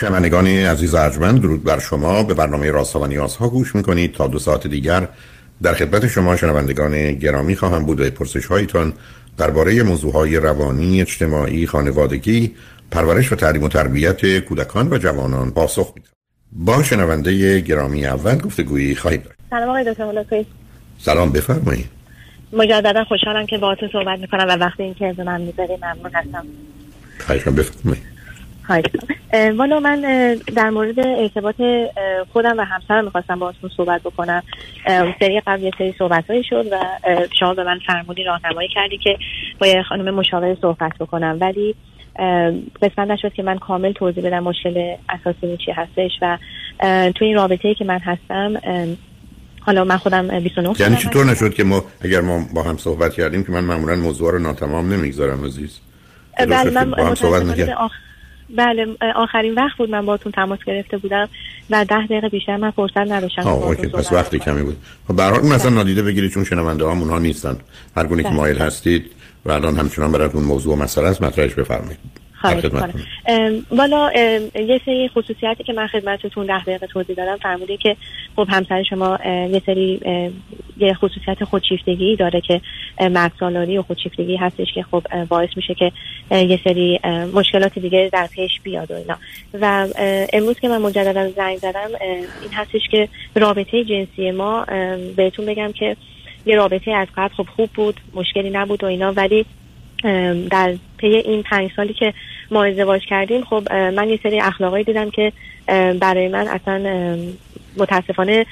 شنوندگان عزیز ارجمند درود بر شما به برنامه راست و نیازها گوش می‌کنید تا دو ساعت دیگر در خدمت شما شنوندگان گرامی خواهم بود و پرسش هایتان درباره موضوع های روانی، اجتماعی، خانوادگی، پرورش و تعلیم و تربیت کودکان و جوانان پاسخ میدم. با شنونده گرامی اول گفتگویی خواهید داشت. سلام آقای دکتر سلام بفرمایید. مجددا خوشحالم که باهاتون صحبت می‌کنم و وقتی این که من می‌ذاری ممنون هستم. خواهش بفرمایید. والا من در مورد ارتباط خودم و همسرم می‌خواستم باهاتون صحبت بکنم. سری قبل یه سری صحبت هایی شد و شما به من فرمودی راهنمایی کردی که با یه خانم مشاور صحبت بکنم. ولی قسمت نشد که من کامل توضیح بدم مشکل اساسی چی هستش و تو این رابطه ای که من هستم حالا من خودم 29 یعنی چطور نشد که ما اگر ما با هم صحبت کردیم که من معمولا موضوع رو ناتمام نمی‌گذارم عزیز؟ بله من با هم صحبت بله آخرین وقت بود من باتون تماس گرفته بودم و ده دقیقه بیشتر من فرصت نداشتم اوکی پس وقتی کمی بود. خب به هر مثلا نادیده بگیرید چون شنونده ها اونها نیستن. هر گونه که بله. مایل هستید و الان همچنان براتون موضوع و مسئله است مطرحش بفرمایید. والا یه سری خصوصیاتی که من خدمتتون ده دقیقه توضیح دادم فرموده که خب همسر شما یه سری یه خصوصیت خودشیفتگی داره که مرد و خودشیفتگی هستش که خب باعث میشه که یه سری مشکلات دیگه در پیش بیاد و اینا. و امروز که من مجددا زنگ زدم این هستش که رابطه جنسی ما بهتون بگم که یه رابطه از قبل خب خوب بود مشکلی نبود و اینا ولی در پی این پنج سالی که ما ازدواج کردیم خب من یه سری اخلاقی دیدم که برای من اصلا متاسفانه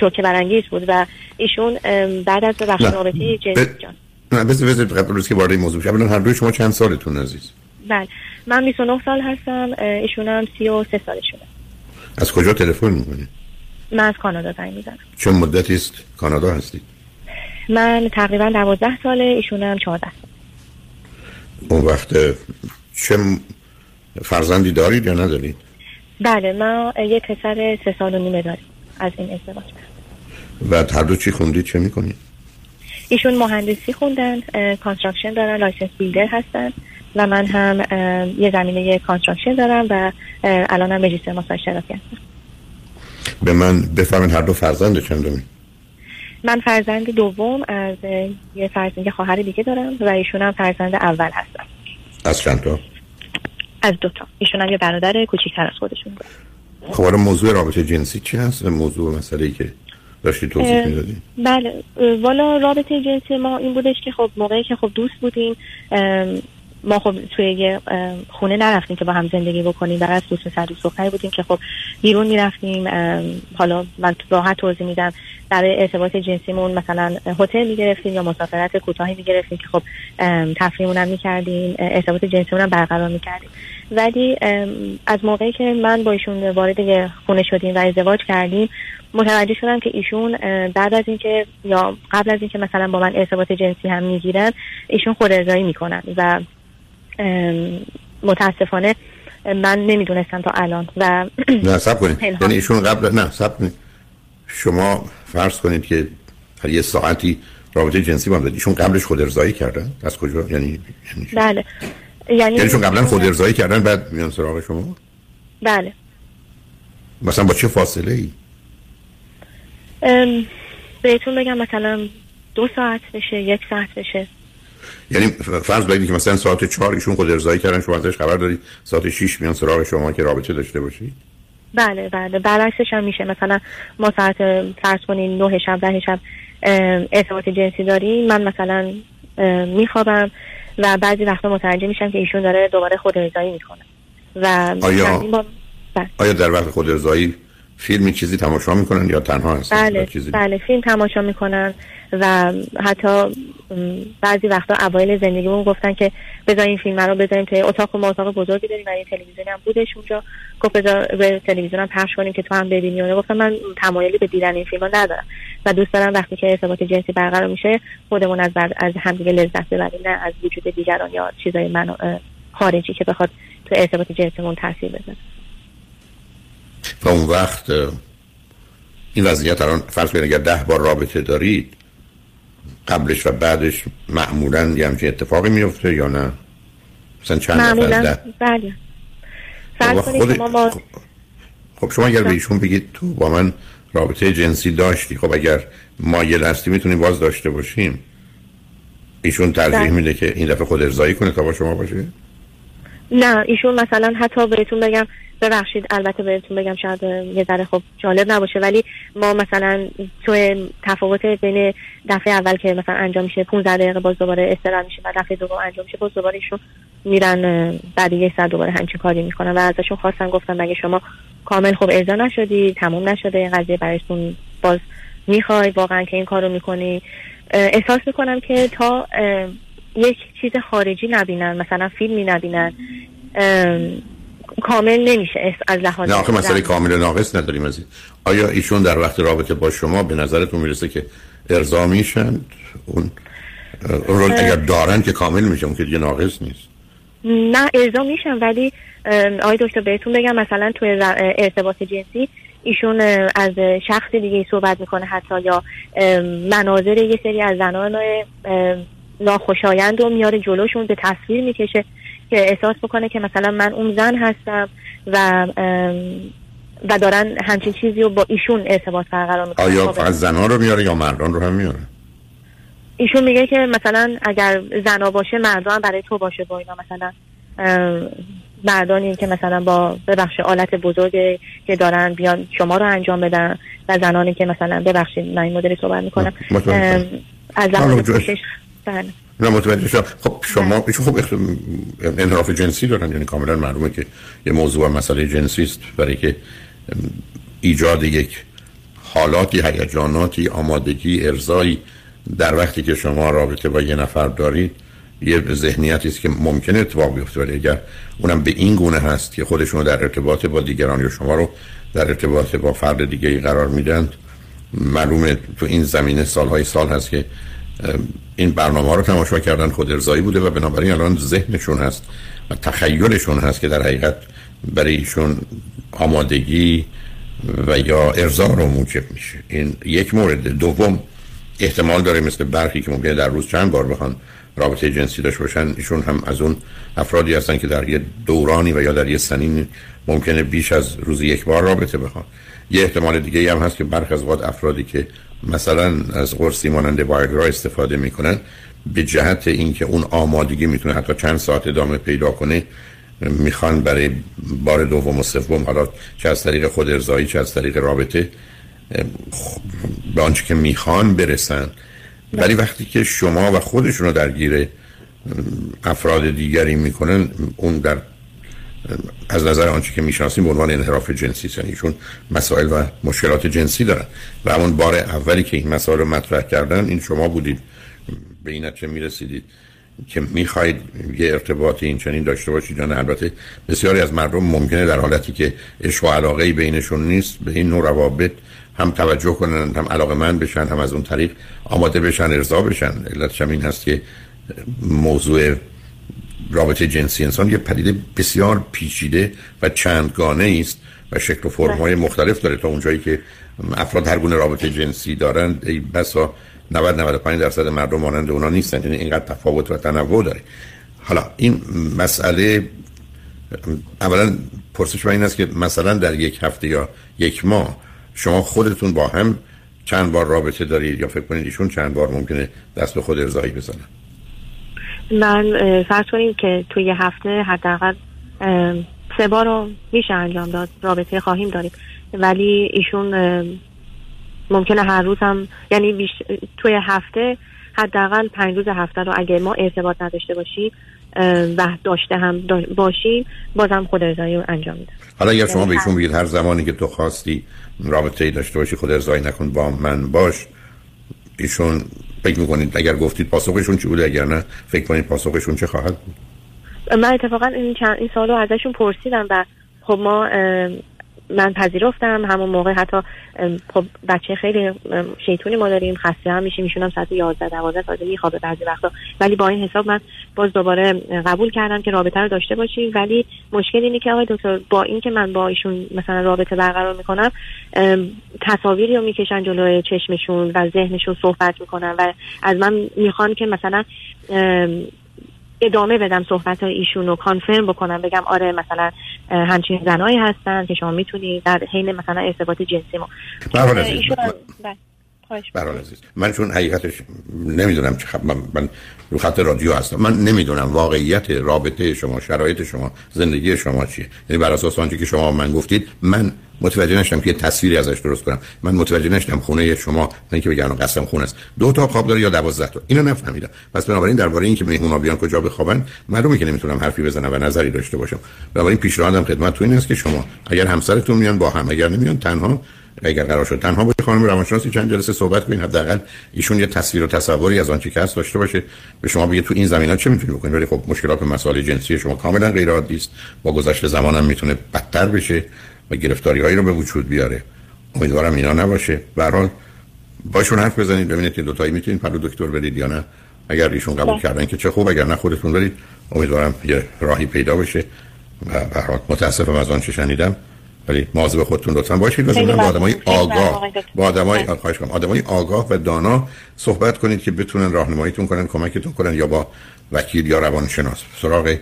شوکه برانگیز بود و ایشون بعد از وقت رابطه جنسی جان نه بذار قبل که وارد موضوع بشم هر دوی شما چند سالتون عزیز؟ بله من 29 سال هستم ایشون هم 33 سالشونه. از کجا تلفن می‌کنید من از کانادا زنگ می‌زنم. چه مدتی است کانادا هستید من تقریبا 12 ساله ایشون هم 14 سال اون وقت چه فرزندی دارید یا ندارید؟ بله ما یه پسر سه سال و نیمه داریم از این ازدواج. و هر دو چی خوندید چه می‌کنید؟ ایشون مهندسی خوندن construction دارن license builder هستن و من هم یه زمینه construction دارم و الان هم مجلس ماساژ هستم. به من بفرمین هر دو فرزند چندمی؟ من فرزند دوم از یه فرزند خواهر دیگه دارم و ایشون هم فرزند اول هستم از چند تا؟ از دو تا ایشون هم یه برادر کوچیکتر از خودشون دارم خب موضوع رابطه جنسی چی هست؟ موضوع مسئله ای که داشتی توضیح می‌دادی؟ بله والا رابطه جنسی ما این بودش که خب موقعی که خب دوست بودیم ما خب توی یه خونه نرفتیم که با هم زندگی بکنیم. در از دوست پسر دوست بودیم که خب بیرون می‌رفتیم. حالا من راحت توضیح میدم. برای ارتباط جنسیمون مثلا هتل می‌گرفتیم یا مسافرت کوتاهی می‌گرفتیم که خب تفریحمون هم می‌کردیم. ارتباط جنسیمون هم برقرار می‌کردیم. ولی از موقعی که من با ایشون وارد خونه شدیم و ازدواج کردیم متوجه شدم که ایشون بعد از اینکه یا قبل از اینکه مثلا با من ارتباط جنسی هم می‌گیرن ایشون خود می‌کنن و متاسفانه من نمی‌دونستم تا الان و نه سب کنید. یعنی ایشون قبل نه سب کنید. شما فرض کنید که یه ساعتی رابطه جنسی با هم ایشون قبلش خود ارزایی کردن؟ از کجا؟ یعنی یعنی بله. یعنی یعنی قبلا خود ارزایی کردن بعد میان سراغ شما؟ بله. مثلا با چه فاصله ای بهتون بگم مثلا دو ساعت بشه یک ساعت بشه. یعنی فرض بدید که مثلا ساعت چهار ایشون خود ارزایی کردن شما ازش خبر دارید. ساعت 6 میان سراغ شما که رابطه داشته باشید. بله بله. برعکسش هم میشه. مثلا ما ساعت فرض کنین 9 شب ده شب ارتباط جنسی داریم. من مثلا میخوابم و بعضی وقتا متوجه میشم که ایشون داره دوباره خود ارزایی می‌کنه و آیا بله. آیا در وقت خود ارزایی فیلمی چیزی تماشا می‌کنن یا تنها هستن؟ بله چیزی... بله. فیلم تماشا می‌کنن. و حتی بعضی وقتا اوایل زندگیمون گفتن که بذار این فیلم رو بذاریم توی اتاق ما اتاق بزرگی داریم و یه تلویزیون هم بودش اونجا. گفت بذار به تلویزیون هم پخش کنیم که تو هم ببینی. اون گفتم من تمایلی به دیدن این فیلم ندارم و دوست دارم وقتی که ارتباط جنسی برقرار میشه خودمون از بعد از همدیگه لذت ببریم نه از وجود دیگران یا چیزای من خارجی که بخواد تو ارتباط جنسیمون تاثیر بزنه و اون وقت این وضعیت الان فرض کنید اگر ده بار رابطه دارید قبلش و بعدش معمولا یه همچین اتفاقی میفته یا نه؟ مثلا چند معمولا بله. فرض کنید شما ما خب شما اگر به ایشون بگید تو با من رابطه جنسی داشتی خب اگر مایل هستی می‌تونیم باز داشته باشیم. ایشون ترجیح بله. میده که این دفعه خود ارزایی کنه تا با شما باشه؟ نه ایشون مثلا حتی بهتون بگم ببخشید البته بهتون بگم شاید یه ذره خب جالب نباشه ولی ما مثلا تو تفاوت بین دفعه اول که مثلا انجام میشه 15 دقیقه باز دوباره استراحت میشه و دفعه دوم انجام میشه باز دوباره ایشون میرن بعد یه ساعت دوباره همچین کاری می‌کنن و ازشون خواستن گفتم مگه شما کامل خب ارضا نشدی تموم نشده این قضیه برایتون باز می‌خوای واقعا که این کارو می‌کنی؟ احساس می‌کنم که تا یک چیز خارجی نبینن مثلا فیلمی نبینن کامل نمیشه. از لحاظ نه آخه مسئله کامل ناقص نداریم از این آیا ایشون در وقت رابطه با شما به نظرتون می‌رسه که ارضا میشن؟ اون رول اگر دارن که کامل میشه اون که دیگه ناقص نیست. نه ارضا میشن ولی آقای دکتر بهتون بگم مثلا توی ارتباط جنسی ایشون از شخص دیگه صحبت می‌کنه حتی یا مناظر یه سری از زنان ناخوشایند رو میاره جلوشون به تصویر می‌کشه. که احساس بکنه که مثلا من اون زن هستم و و دارن همچین چیزی رو با ایشون ارتباط برقرار می‌کنه آیا خب، از زنها رو میاره یا مردان رو هم میاره؟ ایشون میگه که مثلا اگر زنا باشه مردان برای تو باشه با اینا. مثلا مردانی که مثلا با ببخش آلت بزرگ که دارن بیان شما رو انجام بدن و زنانی که مثلا ببخشید من این مدلی صحبت می‌کنم. از زمان پوشش. نه متوجه شد خب شما بله. خب انحراف جنسی دارن یعنی کاملا معلومه که یه موضوع مسئله جنسی است برای که ایجاد یک حالاتی هیجاناتی آمادگی ارزایی در وقتی که شما رابطه با یه نفر دارید یه ذهنیتی است که ممکنه اتفاق بیفته ولی اگر اونم به این گونه هست که خودشون در ارتباط با دیگران یا شما رو در ارتباط با فرد دیگه ای قرار میدن معلومه تو این زمینه سالهای سال هست که این برنامه رو تماشا کردن خود ارزایی بوده و بنابراین الان ذهنشون هست و تخیلشون هست که در حقیقت برای ایشون آمادگی و یا ارزا رو موجب میشه. این یک مورد. دوم احتمال داره مثل برخی که ممکنه در روز چند بار بخوان رابطه جنسی داشته باشن. ایشون هم از اون افرادی هستن که در یه دورانی و یا در یه سنین ممکنه بیش از روز یک بار رابطه بخوان. یه احتمال دیگه هم هست که برخی از افرادی که مثلا از قرصی مانند وایگرا استفاده می‌کنن به جهت اینکه اون آمادگی می‌تونه حتی چند ساعت ادامه پیدا کنه می‌خوان برای بار دوم و سوم حالا چه از طریق خود ارزایی چه از طریق رابطه به آنچه که می‌خوان برسن. ولی وقتی که شما و خودشون رو درگیر افراد دیگری می‌کنن اون در از نظر آنچه که می‌شناسیم به عنوان انحراف جنسی یعنی ایشون مسائل و مشکلات جنسی دارن. و همون بار اولی که این مسائل رو مطرح کردن این شما بودید. به این نتیجه می‌رسیدید که می‌خواید یه ارتباط این چنین داشته باشید جان البته بسیاری از مردم ممکنه در حالتی که عشق و علاقه بینشون نیست به این نوع روابط هم توجه کنن هم علاقه من بشن هم از اون طریق آماده بشن ارضا بشن. علتش این هست که موضوع رابطه جنسی انسان یه پدیده بسیار پیچیده و چندگانه است و شکل و فرم‌های بله. مختلف داره تا اونجایی که افراد هر گونه رابطه جنسی دارند ای بسا 90 95 درصد مردم مانند اونا نیستن یعنی اینقدر تفاوت و تنوع داره حالا این مسئله اولا پرسش من این است که مثلا در یک هفته یا یک ماه شما خودتون با هم چند بار رابطه دارید یا فکر کنید ایشون چند بار ممکنه دست به خود ارزایی بزنن من فرض کنیم که توی هفته حداقل سه بار رو میشه انجام داد. رابطه خواهیم داریم. ولی ایشون ممکنه هر روز هم یعنی توی هفته حداقل پنج روز هفته رو اگر ما ارتباط نداشته باشیم و داشته هم باشیم بازم خود ارزایی رو انجام میدم. حالا اگر شما یعنی بهشون بگید هر زمانی که تو خواستی رابطه ای داشته باشی خود ارزایی نکن با من باش. ایشون فکر می‌کنید اگر گفتید پاسخشون چی بوده؟ اگر نه فکر کنید پاسخشون چه خواهد بود؟ من اتفاقا این چند این سالو ازشون پرسیدم و خب ما من پذیرفتم. همون موقع حتی خب بچه خیلی شیطونی ما داریم خسته هم میشیم میشونم ساعت 11 12 ساعت میخوابه بعضی وقتا. ولی با این حساب من باز دوباره قبول کردم که رابطه رو داشته باشیم. ولی مشکل اینه که آقای دکتر با اینکه من با ایشون مثلا رابطه برقرار می‌کنم تصاویری رو می‌کشن جلوی چشمشون و ذهنشون صحبت می‌کنن و از من می‌خوان که مثلا ادامه بدم صحبت های ایشون رو کانفرم بکنم بگم آره مثلا همچین زنایی هستن که شما می‌تونید در حین مثلا ارتباط جنسی ما. برحال عزیز. من چون حقیقتش نمی‌دونم چه من, من رو خط رادیو هستم. من نمی‌دونم واقعیت رابطه شما شرایط شما زندگی شما چیه. یعنی بر اساس آنچه که شما من گفتید من متوجه نشدم که یه تصویری ازش درست کنم. من متوجه نشدم خونه شما نه که بگن قسم خونه است. دو تا خواب داره یا 12 تا؟ اینو نفهمیدم. پس بنابراین درباره اینکه مهمونا بیان کجا بخوابن معلومه که نمی‌تونم حرفی بزنم و نظری داشته باشم. بنابراین پیشنهادم خدمت تو این است که شما اگر همسرتون میان با هم اگر نمیان تنها اگر قرار شد تنها با خانم روانشناسی چند جلسه صحبت کنین. حداقل ایشون یه تصویر و تصوری از آنچه که هست داشته باشه. به شما بگه تو این زمینا چه می‌تونی بکنید ولی خب مشکلات و مسائل جنسی شما کاملا غیر عادی است. با گذشت زمان هم می‌تونه بدتر بشه و گرفتاری هایی رو به وجود بیاره. امیدوارم اینا نباشه. به هر باشون حرف بزنید. ببینید که دو تایی می‌تونید پلو دکتر برید یا نه. اگر ایشون قبول بله. کردن که چه خوب اگر نه خودتون. برید امیدوارم یه راهی پیدا بشه. و به هر حال متاسفم از آنچه شنیدم. ولی مواظب خودتون لطفا باشید. و با آدمای آگاه. با آدمای خواهش کنم آدمای آگاه و دانا صحبت کنید که بتونن راهنماییتون کنن کمکتون کنن یا با وکیل یا روانشناس. سراغ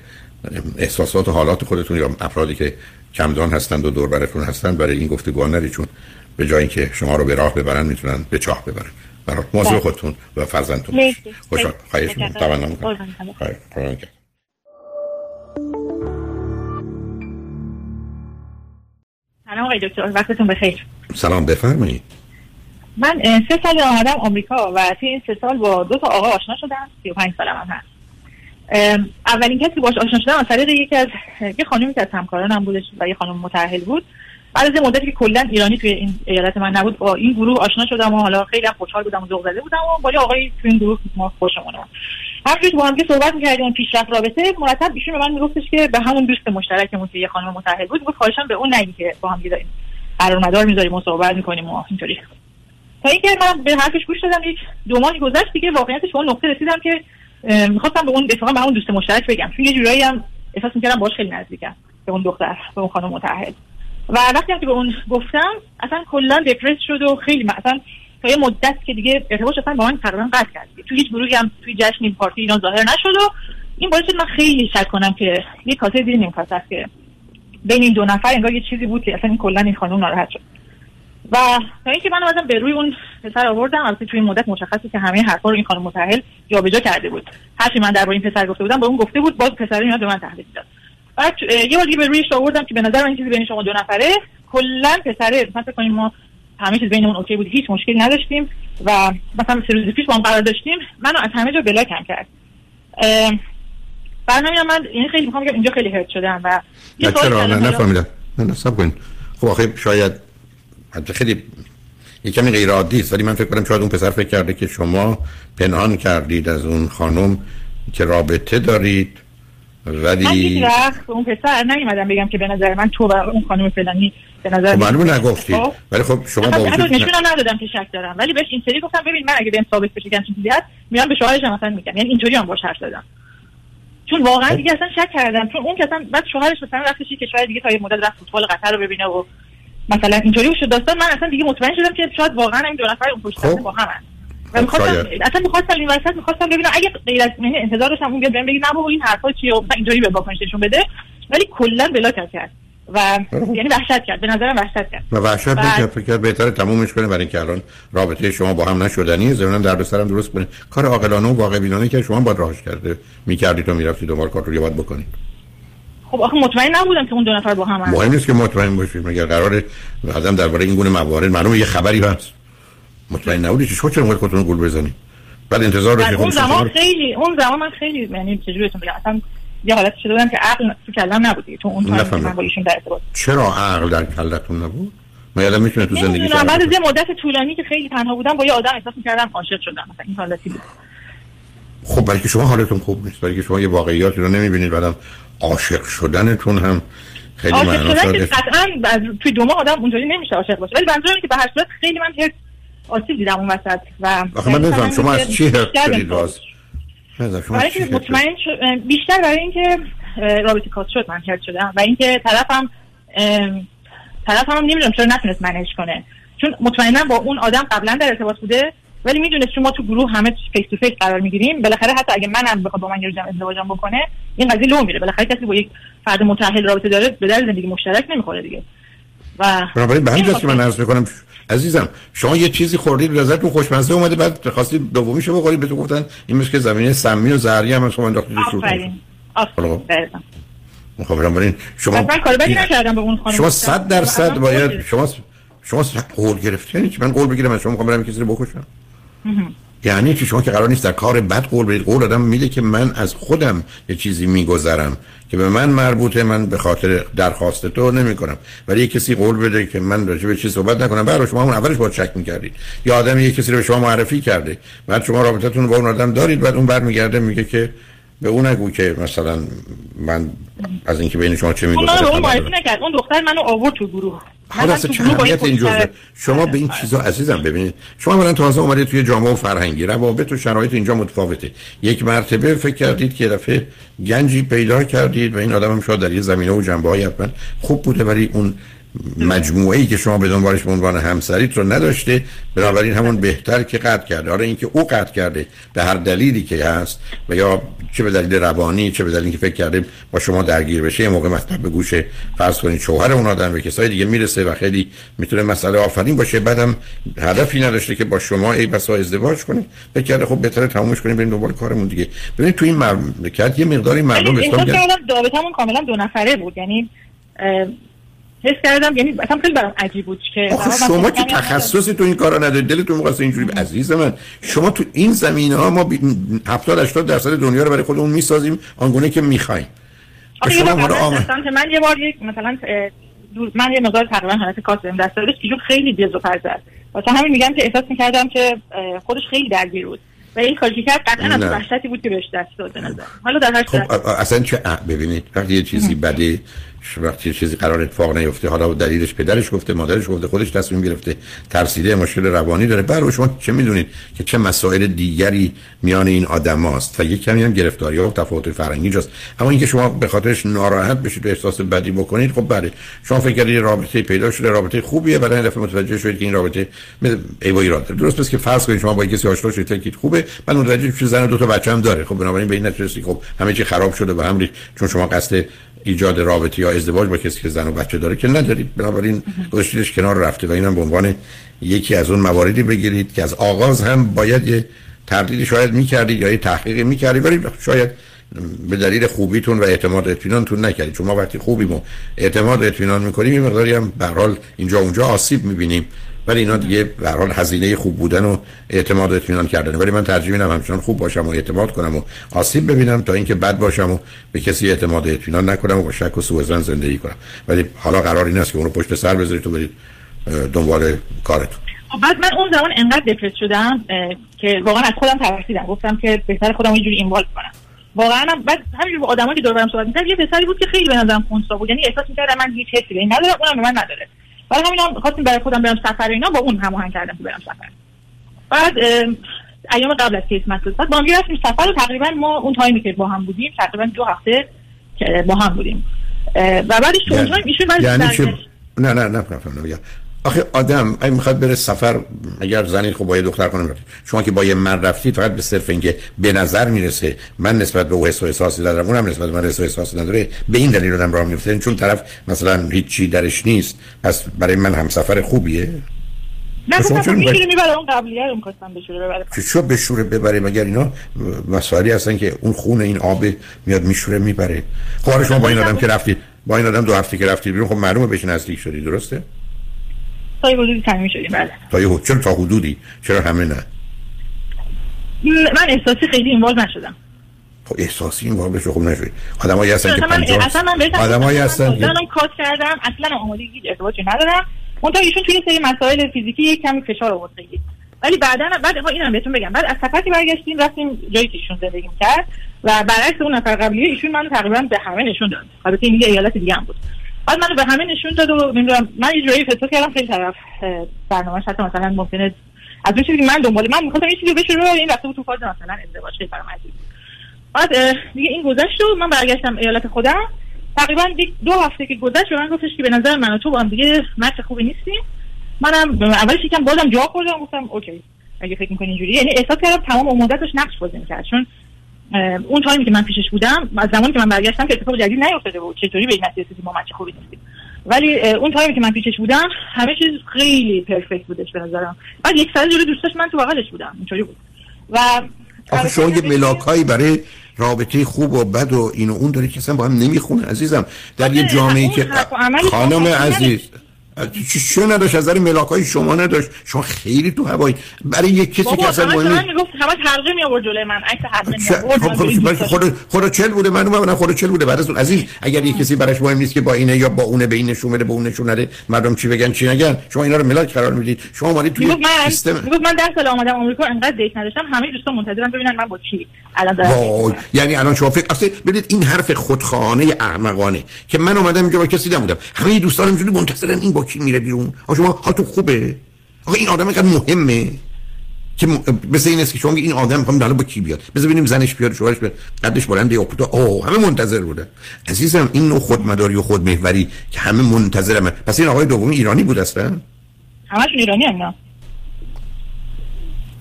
احساسات و حالات خودتون یا افرادی که کمدان هستند و دور براتون هستند برای این گفتگو نرید چون به جای اینکه شما رو به راه ببرن می‌تونن به چاه ببرن. برای مواظب بله. خودتون و فرزندتون خوشحال خواهش می‌کنم. تمنا آقای دکتر وقتتون بخیر. سلام بفرمایید. من سه سال آمدم آمریکا و توی این سه سال با دو تا آقا آشنا شدم 35 سالم هم هست. اولین کسی باش آشنا شدم از طریق یکی از یه خانومی که از همکارانم بودش و یه خانم متأهل بود. بعد از مدتی که کلا ایرانی توی این ایالت من نبود با این گروه آشنا شدم و حالا خیلی خوشحال بودم و ذوق زده بودم و با آقای توی این گروه ما خوشمون همینجوری با هم که صحبت می‌کردیم اون پیشرفت رابطه. مرتب ایشون به من میگفتش که به همون دوست مشترکمون که یه خانم متأهل بود گفت خواهشام به اون نگی که با هم داریم. قرار مدار و صحبت می‌کنیم و اینطوری. تا اینکه من به حرفش گوش دادم یک دو ماهی گذشت دیگه واقعیتش به اون نقطه رسیدم که می‌خواستم به اون اتفاقا به اون دوست مشترک بگم. چون یه جورایی هم احساس می‌کردم باش خیلی نزدیکم به اون دختر به اون خانم متحد و وقتی که به اون گفتم اصلا کلا دپرس شد و خیلی مثلا تا یه مدت که دیگه ارتباط اصلا با من تقریبا قطع کرد تو هیچ گروهی هم توی جشن این پارتی اینا ظاهر نشد و این باعث من خیلی شک کنم که یه کاسه نمیکاسه است که بین این دو نفر انگار یه چیزی بود که اصلا این کلا این خانم ناراحت شد. و تا اینکه من اومدم به روی اون پسر آوردم البته توی این مدت مشخصی که همه حرفا رو این خانم متأهل جابجا کرده بود. هرچی من درباره این پسر گفته بودم با اون گفته بود باز پسر میاد به من تحویل داد بعد یه بار دیگه به رویش آوردم که به نظر من چیزی بین شما دو نفره کلا پسره. مثلا کنیم ما همه چیز بینمون اوکی بود هیچ مشکلی نداشتیم و مثلا سه روز پیش با هم قرار داشتیم منو از همه جا بلاکم کرد. بعد همین من یعنی خیلی می‌خوام بگم اینجا خیلی هرت شدم و چرا؟ نه نفهمیدم. نه نصب کن خب آخه شاید حتی خیلی یه کمی غیر عادی است ولی من فکر کنم شاید اون پسر فکر کرده که شما پنهان کردید از اون خانم که رابطه دارید ولی من وقت اون پسر نمیمدم بگم که به نظر من تو و اون خانم فلانی به نظر خب معلومه نگفتید خب. ولی خب شما با وجود نشونم ندادم که شک دارم. ولی بهش این سری گفتم ببین من اگه بهم ثابت بشه که چیزی هست میام به شوهرش مثلا میگم. یعنی اینطوری هم باش حرف زدم. چون واقعا خب. دیگه اصلا شک کردم. چون اون که اصلا بعد شوهرش مثلا رفتش کشور دیگه تا یه مدت رفت فوتبال قطر رو ببینه و مثلا اینطوری شد داستان. من اصلا دیگه مطمئن شدم که شاید واقعا این دو نفر اون پشت خب. با هم و می‌خواستم اصلا می‌خواستم این وسط می‌خواستم ببینم اگه غیر از انتظار داشتم اون بیاد بهم بگه نه بابا این حرفا چیه و اینطوری به واکنششون بده. ولی کلا بلاک کرد. و یعنی وحشت کرد. به نظرم وحشت کرد. و وحشت نکرد. فکر کرد بهتره تمومش کنه. برای اینکه الان رابطه شما با هم نشدنی ضمن درد سرم درست کنه. کار عاقلانه و واقع بینانه که شما با راهش کرده می‌کردید و می‌رفتید دوباره کار رو باید بکنید. خب آخه مطمئن نبودم که اون دو نفر با هم مهم نیست که مطمئن باشید. مگر قراره آدم درباره این گونه موارد معلومه یه خبری هست. مطمئن نبودی؟ چه چرا موقع خودتون گول بزنی بعد انتظار داشتی اون زمان خیلی اون زمان من خیلی یعنی چجوری بهتون بگم؟ اصلا یه حالت شده بودم که عقل تو کلم نبودی تو اون تایم من با ایشون در ارتباط چرا عقل در کلتون نبود؟ من یادم می‌تونه تو زندگی بعد از یه مدت طولانی که خیلی تنها بودم با یه آدم احساس می‌کردم عاشق شدم. مثلا این حالتی بود. خب برای که شما حالتون خوب نیست. برای که شما یه واقعیاتی رو نمی‌بینید بعدم عاشق شدنتون هم خیلی شدن که قطعا توی دو ماه آدم اونجوری نمیشه عاشق باشه. ولی منظورم که به هر صورت خیلی من هرت آسیب دیدم اون وسط و آخه من نمی‌دونم شما از چی هرت شدید؟ برای که مطمئن بیشتر برای اینکه رابطه کات شد من هرت شدم. و اینکه طرفم طرفم هم نمی‌دونم چرا نتونست منش کنه. چون مطمئنا با اون آدم قبلا در ارتباط بوده ولی می‌دونست چون ما تو گروه همه face to face قرار می‌گیریم بالاخره حتی اگه منم بخواد با من یه ازدواجم بکنه این قضیه لو میره. بالاخره کسی با یک فرد متأهل رابطه داره به در زندگی مشترک نمی‌خوره دیگه. و بنابراین به همین که من عرض می‌کنم عزیزم شما یه چیزی خوردید ازتون خوشمزه اومده بعد خواستید دومیشو بخورید بهتون گفتن این مثل که زمینه سمی و زهری هم شما انداختید رو آفرین. آفرین. بنابراین شما شما 100 درصد باید شما شما قول گرفتید یعنی من قول بگیرم شما می‌خوام برم کسی رو بکشم. یعنی که شما که قرار نیست در کار بد قول بدید. قول آدم میده که من از خودم یه چیزی میگذرم که به من مربوطه من به خاطر درخواست تو نمی کنم ولی یه کسی قول بده که من راجع به چیز صحبت نکنم. برای شما اون اولش باید چک می‌کردید. یا آدم یه کسی رو به شما معرفی کرده. بعد شما رابطتون با اون آدم دارید بعد اون برمیگرده میگه که به اون نگو که مثلا من از اینکه بین شما چه میگذره اون معرفی نکرد. اون دختر منو آورد تو گروه. حالا چه اهمیت این جزء؟ شما به این چیزا عزیزم ببینید شما برن تازه اومدید توی جامعه و فرهنگی روابط و شرایط اینجا متفاوته. یک مرتبه فکر کردید که دفعه گنجی پیدا کردید و این آدم هم شاید در یه زمینه و جنبه های خوب بوده ولی اون مجموعه ای که شما به دنبالش به عنوان همسریت رو نداشته بنابراین همون بهتر که قطع کرده. آره اینکه او قطع کرده به هر دلیلی که هست و یا چه به دلیل روانی چه به دلیلی که فکر کرده با شما درگیر بشه یه موقع مطلب به گوش فرض کنید شوهر اون آدم به کسای دیگه می‌رسه و خیلی می‌تونه مسئله آفرین باشه. بعدم هدفی نداشته که با شما ای بسا ازدواج کنه فکر کرده خب بهتره تمومش کنیم بریم دنبال کارمون دیگه. ببینید تو این مملکت یه مقداری مردم اسلام کردم کاملا دو نفره بود. یعنی حس کردم یعنی اصلا خیلی برام عجیب بود که شما که تخصصی تو این کارا ندارید دلتون می‌خواد اینجوری عزیز من شما تو این زمینه ها ما 70 80 درصد دنیا رو برای خودمون می‌سازیم آنگونه که می‌خوایم. شما من یه بار یک مثلا من یه مقدار تقریبا حالت کاس بهم دست داد که خیلی دل و پرزد واسه همین میگم که احساس می‌کردم که خودش خیلی درگیر بود. و این کاری کرد قطعا از وحشتی بود که بهش دست داد نظر. حالا در هر خب اصلا چه ببینید وقتی یه چیزی بده وقتی چیزی قرار اتفاق نیفته حالا دلیلش پدرش گفته مادرش گفته خودش تصمیم گرفته ترسیده مشکل روانی داره. برای شما چه می‌دونید که چه مسائل دیگری میان این آدم هاست و یک کمی هم گرفتاری ها و تفاوت فرنگی جاست. اما اینکه شما به خاطرش ناراحت بشید و احساس بدی بکنید خب بله. شما فکر کردید رابطه پیدا شده رابطه خوبیه بعد این دفعه متوجه شدید که این رابطه ای و ایراد درست پس که فرض کنید شما با کسی آشنا شدید فکرید خوبه. بعد متوجه شدید زن دو تا بچه هم داره. خب بنابراین به این نتیجه خب همه چی خراب شده و هم چون شما قصد ایجاد رابطه یا ازدواج با کسی که زن و بچه داره که ندارید. بنابراین گذاشتیدش کنار رفته و اینم به عنوان یکی از اون مواردی بگیرید که از آغاز هم باید یه تردیدی شاید می‌کردید یا یه تحقیقی می‌کردید ولی شاید به دلیل خوبیتون و اعتماد اطمینانتون نکردید. چون ما وقتی خوبیم و اعتماد اطمینان می‌کنیم یه مقداری هم به حال اینجا اونجا آسیب می‌بینیم. ولی اینا دیگه به حال هزینه خوب بودن و اعتماد و اطمینان کردن. ولی من ترجیح میدم همچنان خوب باشم و اعتماد کنم و آسیب ببینم تا اینکه بد باشم و به کسی اعتماد و اطمینان نکنم و با شک و سوء زن زندگی کنم. ولی حالا قرار این است که اونو پشت سر بذارید تو برید دنبال کارتون. خب، بعد من اون زمان انقدر دپرس شدم که واقعا از خودم ترسیدم. گفتم که بهتر خودم اینجوری اینوالو کنم. واقعا بعد همینجور با آدمایی که دور برم صحبت می‌کردم یه پسری بود که خیلی به نظرم خونسا بود. یعنی احساس می‌کردم من هیچ حسی به این ندارم اونم به من نداره. برای همین خواستیم برای خودم برم سفر اینا با اون هماهنگ کردم که برم سفر بعد ایام قبل از کریسمس بعد با هم رفتیم سفر و تقریبا ما اون time ی که با هم بودیم تقریبا دو هفته که با هم بودیم و بعدش تو اون time ایشون یعنی نه نه نه نه آخه آدم اگه می‌خواد بره سفر اگر زنی خب با یه دختر کنم شما که با یه من رفتید فقط به صرف اینکه به نظر می‌رسه من نسبت به او حس و احساسی ندارم اونم نسبت به من حس و احساسی نداره به این دلیل آدم راه میفته چون طرف مثلا هیچی درش نیست پس برای من هم سفر خوبیه. نه خب می‌بره. اون قبلیه رو می‌خواستم بشوره ببره. چه بشوره ببره؟ مگر اینا مسائلی هستن که اون خون این آب میاد میشوره می‌بره؟ خب شما با این آدم که رفتید با این آدم دو هفته که رفتید بیرون خب معلومه بهش نزدیک شدی درسته؟ تا یه حدودی صمیمی شدیم بله. تا چرا تا حدودی؟ چرا همه نه؟ من احساسی خیلی اینوالو نشدم. خب احساسی این بشه خوب نشدی آدمایی هستن که پنجاه اصلا من آدمایی هستن که من کات کردم اصلا آماده هیچ ارتباطی ندارم. اون ایشون توی سری مسائل فیزیکی یک کمی فشار آورد ولی بعدا بعد اینم بهتون بگم. بعد از سفری برگشتیم رفتیم جایی که ایشون زندگی کرد و برعکس اون نفر قبلیه ایشون منو تقریبا به همه نشون داد. البته این یه ایالت دیگه هم بود. بعد منو به همه نشون داد و نمی‌دونم من یه جوری فکر کردم خیلی طرف برنامه حتی مثلا ممکنه از اون چیزی من دنبال من می‌خواستم این چیزی بشه رو این رفته بود تو فاز مثلا ازدواج خیلی برام عزیز بعد دیگه این گذشت و من برگشتم ایالت خودم. تقریبا دو هفته که گذشت به من گفتش که به نظر من و تو با هم دیگه match خوبی نیستیم. منم اولش یکم بازم جا خوردم گفتم OK اگه فکر می‌کنی اینجوری یعنی احساس کردم تمام مدتش نقش بازی می‌کرد چون اون time ی که من پیشش بودم از زمانی که من برگشتم که اتفاق جدید نیفتاده بود. چطوری به این نتیجه رسیدیم؟ match خوبی نیستیم. ولی اون time ی که من پیشش بودم همه چیز خیلی perfect بودش به نظرم. بعد یک سال جلوی دوستش من تو بغلش بودم. اینطوری بود. و آخه شما یه ملاکایی برای رابطه خوب و بد و این و اون داری که اصلا با هم نمی‌خونه عزیزم. در یه جامعه که خانم عزیز چه نداشت؟ از ملاک های شما نداشت؟ شما خیلی تو هوایی. برای یک کسی که اصلا مهم نیست می‌گفت همه حلقه می آورد جلوی من عکس حلقه می آورد خود خود چل بوده من من خود چل بوده. اون عزیز اگر یک کسی براش مهم نیست که با اینه یا با اونه به این نشون بده به اون نشون نده مردم چی بگن چی نگن؟ شما اینا رو ملاک قرار می‌دید. شما اومدید توی سیستم من 10 سال اومدم آمریکا انقدر دیت نداشتم همه دوستان منتظرن ببینن من با کی الان دارم یعنی الان شما فکر اصلا ببینید این حرف خودخواهانه احمقانه که من اومدم اینجا با کسی نبودم. همه دوستانم اینجوری منتظرن این با کی میره بیرون؟ شما حالتون خوبه؟ آقا این آدم اینقدر مهمه که مثل این است که شما این آدم می‌خوام حالا با کی بیاد؟ بذار ببینیم زنش بیاد شوهرش بیاد. قدش بلنده یا کوتاه اوه همه منتظر بودن عزیزم این نوع خودمداری و خودمحوری که همه منتظرم پس این آقای دومی ایرانی بود اصلا؟ همشون ایرانی هم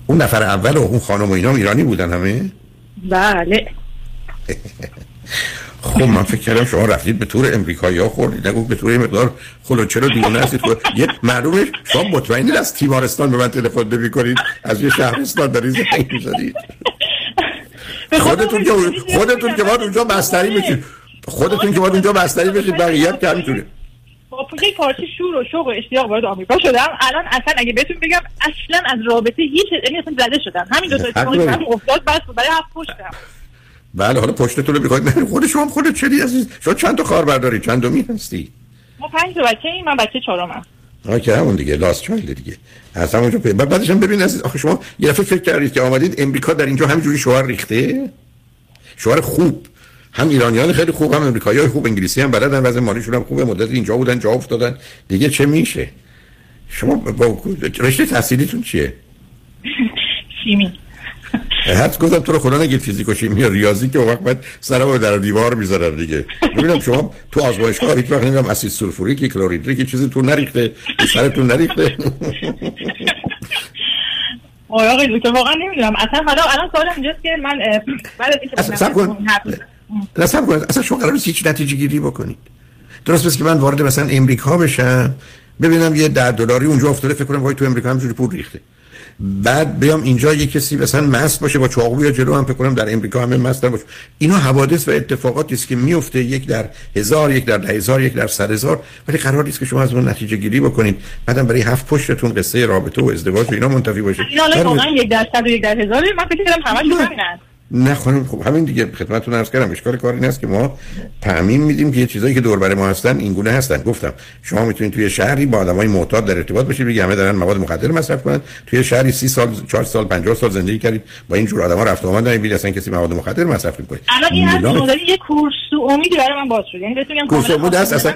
اون نفر اول و اون خانم و اینا ایرانی بودن همه؟ بله. خب من فکر کردم شما رفتید به تور امریکایی ها خوردید. نگو به تور مقدار رو دیونه هستید. یه معلومه شما مطمئنید از تیمارستان به من تلفن نمی کنید از یه شهرستان دارید زنگ می‌زنید. خودتون که خودتون که باید اونجا بستری بشید. خودتون که باید اونجا بستری بشید بقیه هم که همینطوره با یک پارچه شور و شوق و اشتیاق وارد آمریکا شدم الان اصلا اگه بهتون بگم اصلا از رابطه هیچ یعنی اصلا زده شدم. همین دو تا اتفاقی افتاد بس برای هفت پشتم. بله حالا پشتتون رو بخواید خود شما خودت چدی عزیز. شما چند تا خواهر برداری چند دومی هستی؟ ما پنج تا بچه ایم من بچه چهارمم که همون دیگه. لاست چایلد دیگه. از همونجا پی بعدش هم ببین عزیز آخه شما یه دفعه فکر کردید که آمدید امریکا در اینجا همینجوری شوهر ریخته؟ شوهر خوب. هم ایرانیان خیلی خوب هم امریکایی خوب انگلیسی هم بلدن وضع مالیشون هم خوبه مدت اینجا بودن جا افتادن. دیگه چه میشه؟ شما با رشته تحصیلیتون چیه؟ شیمی. حد گفتم تو رو خدا نگید فیزیک و شیمی ریاضی که وقت بعد سرم در دیوار می‌ذارم دیگه. ببینم شما تو آزمایشگاه هیچ وقت نمی‌دونم اسید سولفوریک کلوریدریک چیزی تو نریخته سرتون نریخته. آقای دکتر واقعا نمی‌دونم. اصلا حالا الان سوالم اینجاست که من بعد اینکه اصلا کن. اصلا کن. اصلا شما قرار هیچ نتیجه گیری بکنید. درست بس که من وارد مثلا امریکا بشم ببینم یه ده دلاری اونجا افتاده فکر کنم وای تو امریکا همجوری پول ریخته. بعد بیام اینجا یه کسی مثلا مست باشه با چاقو یا جلو هم کنم در امریکا همه مست باشه. اینا حوادث و اتفاقاتی است که میفته یک در هزار یک در ده هزار یک در صد هزار. ولی قرار نیست که شما از اون نتیجه گیری بکنید. بعدم برای هفت پشتتون قصه رابطه و ازدواج و اینا منتفی باشه. اینا واقعا یک در صد و یک در هزار من فکر کردم همش همینن. نه خانم خب همین دیگه خدمتتون عرض کردم اشکال کاری نیست که ما تعمین میدیم که یه چیزایی که دور بر ما هستن این گونه هستن. گفتم شما می‌تونید توی شهری با آدمای معتاد در ارتباط باشید بگید همه دارن مواد مخدر مصرف کنن. توی شهری 30 سال 4 سال 50 سال زندگی کردید با این جور آدما رفت آمد نمی‌بینید اصلا کسی مواد مخدر مصرف می‌کنه الان این هست یه کورس امیدی برای من باز شد. یعنی بهتون میگم کورس امید هست. اصلا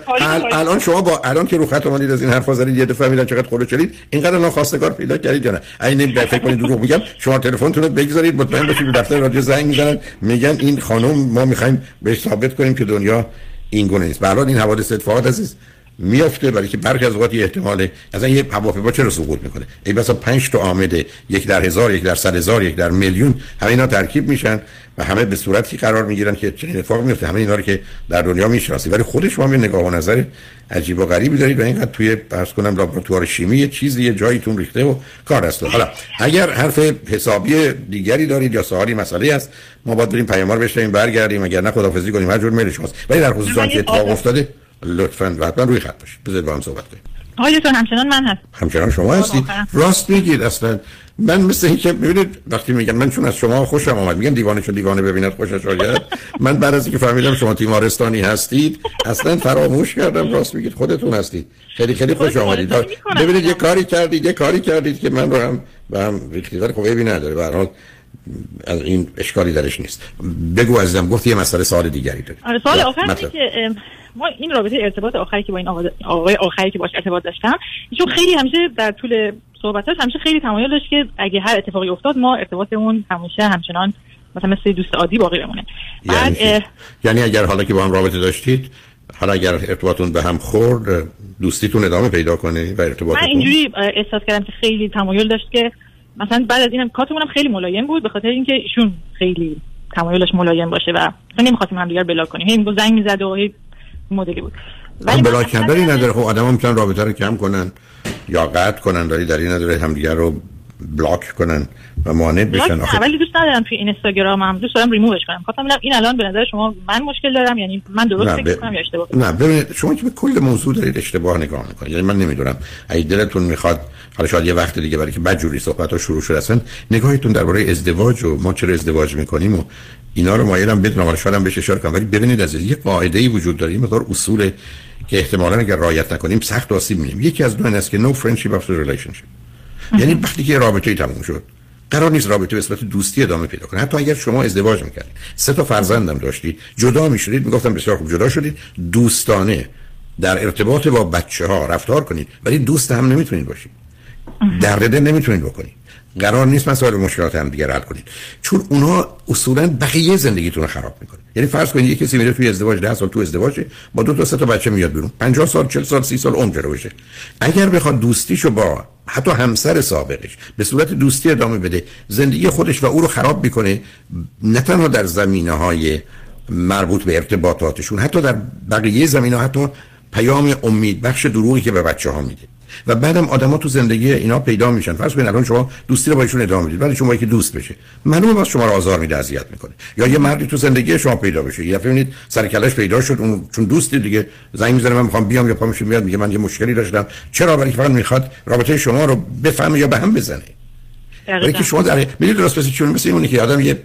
الان شما با الان که رو خط اومدید از این حرفا زدید یه دفعه میدن چقدر خلو چلید اینقدر ناخواستگار پیدا کردید یا نه؟ این فکر کنید دروغ میگم شما تلفنتون رو بگذارید مطمئن باشید به دفتر رادیو زنگ می‌زنن میگن این خانم ما می‌خوایم بهش ثابت کنیم که دنیا این گونه نیست برای این حوادث اتفاقات عزیز میافته برای که برخی از اوقات یه احتماله اصلا یه هواپیما چرا سقوط می‌کنه؟ ای بسا 5 تا آمده یک در هزار یک در صد هزار یک در میلیون همه اینا ترکیب میشن و همه به صورتی قرار می‌گیرن که چنین اتفاق میفته همه اینا رو که در دنیا می‌شناسید ولی خود شما یه نگاه و نظر عجیب و غریبی دارید و اینقدر توی فرض کنم لابراتوار شیمی یه چیزی یه جاییتون ریخته و کار است. حالا اگر حرف حسابی دیگری دارید یا سوالی مسئله است ما باید بریم پیام رو بشنویم برگردیم. اگر نه خدافظی کنیم. هر جور میل شماست. ولی در خصوص که اتفاق افتاده لطفا حتما روی خط باشید. بذارید با هم صحبت کنیم. آقای دکتر همچنان من هست همچنان شما هستید راست میگید اصلا. من مثل اینکه ببینید وقتی میگن من چون از شما خوشم آمد میگن دیوانه چون دیوانه ببیند خوشش آید. من بعد از اینکه فهمیدم شما تیمارستانی هستید اصلا فراموش کردم راست میگید خودتون هستید. خیلی خیلی خوش آمدید. ببینید یه کاری کردید یه کاری کردید که من رو هم و هم ریختیدار خوبه بی نداره. به از این اشکالی درش نیست. بگو عزیزم گفت یه مسئله سوال دیگری داری. آره سوال آخر که ما این رابطه ارتباط آخری که با این آقای آخری که باش ارتباط داشتم ایشون خیلی همیشه در طول صحبتاش همیشه خیلی تمایل داشت که اگه هر اتفاقی افتاد ما ارتباطمون همیشه همچنان مثلا مثل دوست عادی باقی بمونه. یعنی, اه... یعنی اگر حالا که با هم رابطه داشتید حالا اگر ارتباطتون به هم خورد دوستیتون ادامه پیدا کنه و ارتباطتون من اینجوری احساس کردم که خیلی تمایل داشت که مثلا بعد از اینم کاتمون هم خیلی ملایم بود به خاطر اینکه ایشون خیلی تمایلش ملایم باشه و مثلا نمی‌خواستیم هم دیگر بلاک کنیم. هی زنگ می‌زد و هی مدلی بود. ولی بلاک کردن نداره. خب آدم می‌تونن رابطه رو کم کنن یا قطع کنن داری در این نداره همدیگر رو بلاک کنن. و مانع بشن. آخه ولی دوست ندارم توی اینستاگرام هم. دوست دارم ریمووش کنم. خواستم ببینم این الان به نظر شما من مشکل دارم؟ یعنی من درست فکر کنم یا اشتباه نه ببینید شما که به کل موضوع دارید اشتباه نگاه می‌کنید. یعنی من نمی‌دونم. اگه دلتون می‌خواد حالا شاید یه وقت دیگه برای که بدجوری صحبت ها شروع شده اصلا نگاهتون درباره ازدواج و ما چرا ازدواج می‌کنیم و اینا رو مایلم بدونم. حالا شاید هم بهش اشاره کنم. ولی ببینید از یه قاعده ای وجود داره. مقدار اصول که احتمالاً اگر رعایت نکنیم سخت آسیب می‌بینیم. یکی از دو این است که no friendship after relationship. یعنی وقتی که رابطه تموم شد قرار نیست رابطه به صورت دوستی ادامه پیدا کنه. حتی اگر شما ازدواج می‌کردید. سه تا فرزندم داشتید. جدا می‌شدید. می‌گفتم بسیار خوب جدا شدید. دوستانه. در ارتباط با بچه ها رفتار کنید. ولی دوست هم نمی‌تونید باشید. درد دل نمی‌تونید بکنید. قرار نیست مسائل مشکلات هم دیگه حل کنید. چون اونا اصولا بقیه زندگیتون رو خراب می‌کنه. یعنی فرض کنید یه کسی میره توی ازدواج 10 سال تو ازدواجه با دو تا سه تا بچه میاد بیرون. 50 سال 40 سال 30 سال عمر بشه. اگر بخواد دوستیشو با حتی همسر سابقش به صورت دوستی ادامه بده زندگی خودش و او رو خراب می‌کنه نه تنها در زمینه های مربوط به ارتباطاتشون حتی در بقیه زمینه حتی پیام امید بخش دروغی که به بچه ها میده. و بعدم آدما تو زندگی اینا پیدا میشن. فرض کنید الان شما دوستی رو با ایشون ادامه می‌دید. ولی شما که دوست بشه. معلومه واسه شما رو آزار میده اذیت می‌کنه. یا یه مردی تو زندگی شما پیدا بشه. یا ببینید سر کلش پیدا شد اون چون دوستی دیگه زنگ می‌زنه من می‌خوام بیام یا پامش میاد میگه من یه مشکلی داشتم. چرا؟ برای فقط می‌خواد رابطه شما رو بفهمه یا به هم بزنه. برای که شما در می‌دید درست مثل چون مثل اونی که آدم یه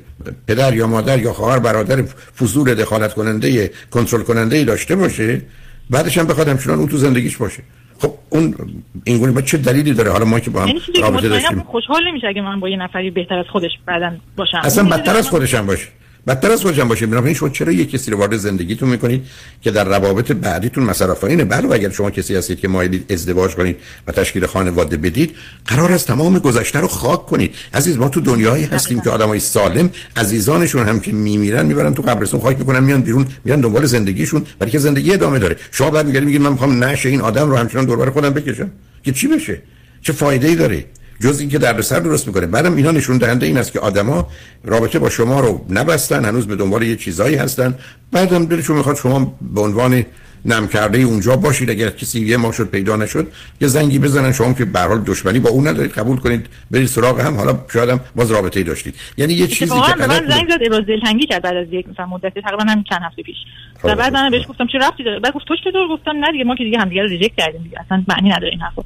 پدر یا مادر یا خواهر برادر فضول دخالت کننده کنترل کننده داشته باشه بعدش هم بخواد همچنان اون تو زندگیش باشه. خب اون این گونه چه دلیلی داره؟ حالا ما که با هم یعنی رابطه داشتیم. خوشحال نمیشه اگه من با یه نفری بهتر از خودش بعدن باشم. اصلا بدتر از خودش هم باشه. بدتر از خودشم باشه بنابراین شما چرا یک کسی رو وارد زندگیتون می‌کنید که در روابط بعدیتون مصرف اینه؟ بله اگر شما کسی هستید که مایلید ازدواج کنید و تشکیل خانواده بدید قرار است تمام گذشته رو خاک کنید. عزیز ما تو دنیایی هستیم که آدمای سالم عزیزانشون هم که میمیرن می‌برن تو قبرستون خاک می‌کنن میان بیرون میان دنبال زندگیشون برای که زندگی ادامه داره. شما بعد میگید من می‌خوام نشه این آدم رو همچنان دور خودم بکشم. که چی بشه؟ چه فایده ای داره؟ جز اینکه دردسر درست می‌کنه. بعدم اینا نشون دهنده این است که آدما رابطه با شما رو نبستن هنوز به دنبال یه چیزایی هستن. بعدم دلشون می‌خواد شما به عنوان نم کرده اونجا باشید. اگر کسی یه ما شد پیدا نشد یه زنگی بزنن. شما که به حال دشمنی با اون ندارید قبول کنید برید سراغ هم. حالا شاید هم باز رابطه ای داشتید. یعنی یه چیزی که من زنگ زد ابراز دلتنگی کرد بعد از یک مثلا مدت تقریبا همین چند هفته پیش. و خب، بعد من خب، بهش خب. گفتم چه رفتی داره؟ بعد گفت تو چطور؟ گفتم نه دیگه ما که دیگه همدیگه رو ریجکت کردیم دیگه اصلا معنی نداره این حرفا.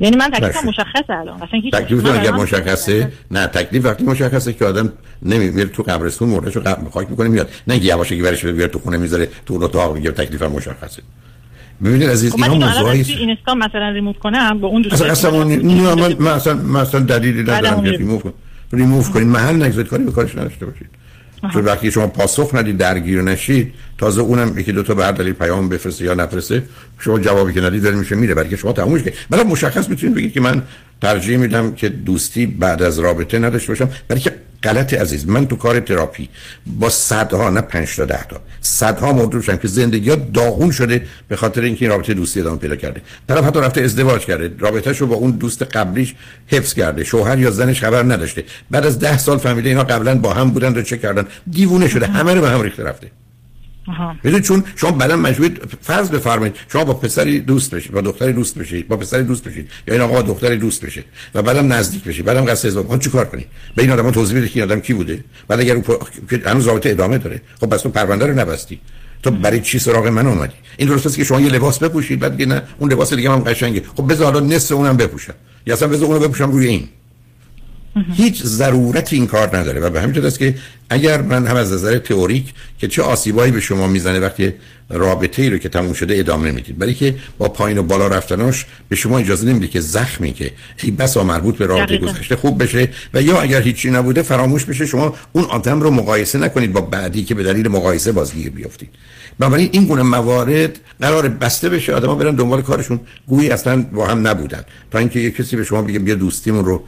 یعنی من تکلیفم مشخصه الان. اصلا هیچ تکلیف اگر مشخصه؟ نه تکلیف وقتی مشخصه که آدم نمیره تو قبرستون مردهشو خاک می‌کنه میاد. نه اینکه یواشکی برش بیاره تو خونه می‌ذاره تو رو اتاق میگه تکلیفم مشخصه. ببینید عزیز خب اینا موضوعی است. اینستا مثلا ریموو کنم با اون دوست اصلا نه من مثلا مثلا دلیلی ندارم که ریموو کنم ریموو کنید محل نگذارید کاری به کارش نداشته باشید. چون وقتی شما پاسخ ندید درگیر نشید تازه اونم یکی دو تا به دلیل پیام بفرسته یا نفرسته شما جوابی که ندید میشه میره. برای شما تمومش کنید بعد مشخص می‌تونید بگید که من ترجیح میدم که دوستی بعد از رابطه نداشته باشم برای که غلط عزیز من تو کار تراپی با صدها نه پنج تا ده تا صدها موضوع شدم که زندگی ها داغون شده به خاطر اینکه این رابطه دوستی ادامه پیدا کرده. طرف حتی رفته ازدواج کرده رابطه شو با اون دوست قبلیش حفظ کرده شوهر یا زنش خبر نداشته. بعد از ده سال فهمیده اینا قبلا با هم بودن و چه کردن. دیوونه شده همه رو به هم ریخته رفته. می‌دونید چون شما بعدا مجبورید فرض بفرمایید شما با پسری دوست بشید با دختری دوست بشید با پسری دوست بشید یا این آقا دختری دوست بشه و بعدم نزدیک بشید بعدم قصد ازدواج چی چیکار کنید به این آدم توضیح بده که این آدم کی بوده؟ بعد اگر او هنوز رابطه ادامه داره. خب پس تو پرونده رو نبستی. تو برای چی سراغ من اومدی؟ این درست که شما یه لباس بپوشید بعد نه اون لباس دیگه هم قشنگه. خب بذار حالا نصف اونم بپوشم. یا اصلا بذار اونو بپوشم روی این. هیچ ضرورت این کار نداره. و به همین است که اگر من هم از نظر تئوریک که چه آسیبایی به شما می‌زنه وقتی رابطه ای رو که تموم شده ادامه می‌دید برای که با پایین و بالا رفتناش به شما اجازه نمیده که زخمی که ای بسا مربوط به رابطه گذشته خوب بشه و یا اگر هیچی نبوده فراموش بشه شما اون آدم رو مقایسه نکنید با بعدی که به دلیل مقایسه بازگیر بیافتید. بنابراین این گونه موارد قرار بسته بشه آدما برن دنبال کارشون. گویی اصلا با هم نبودن. تا اینکه یه کسی به شما بگه بیا دوستیمون رو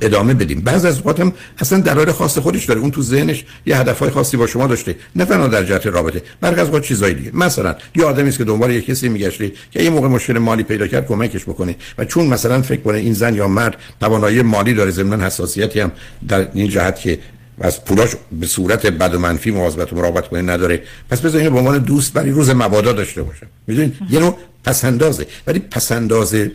ادامه بدیم. بعض از اوقات هم اصلا دلایل خاص خودش داره. اون تو ذهنش یه هدفهای خاصی با شما داشته. نه تنها در جهت رابطه برخی از چیزای دیگه. مثلا یه آدمی است که دنبال یه کسی میگشته که یه موقع مشکل مالی پیدا کرد کمکش بکنه. و چون مثلا فکر کنه این زن یا مرد توانایی مالی داره ضمن حساسیتی هم در این جهت که از پولاش به صورت بد و منفی مواظبت و مراقبت کنه نداره. پس بذارین به عنوان دوست برای روز مبادا داشته باشه می‌دونید؟ یه نوع پسندازه ولی پسندازه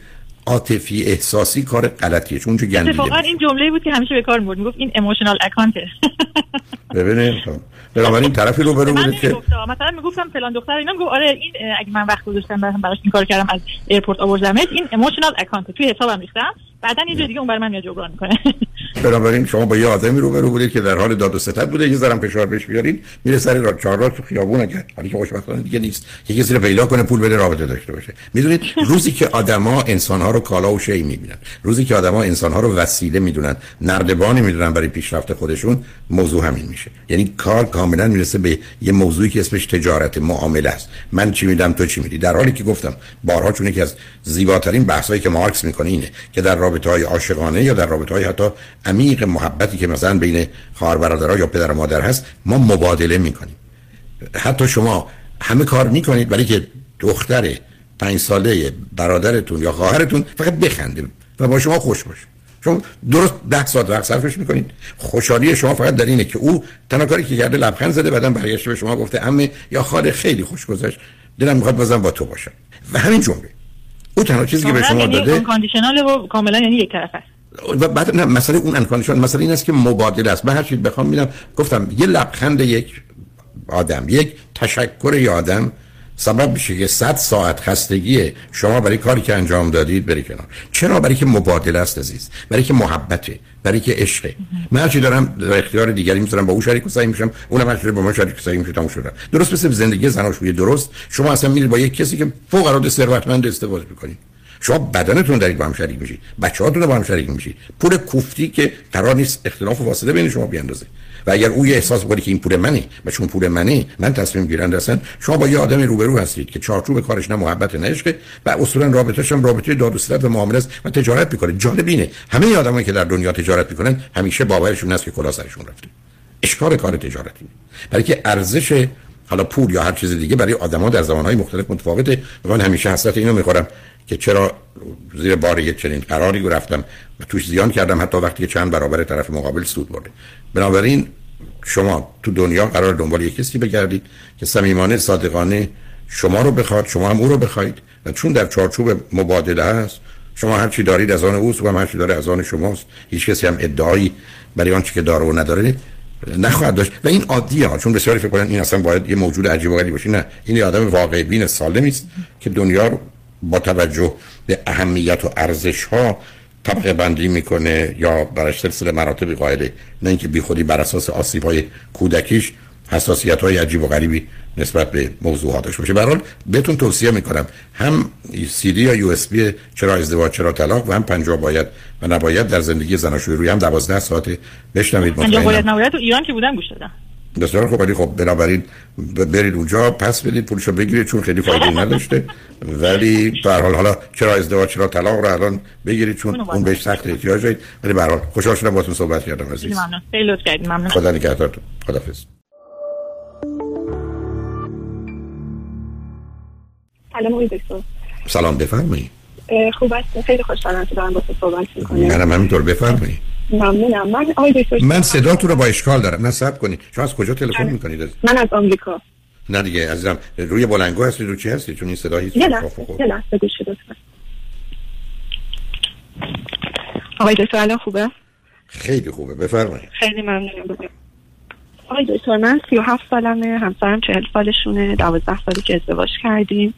عاطفی احساسی کار غلطیه چون چه گندیده اتفاقا این جمله بود که همیشه به کار می‌برد می‌گفت این emotional account ه ببینید بنابراین طرفی رو برو بوده که مثلا می‌گفتم فلان دختر اینا می‌گفت آره این اگه من وقت گذاشتم براش این کار کردم از airport آوردمت این emotional account توی حسابم ریختم. بعدا یه دیگه اون برای من میاد جبران می‌کنه. بنابراین شما با یه آدمی رو بودید که در حال داد و ستد بوده یه ذره فشار بهش بیارید میره سر را چهار راه تو خیابون اگر حالی که خوشبختانه دیگه نیست. یه کسی رو پیدا کنه پول بده رابطه داشته باشه. می‌دونید روزی که آدما انسان ها رو کالا و شی می‌بینن. روزی که آدما انسان ها رو وسیله می‌دونن نردبانی می‌دونن برای پیشرفت خودشون موضوع همین میشه. یعنی کار کاملا می‌رسه به یه موضوعی که اسمش تجارت معامله است. من چی میدم تو چی میدی؟ در حالی که گفتم بارها چون یکی از زیباترین بحثایی که مارکس می‌کنه اینه که در رابطه های عاشقانه یا در رابطه های حتی عمیق محبتی که مثلا بین خواهر برادرها یا پدر و مادر هست ما مبادله می‌کنیم. حتی شما همه کار می‌کنید ولی که دختر پنج ساله برادرتون یا خواهرتون فقط بخنده و با شما خوش باشه. چون درست ده ساعت وقت صرفش می‌کنید. خوشحالی شما فقط در اینه که او تنها کاری که کرده لبخند زده بعدم برگشته به شما گفته امه یا خاله خیلی خوش گذشت. دلم می‌خواد بازم با تو باشم. و همین جمله. او تنها چیزی که به شما یعنی داده conditional و کاملا یعنی یک طرف است. و بعد نه مسئله اون uncondition مسئله این است که مبادله است. من هر چیز بخوام میدم گفتم یه لبخند یک آدم یک تشکر یک آدم سبب میشه که 100 ساعت خستگی شما برای کاری که انجام دادید بری کنار. چرا؟ برای که مبادله است عزیز. برای که محبته برای که عشقه من هرچی دارم در اختیار دیگری می‌ذارم با اون شریک سهیم میشم اونم هرچی با من شریک سهیم میشه تموم شده. درست مثل زندگی زناشویی درست. شما اصلا میرید با یک کسی که فوق العاده ثروتمند ازدواج می‌کنید. شما بدنتون دارید با هم شریک میشید. بچه‌هاتون با هم شریک میشید. پول کوفتی که قرار نیست اختلاف و فاصله بین شما بیاندازه. و اگر او یه احساس کنه که این پول منه و چون پول منه من تصمیم گیرنده هستن شما با یه آدم روبرو هستید که چارچوب کارش نه محبت نه عشق و اصولا رابطه‌ش هم رابطه داد و معامله است و تجارت می‌کنه. جالب اینه همه آدمایی که در دنیا تجارت می‌کنن همیشه باورشون هست که کلا سرشون رفته. اشکال کار تجارتی. برای که ارزش حالا پول یا هر چیز دیگه برای آدما در زمانهای مختلف متفاوته من همیشه حسرت اینو می‌خورم که چرا زیر بار یک چنین قراری رفتم. و توش زیان کردم حتی وقتی که چند برابر طرف مقابل سود برده. بنابراین شما تو دنیا قرار دنبال یک کسی بگردید که صمیمانه صادقانه شما رو بخواد شما هم او رو بخواید. و چون در چارچوب مبادله هست شما هر چی دارید از آن اوست و هم هر چی داره از آن شماست. هیچ کسی هم ادعایی برای آنچه که داره و نداره نخواهد داشت. و این عادیه ها چون بسیاری فکر کنن این اصلا باید یه موجود عجیب و غریبی باشه. نه این یه آدم واقع بین سالمی است که دنیا رو با توجه به اهمیت و ارزش ها طبقه بندی می‌کنه یا برای سلسله مراتب قائله نه اینکه بیخودی بر اساس آسیب های کودکیش حساسیت های عجیب و غریبی نسبت به موضوع داشته باشه. برحال بهتون توصیه می‌کنم هم سی دی یا یو اس بی چرا ازدواج چرا طلاق و هم پنجاه باید و نباید در زندگی زناشویی روی هم دوازده ساعت بشنوید. پنجاه باید نباید؟ تو ایران که بودم گوش دادم بسیار خب ولی خب بنابراین برید اونجا پس بدید پولشو بگیرید چون خیلی فایده نداشته. ولی به حال حالا چرا ازدواج چرا طلاق رو الان بگیرید چون اون بهش سخت احتیاج دارید. ولی به هر حال خوشحال شدم باهاتون صحبت کردم عزیز. ممنون. خیلی لطف کردید. ممنون. خدا نگهدارتون. خدافظ سلام آقای دکتر. سلام بفرمایید خوب است خیلی خوشحالم که دارم با تو صحبت می‌کنم. منم همینطور بفرمایید ممنونم. من آقای دکتر من صداتون رو با اشکال دارم. نه صبر کنید. شما از کجا تلفن می‌کنید؟ من از آمریکا. نه دیگه عزیزم روی بلنگو هستید رو چی هستید چون این صدا هیچ یه لحظه گوش لطفا. آقای دکتر الان خوبه؟ خیلی خوبه. بفرمایید خیلی ممنونم. آقای دکتر من 37 سالمه. همسرم 40 سالشونه. 12 سالی که ازدواج کردیم.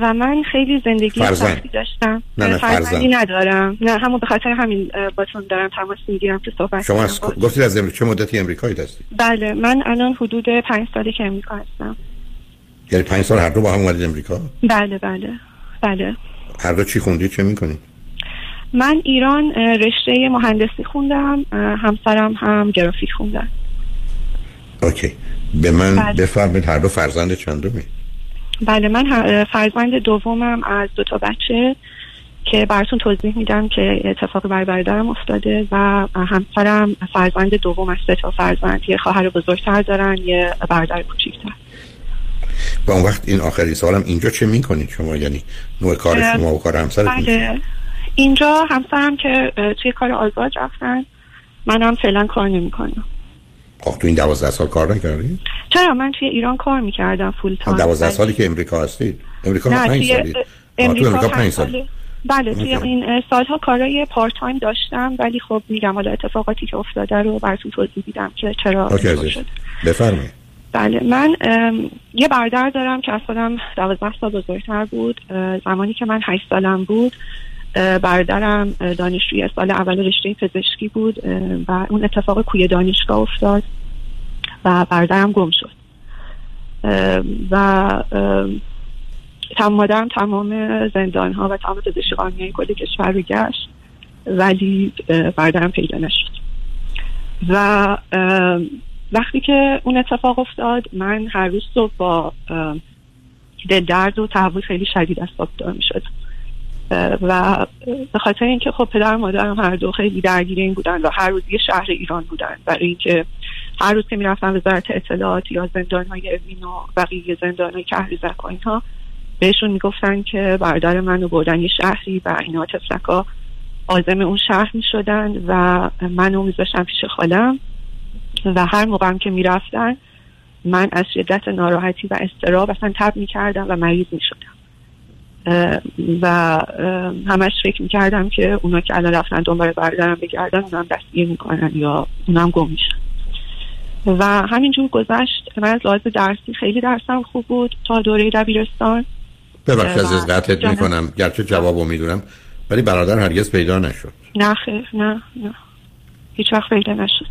و من خیلی زندگی سختی داشتم. نه نه فرزندی ندارم. نه همون به خاطر همین باتون دارم تماس می‌گیرم که صحبت شما از گفتید از امریکا چه مدتی امریکایی هستید بله من الان حدود پنج سالی که امریکا هستم. یعنی پنج سال هر دو با هم اومدید امریکا؟ بله بله بله. هر دو چی خوندید چه می‌کنید؟ من ایران رشته مهندسی خوندم همسرم هم گرافیک خوندن. اوکی. به من بله. بفرمایید هر دو فرزند چندمی؟ بله من فرزند دومم از دو تا بچه که براتون توضیح میدم که اتفاق برای برادرم افتاده و همسرم فرزند دوم از سه تا فرزند. یه خواهر بزرگتر دارن یه برادر کوچیکتر. و اون وقت این آخری سوالم اینجا چه می‌کنید شما؟ یعنی نوع کار شما و کار همسرت بله. اینجا همسرم که توی کار آزاد رفتن منم فعلا کار نمی‌کنم. خب تو این دوازده سال کار نکردی؟ چرا؟ من توی ایران کار می‌کردم فول تایم دوازده سالی که امریکا هستید امریکا نه پنج سالی. امریکا پنج سال بله توی این سالها کارای پارت تایم داشتم ولی خب میگم حالا اتفاقاتی که افتاده رو براتون توضیح میدم که چرا شد. بفرمایید. بله من یه برادر دارم که از خودم دوازده سال بزرگتر بود. زمانی که من هشت سالم بود. برادرم دانشجوی سال اول رشته پزشکی بود و اون اتفاق کوی دانشگاه افتاد و برادرم گم شد. و مادرم تمام زندان ها و تمام پزشکی قانونی کل کشور رو گشت ولی برادرم پیدا نشد. و وقتی که اون اتفاق افتاد من هر روز صبح با دل درد و تحول خیلی شدید از خواب می شدم و به خاطر اینکه خب پدر و مادرم هر دو خیلی درگیر این بودن و هر روز یه شهر ایران بودن. برای اینکه هر روز که می‌رفتن وزارت اطلاعات یا زندان های اوین و بقیه زندان های کهریزک و اینها بهشون می‌گفتن که برادر منو بردن یه شهری و اینا تفلکا آزم اون شهر می‌شدن و منو میذاشتن پیش خالم و هر موقعم که می‌رفتن من از شدت ناراحتی و استراب اصلا تب می‌کردم و مریض می‌شدم. و همش فکر می‌کردم که اونا که الان رفتن دنبال برادرم بگردن اونم دستگیر می‌کنن یا اونم گم میشن. و همینجور گذشت. من از لحاظ درسی خیلی درسم خوب بود تا دوره دبیرستان. ببخشید از قطعت می‌کنم. گرچه جوابو می‌دونم ولی برادر هرگز پیدا نشد. نه خیر نه نه. هیچ وقت پیدا نشد.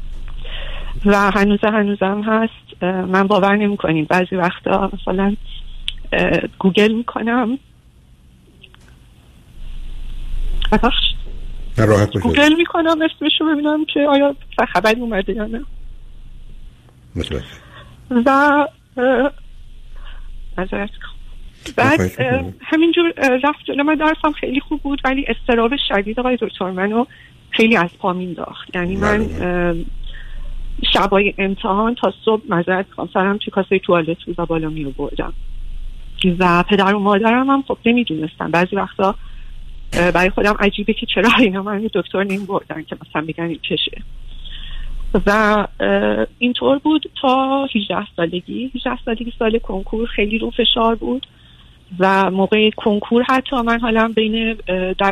و هنوز هنوزم هست. من باور نمی کنیم بعضی وقتا مثلا گوگل می‌کنم. راحت گوگل می‌کنم اسمشو ببینم که آیا خبری اومده یا نه. و بعد همینجور رفت جلو. من درسم خیلی خوب بود ولی استراب شدید آقای دکتر منو خیلی از پا مینداخت یعنی من. شبای امتحان تا صبح مذارت کنم سرم توی کاسه توالت بود و بالا می بردم و پدر و مادرم هم خب نمی‌دونستم. بعضی وقتا برای خودم عجیبه که چرا اینا من دکتر نمی بردن که مثلا بگن این چشه. و اینطور بود تا 18 سالگی. 18 سالگی سال کنکور خیلی رو فشار بود و موقع کنکور حتی من حالا بین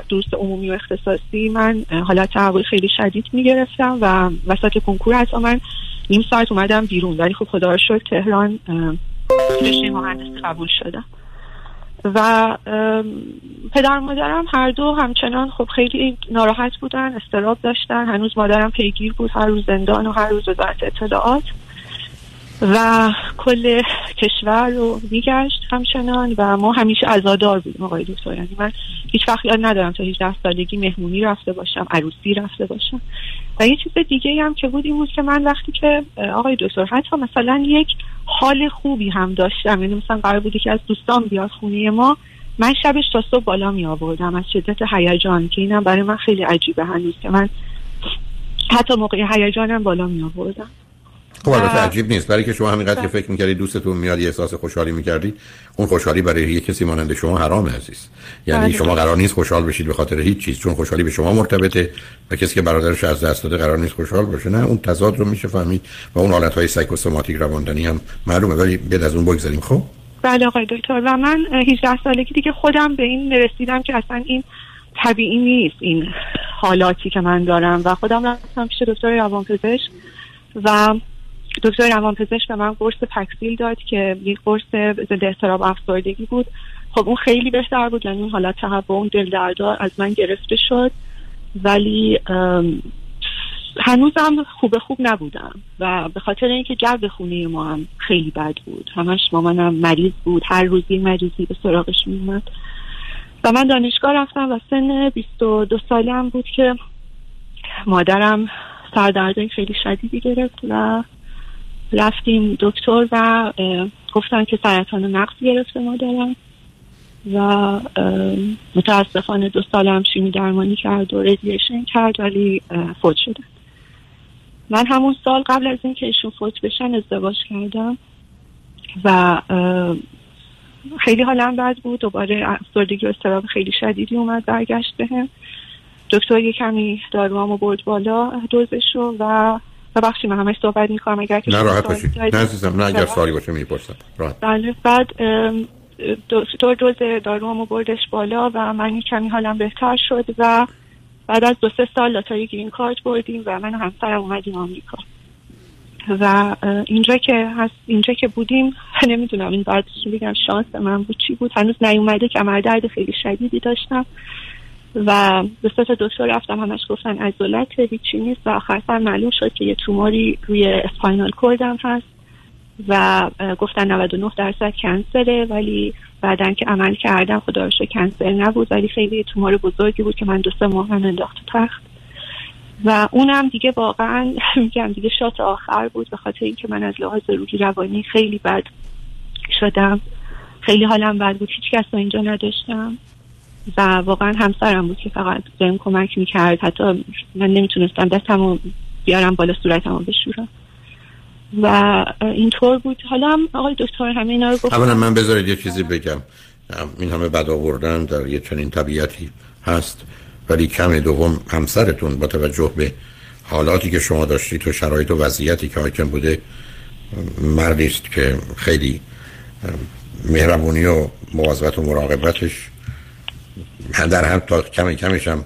دوست عمومی و اختصاصی من حالت تحول خیلی شدید می‌گرفتم و وسط کنکور حتی من نیم ساعت اومدم بیرون. ولی خب خدا شد تهران رشته مهندسی قبول شدم و پدر مادرم هر دو همچنان خب خیلی ناراحت بودن استراب داشتن. هنوز مادرم پیگیر بود هر روز زندان و هر روز وزارت اطلاعات. و کل کشور رو میگشت همچنان و ما همیشه ازادار بودیم آقای دکتر. یعنی من هیچ وقت یاد ندارم تا 18 سالگی مهمونی رفته باشم عروسی رفته باشم. و یه چیز دیگه هم که بود این بود که من وقتی که آقای دکتر حتی مثلا یک حال خوبی هم داشتم. یعنی مثلا قرار بودی که از دوستان بیاد خونه ما من شبش تا صبح بالا می آوردم. از شدت هیجان که اینم برای من خیلی عجیبه هنوز که من حتی موقع هیجانم بالا می آوردم. خب البته عجیب نیست. برای که شما همینقدر که فکر می‌کردی دوستتون میاد یه احساس خوشحالی می‌کردی اون خوشحالی برای یه کسی مانند شما حرام عزیز. یعنی بله. شما قرار نیست خوشحال بشید به خاطر هیچ چیز چون خوشحالی به شما مرتبطه و کسی که برادرش از دست داده قرار نیست خوشحال باشه. نه اون تضاد رو میشه فهمید و اون حالت های سایکوسوماتیک رواندنی هم معلومه ولی بیاد از اون بگذاریم. خب؟ بله آقای دکتر. و من 18 سالگی دیگه خودم به این رسیدم که اصلا این طبیعی نیست این حالاتی که من دارم. و خودم رفتم پیش دکتر روانپزشک و دکتر روانپزشک به من قرص پکسیل داد که یک قرص ضد اضطراب افسردگی بود. خب اون خیلی بهتر بود یعنی اون حالت اون دل دردار از من گرفته شد. ولی هنوزم خوب خوب نبودم و به خاطر اینکه جو خونه ما هم خیلی بد بود. همش مامانم مریض بود. هر روزی مریضی به سراغش میومد و من دانشگاه رفتم و سن 22 ساله هم بود که مادرم سردرد خیلی شدیدی گرفت و رفتیم دکتر و گفتن که سرطان نقص گرفته مادرم و متاسفانه دو سال هم شیمی درمانی کرد و ردیشن کرد ولی فوت شده من همون سال قبل از اینکه ایشون فوت بشن ازدواج کردم و خیلی حالم بد بود. دوباره افسردگی و استراب خیلی شدیدی اومد برگشت بهم. دکتر یه کمی داروامو برد بالا دوزش رو و ببخشید من همش صحبت می‌کنم. اگر نه راحت باشید. نه عزیزم نه اگر سوالی باشه می‌پرسم. راحت. بله بعد دکتر دوز داروامو بردش بالا و من کمی حالم بهتر شد و بعد از دو سه سال لاتاری گرین کارت بردیم و من و همسرم اومدیم آمریکا. و اینجا که هست اینجا که بودیم نمی‌دونم این بعد بگم شانس من بود چی بود؟ هنوز نیومده که درد خیلی شدیدی داشتم. و به سه دکتر رفتم همش گفتن عضلت هیچی نیست. و آخر سر معلوم شد که یه توماری روی اسپاینال کوردم هست و گفتن 99 درصد کنسره ولی بعدا که عمل کردم خدا کنسر نبود ولی خیلی تومار بزرگی بود که من دو سه ماه من انداخت تخت. و اونم دیگه واقعا میگم دیگه شات آخر بود به خاطر اینکه من از لحاظ روحی روانی خیلی بد شدم. خیلی حالم بد بود. هیچ کس اینجا نداشتم. و واقعا همسرم بود که فقط بهم کمک می‌کرد. حتی من نمی‌تونستم دستمو بیارم بالا صورتمو بشورم. و اینطور بود. حالا هم آقای دکتر همه اینا رو گفت. اولا من بذارید یه چیزی بگم. این همه بد آوردن در یه چنین طبیعتی هست. ولی کم دوم همسرتون با توجه به حالاتی که شما داشتید و شرایط و وضعیتی که حاکم بوده مردی که خیلی مهربونی و مواظبت و مراقبتش در هم تا کم کمش هم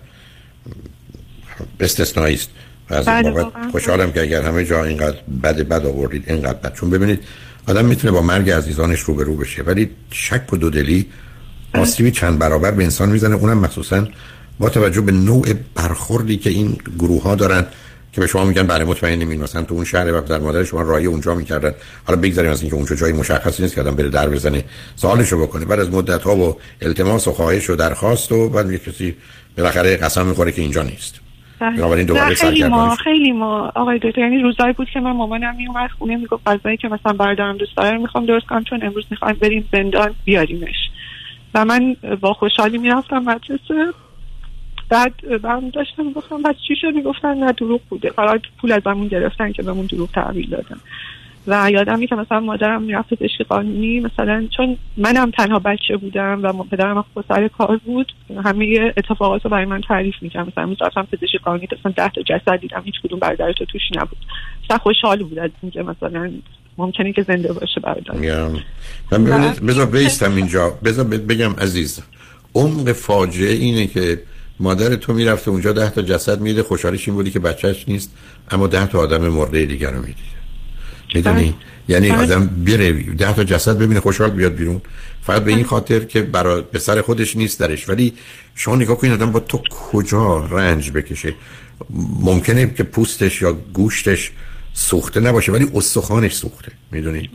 استثنایی است. و از بله خوشحالم که اگر همه جا اینقدر بد بد آوردید اینقدر بد. چون ببینید آدم می‌تونه با مرگ عزیزانش رو به رو بشه. ولی شک و دودلی آسیبی چند برابر به انسان می‌زنه. اونم مخصوصا با توجه به نوع برخوردی که این گروه ها دارن. که به شما میگن برای بله، مطمئن نمین مثلا تو اون شهر و در مادر شما رای اونجا می‌کردن. حالا بگذاریم از اینکه اونجا جای مشخصی نیست که آدم بره در بزنه سوالشو بکنه. بعد از مدت ها و التماس و خواهش و درخواست و بعد یه کسی بالاخره قسم می‌خوره که اینجا نیست. بله. بنابراین دوباره خیلی ما خیلی ما. آقای دکتر یعنی روزایی بود که من مامانم میومد خونه می‌گفت غذایی که مثلا برادرم دوست داره می‌خوام درست کنم چون امروز می‌خوایم بریم زندان بیاریمش. و من با خوشحالی می‌رفتم مدرسه. بعد برم داشتم گفتم بعد چی شد؟ می‌گفتن نه دروغ بوده. فقط پول از همون گرفتن که بهمون دروغ تحویل دادن. و یادم که مثلا مادرم می‌رفت پزشک قانونی مثلا چون منم تنها بچه بودم و پدرم خود سر کار بود همه اتفاقات رو برای من تعریف می‌کنم مثلا امروز رفتم پزشک قانونی مثلا ده تا جسد دیدم هیچ کدوم برادر تو توش نبود. مثلا خوشحال بود از اینکه مثلا ممکنه که زنده باشه برادر من ببینید بذار بیستم اینجا. بذار بگم عزیز عمق فاجعه اینه که مادر تو می‌رفته اونجا ده تا جسد میده. خوشحالش این بودی که بچهش نیست اما ده تا آدم مرده دیگر رو می‌دید می‌دونی؟ بله. یعنی بله. آدم بره ده تا جسد ببینه خوشحال بیاد بیرون. فقط به این بله. خاطر که برای به سر خودش نیست درش. ولی شما نگاه کنید آدم با تو کجا رنج بکشه؟ ممکنه که پوستش یا گوشتش سوخته نباشه ولی استخوانش سوخته. می‌دونی؟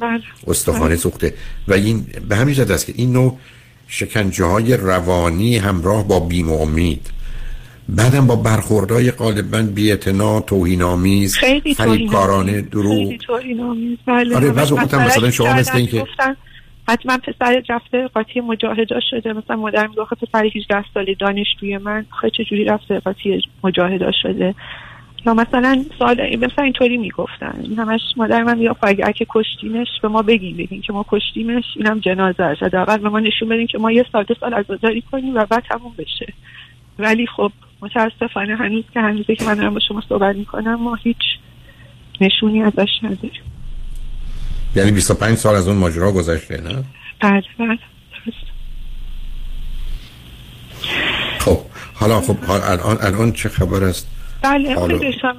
استخوانه سوخته. و این به همین جد است که این نوع شکنجه های روانی همراه با بیم و امید. بعدم با برخوردهای غالبا بی‌اعتنا توهین آمیز فریبکارانه دروغ خیلی توهین آمیز بله آره بعضی مثلا شما مثل اینکه حتما پسر رفته قاطی مجاهدا شده مثلا مادر می‌گفت پسر 18 ساله دانشجوی من خیلی چجوری رفته قاطی مجاهدا شده؟ یا مثلا سال مثلا اینطوری می‌گفتن. این همش مادر من یا اگر که کشتیمش به ما بگیم بگیم که ما کشتیمش اینم جنازه است. حداقل به ما نشون بدیم که ما یه سال دو سال عزاداری کنیم و بعد تموم بشه. ولی خب متاسفانه هنوز که هنوزه که من دارم با شما صحبت می‌کنم ما هیچ نشونی ازش نداریم. یعنی 25 سال از اون ماجرا گذشته نه؟ بله بله خب حالا خب الان الان چه خبر است؟ بله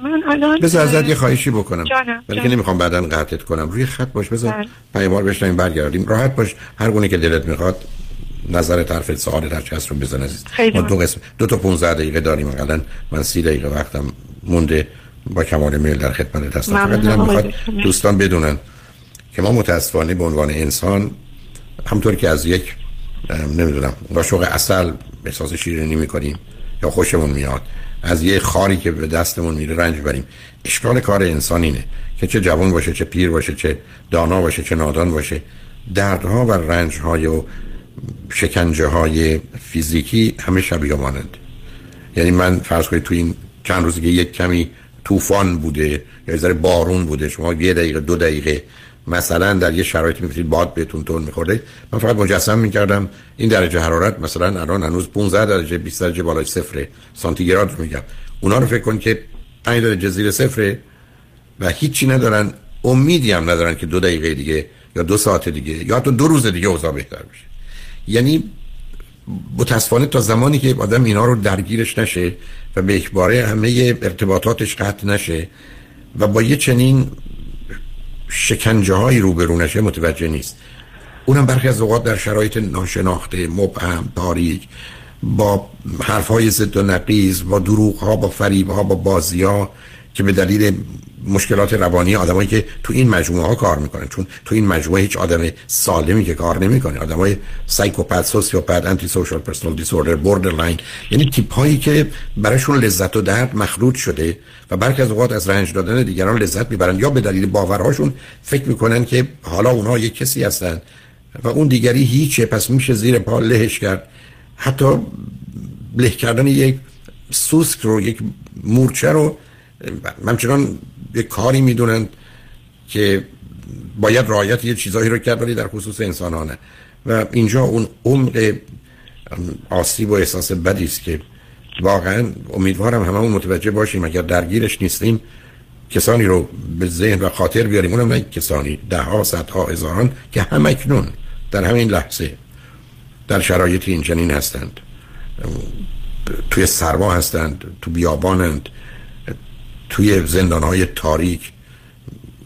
من الان بذار ازت یه خواهشی بکنم. ولی که نمی‌خوام بعدا قطعت کنم. روی خط باش بذار بله. بار بشنیم برگردیم. راحت باش. هر گونه که دلت می‌خواد نظر طرف سوال هر چیز رو بزن عزیز. ما دو قسم دو تا 15 دقیقه داریم الان. من 30 دقیقه وقتم مونده. با کمال میل در خدمت هستم. فقط دلم می‌خواد دوستان بدونن که ما متاسفانه به عنوان انسان همطور که از یک نمی‌دونم قاشق اصل احساس شیرینی می‌کنیم یا خوشمون میاد. از یه خاری که به دستمون میره رنج بریم. اشکال کار انسان اینه که چه جوان باشه چه پیر باشه چه دانا باشه چه نادان باشه. دردها و رنجهای و شکنجه های فیزیکی همه شبیه مانند. یعنی من فرض کنید تو این چند روزی که یک کمی طوفان بوده یا ذره بارون بوده شما یه دقیقه دو دقیقه مثلا در یه شرایطی میفتید باد بهتون تون میخورده من فقط مجسم می‌کردم. این درجه حرارت مثلا الان هنوز 15 درجه 20 درجه بالای صفر سانتیگراد رو میگم. اونا رو فکر کن که 5 درجه زیر صفره و هیچی ندارن. امیدی هم ندارن که دو دقیقه دیگه یا دو ساعت دیگه یا حتی دو روز دیگه اوضاع بهتر بشه. یعنی متاسفانه تا زمانی که آدم اینا رو درگیرش نشه و به اکباره همه ارتباطاتش قطع نشه و با یه چنین شکنجه های روبرو نشه متوجه نیست. اونم برخی از اوقات در شرایط ناشناخته مبهم تاریک با حرف های ضد و نقیز با دروغ ها با فریب ها با بازی ها که به دلیل مشکلات روانی آدمایی که تو این مجموعه ها کار می‌کنن. چون تو این مجموعه هیچ آدم سالمی که کار نمی‌کنه. آدمای psychopath sociopath antisocial personal disorder borderline یعنی تیپ هایی که براشون لذت و درد مخلوط شده و برخی از اوقات از رنج دادن دیگران لذت می‌برن. یا به دلیل باورهاشون فکر می‌کنن که حالا اونها یک کسی هستن و اون دیگری هیچه پس میشه زیر پا لهش کرد. حتی له کردن یک سوسک رو یک مورچه رو همچنان یک کاری می‌دونن که باید رعایت یه چیزایی رو کرد ولی در خصوص انسانانه. و اینجا اون عمق آسیب و احساس بدی است که واقعا امیدوارم هممون متوجه باشیم. اگر درگیرش نیستیم کسانی رو به ذهن و خاطر بیاریم. اونم نه کسانی ده ها صد ها هزاران که هم اکنون در همین لحظه در شرایط این چنین هستند. توی سرما هستند تو بیابانند. توی زندان های تاریک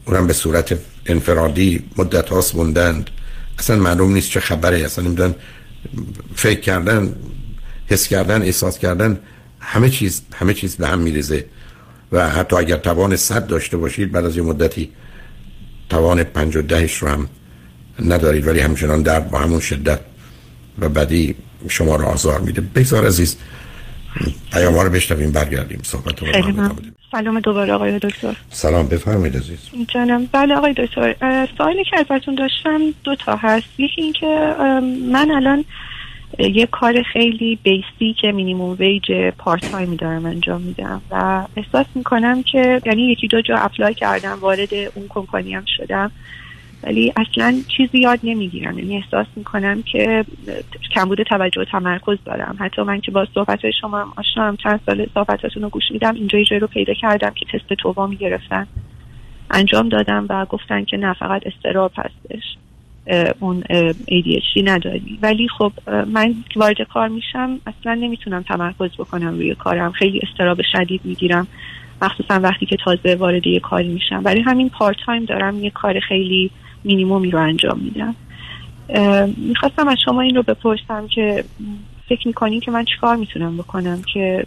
اونم به صورت انفرادی مدت هاست موندند. اصلا معلوم نیست چه خبره. اصلا نمی‌دونن فکر کردن حس کردن احساس کردن همه چیز همه چیز به هم میریزه. و حتی اگر توان صد داشته باشید بعد از یه مدتی توان پنج و دهش رو هم ندارید ولی همچنان درد با همون شدت و بدی شما رو آزار میده. بگذار عزیز پیام رو بشنویم برگردیم. صحبت رو سلام دوباره آقای دکتر. سلام بفرمایید عزیز. جانم. بله آقای دکتر سوالی که ازتون داشتم دو تا هست. یکی اینکه من الان یه کار خیلی basic که minimum wage part time ی دارم انجام میدم و احساس می‌کنم که یعنی یکی دو جا apply کردم وارد اون کمپانی هم شدم. ولی اصلا چیزی یاد نمی‌گیرم. یعنی احساس می‌کنم که کمبود توجه و تمرکز دارم. حتی من که با صحبت شما آشنام چند سال صحبتاتون رو گوش میدم اینجا جایی رو پیدا کردم که تست توبا می‌گرفتن. انجام دادم و گفتن که نه فقط استراب هستش. اون ADHD نداری. ولی خب من وارد کار میشم اصلا نمی‌تونم تمرکز بکنم روی کارم. خیلی استراب شدید می‌گیرم. مخصوصا وقتی که تازه وارد یه کاری میشم. برای همین پارت تایم دارم یه کار خیلی مینیمومی رو انجام میدم. می‌خواستم از شما این رو بپرسم که فکر می‌کنین که من چیکار می‌تونم بکنم که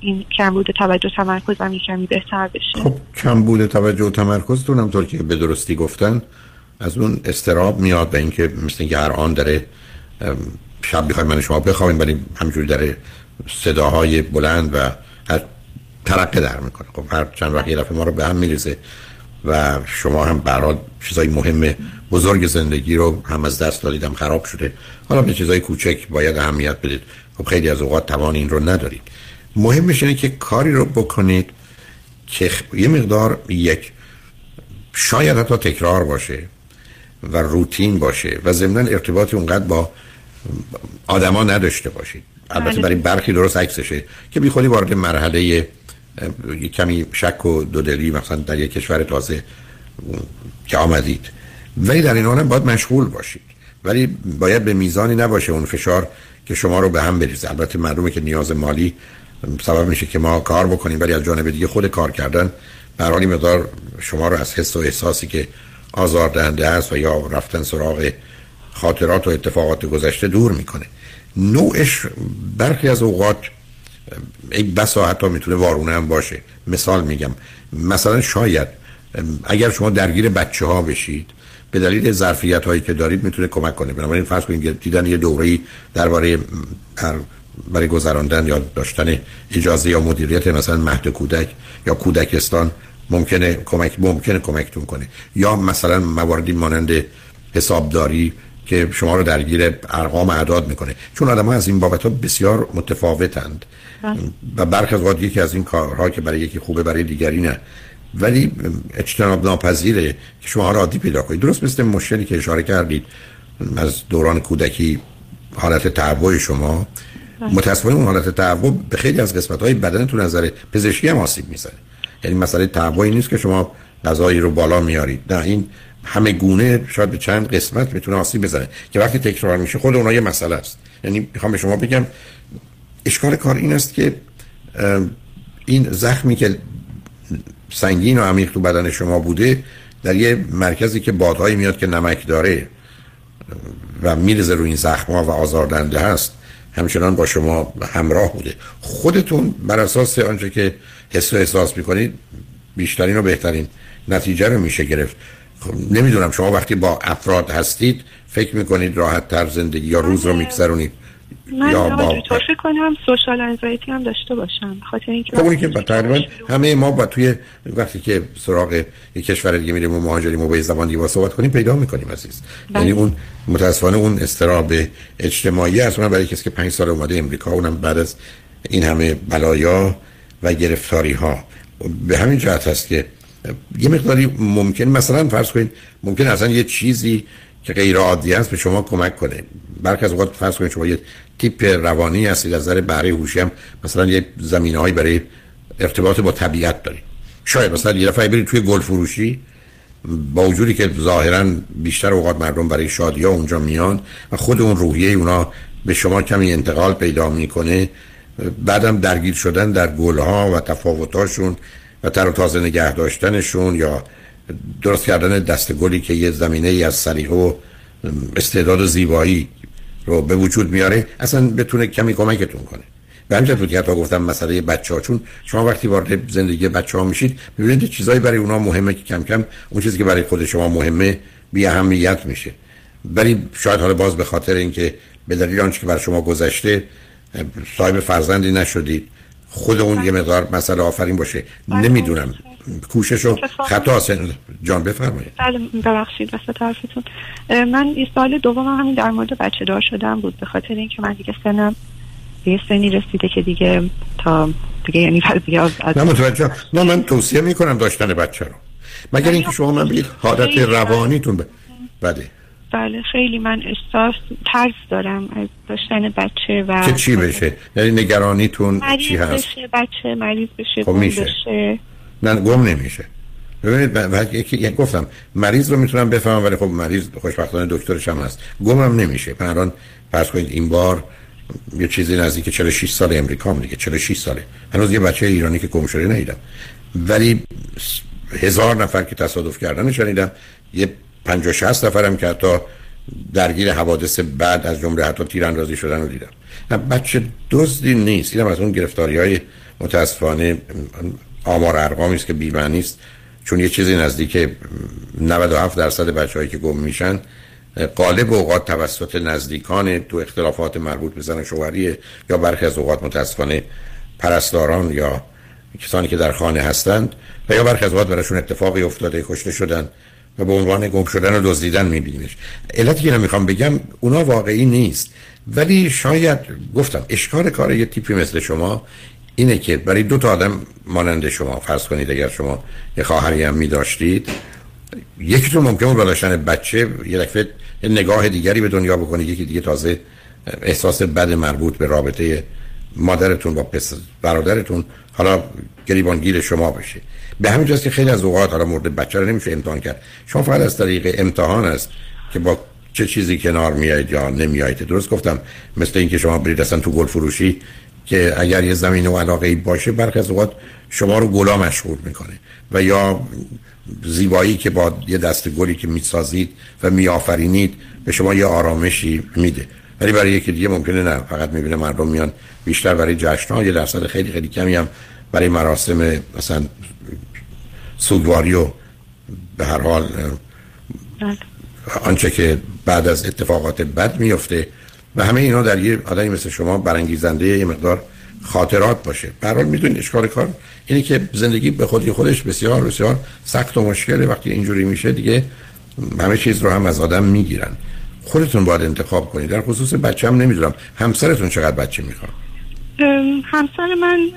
این کمبود توجه تمرکزم کمی بهتر بشه؟ خب کمبود توجه و تمرکز طور که به درستی گفتن از اون استراب میاد به اینکه مثل اینکه هر آن داره شب بخوایم من شما بخوایم ولی همجوری داره صداهای بلند و هر ترقه در می‌کنه. خب هر چند وقت یه ما رو به هم میریزه. و شما هم برای چیزای مهم بزرگ زندگی رو هم از دست دادید هم خراب شده. حالا به چیزای کوچک باید اهمیت بدید. خب خیلی از اوقات توان این رو ندارید. مهمش اینه که کاری رو بکنید که یه مقدار یک شاید حتی تکرار باشه و روتین باشه و ضمن ارتباطی اونقدر با آدما نداشته باشید. البته بله. برای برخی درست عکسشه که بی خودی وارد مرحله کمی شک و دودلی مثلا در یک کشور تازه که آمدید. ولی در این حال باید مشغول باشید. ولی باید به میزانی نباشه اون فشار که شما رو به هم بریزه. البته معلومه که نیاز مالی سبب میشه که ما کار بکنیم ولی از جانب دیگه خود کار کردن به مقدار شما رو از حس و احساسی که آزاردهنده است و یا رفتن سراغ خاطرات و اتفاقات گذشته دور می‌کنه. نوعش برخی از اوقات این بسا حتی می‌تونه وارونه هم باشه. مثال میگم. مثلا شاید اگر شما درگیر بچه ها بشید به دلیل ظرفیت هایی که دارید می‌تونه کمک کنه. بنابراین فرض کنید دیدن یه دوره درباره برای گذراندن یا داشتن اجازه یا مدیریت مثلا مهد کودک یا کودکستان ممکنه کمک ممکنه کمکتون کنه. یا مثلا مواردی مانند حسابداری که شما رو درگیر ارقام اعداد می‌کنه. چون آدم ها از این بابت ها بسیار متفاوتند. و برخ از یکی از این کارها که برای یکی خوبه برای دیگری نه. ولی اجتناب ناپذیره که شما را عادی پیدا کنید. درست مثل مشکلی که اشاره کردید از دوران کودکی حالت تعبوی شما. بله. متاسفانه اون حالت تعبو به خیلی از قسمت های بدنتون نظر پزشکی هم آسیب می‌زنه. یعنی مسئله تعبوی نیست که شما غذایی رو بالا میارید. نه این همه گونه شاید به چند قسمت می‌تونه آسیب بزنه. که وقتی تکرار میشه خود اونها یه مسئله است. یعنی می‌خوام به شما بگم اشکال کار این است که این زخمی که سنگین و عمیق تو بدن شما بوده در یه مرکزی که بادهایی میاد که نمک داره و میرزه روی این زخم و آزاردنده هست همچنان با شما همراه بوده. خودتون بر اساس آنچه که حس و احساس می‌کنید بیشترین و بهترین نتیجه رو میشه گرفت. خب نمی‌دونم شما وقتی با افراد هستید فکر می‌کنید راحت تر زندگی یا روز رو میگذرونید؟ من یا فکر کنم سوشال انزایتی هم داشته باشم خاطر اینکه خب اونی که تقریبا همه ما با توی وقتی که سراغ یک کشور دیگه میریم و مهاجریم و با زبان دیگه صحبت کنیم پیدا می‌کنیم عزیز. بله. یعنی اون متاسفانه اون استراب اجتماعی است. من برای کسی که پنج سال اومده امریکا اونم بعد از این همه بلایا و گرفتاری ها به همین جهت هست که یه مقداری ممکن مثلا فرض کنید ممکن اصلا یه چیزی که غیر عادی است به شما کمک کنه. برخی از اوقات فرض کنید شما یه تیپ روانی هستید از نظر بهره هوشی هم مثلا یه زمینه‌ای برای ارتباط با طبیعت دارید. شاید مثلا یه دفعه برید توی گل فروشی با وجودی که ظاهرا بیشتر اوقات مردم برای شادی ها اونجا میان و خود اون روحیه اونا به شما کمی انتقال پیدا می‌کنه. بعدم درگیر شدن در گلها و تفاوتاشون و تر و تازه نگه داشتنشون یا درست کردن دست گلی که یه زمینه ای از سلیقه و استعداد و زیبایی رو به وجود میاره اصلا بتونه کمی کمکتون کنه. به همین بود که گفتم مسئله بچه ها چون شما وقتی وارد زندگی بچه ها میشید می‌بینید چیزایی برای اونا مهمه که کم کم اون چیزی که برای خود شما مهمه بی اهمیت میشه. ولی شاید حالا باز به خاطر اینکه به دلیل آنچه که بر شما گذشته صاحب فرزندی نشدید خود اون یه مقدار مسئله آفرین باشه. نمی‌دونم. کوشش و خطا جان بفرمایید. بله ببخشید وسط حرفتون من این سال دوم همین در مورد بچه دار شدم بود به خاطر اینکه من دیگه سنم یه سنی رسیده که دیگه تا دیگه یعنی دیگه از نه متوجه نه من توصیه می‌کنم داشتن بچه رو. مگر اینکه شما من بگید حالت روانیتون ب... بله بله خیلی من احساس ترس دارم از داشتن بچه و چه چی بشه؟ یعنی نگرانیتون چی هست؟ بشه بچه مریض بشه خب میشه. بشه. نه گم نمیشه. ببینید یکی گفتم مریض رو می‌تونم بفهمم ولی خب مریض خوشبختانه دکترش هم هست. گمم نمیشه. الان فرض کنید این بار یه چیزی نزدیک 46 سال امریکا دیگه 46 ساله. هنوز یه بچه ایرانی که گم شده ندیدم. ولی هزار نفر که تصادف کردن شنیدم یه 50 60 نفرم که حتی درگیر حوادث بعد از جمله حتی تیراندازی شدن رو دیدم. بچه دزدی نیست. اینم از اون گرفتاری های متاسفانه آمار ارقامی است که بی‌معنی است. چون یه چیزی نزدیک 97 درصد بچه‌هایی که گم میشن قالب اوقات توسط نزدیکان تو اختلافات مربوط به زن شوهری یا برخی از اوقات متاسفانه پرستاران یا کسانی که در خانه هستند و یا برخی از اوقات براشون اتفاقی افتاده کشته شدن و به عنوان گم شدن و دزدیدن میبینیمش. علتی که نمی‌خوام بگم اونا واقعی نیست. ولی شاید گفتم اشکال کار یه تیپی مثل شما اینه که برای دو تا آدم مانند شما فرض کنید اگر شما یه خواهری هم می داشتید یکیتون ممکن با داشتن بچه یه دفعه نگاه دیگری به دنیا بکنه یکی دیگه تازه احساس بد مربوط به رابطه مادرتون با پس برادرتون حالا گریبانگیر شما بشه. به همین جاست که خیلی از اوقات حالا مورد بچه رو نمیشه امتحان کرد. شما فقط از طریق امتحان است که با چه چیزی کنار میایید یا نمیایید درست گفتم مثل اینکه شما برید اصلا تو گل فروشی که اگر یه زمین و علاقه ای باشه برخی از اوقات شما رو گلا مشغول می‌کنه و یا زیبایی که با یه دست گلی که می‌سازید و میآفرینید به شما یه آرامشی میده ولی برای یکی دیگه ممکنه نه فقط می‌بینه مردم میان بیشتر برای جشن ها یه درصد خیلی خیلی کمی هم برای مراسم مثلا سوگواری و به هر حال بله. آنچه که بعد از اتفاقات بد میفته و همه اینا در یه آدمی مثل شما برانگیزنده یه مقدار خاطرات باشه. به حال می‌دونید اشکال کار اینه که زندگی به خودی خودش بسیار بسیار سخت و مشکله. وقتی اینجوری میشه دیگه همه چیز رو هم از آدم می‌گیرن. خودتون باید انتخاب کنید. در خصوص بچه هم نمی‌دونم همسرتون چقدر بچه می‌خواد همسر من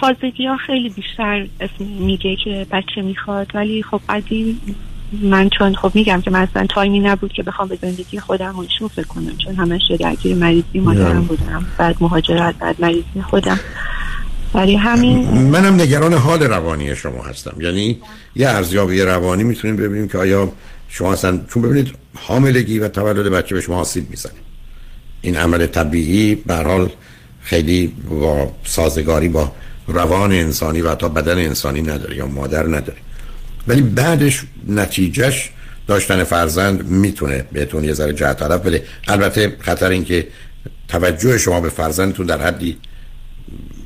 تازگی ها خیلی بیشتر اسم میگه که بچه می‌خواد. ولی خب قدیم من چون خب میگم که مثلا تایمی نبود که بخوام به زندگی خودم و فکر کنم چون همش درگیر مریضی مادرم بودم بعد مهاجرت بعد مریضی خودم. برای همین منم نگران حال روانی شما هستم. یعنی یه ارزیابی روانی می‌تونیم ببینیم که آیا شما اصلا چون ببینید حاملگی و تولد بچه به شما آسیب می‌زنه. این عمل طبیعی به حال خیلی با سازگاری با روان انسانی و حتی بدن انسانی نداره یا مادر نداره. ولی بعدش نتیجهش داشتن فرزند می‌تونه بهتون یه ذره جهت طرف بده. البته خطر این که توجه شما به فرزندتون در حدی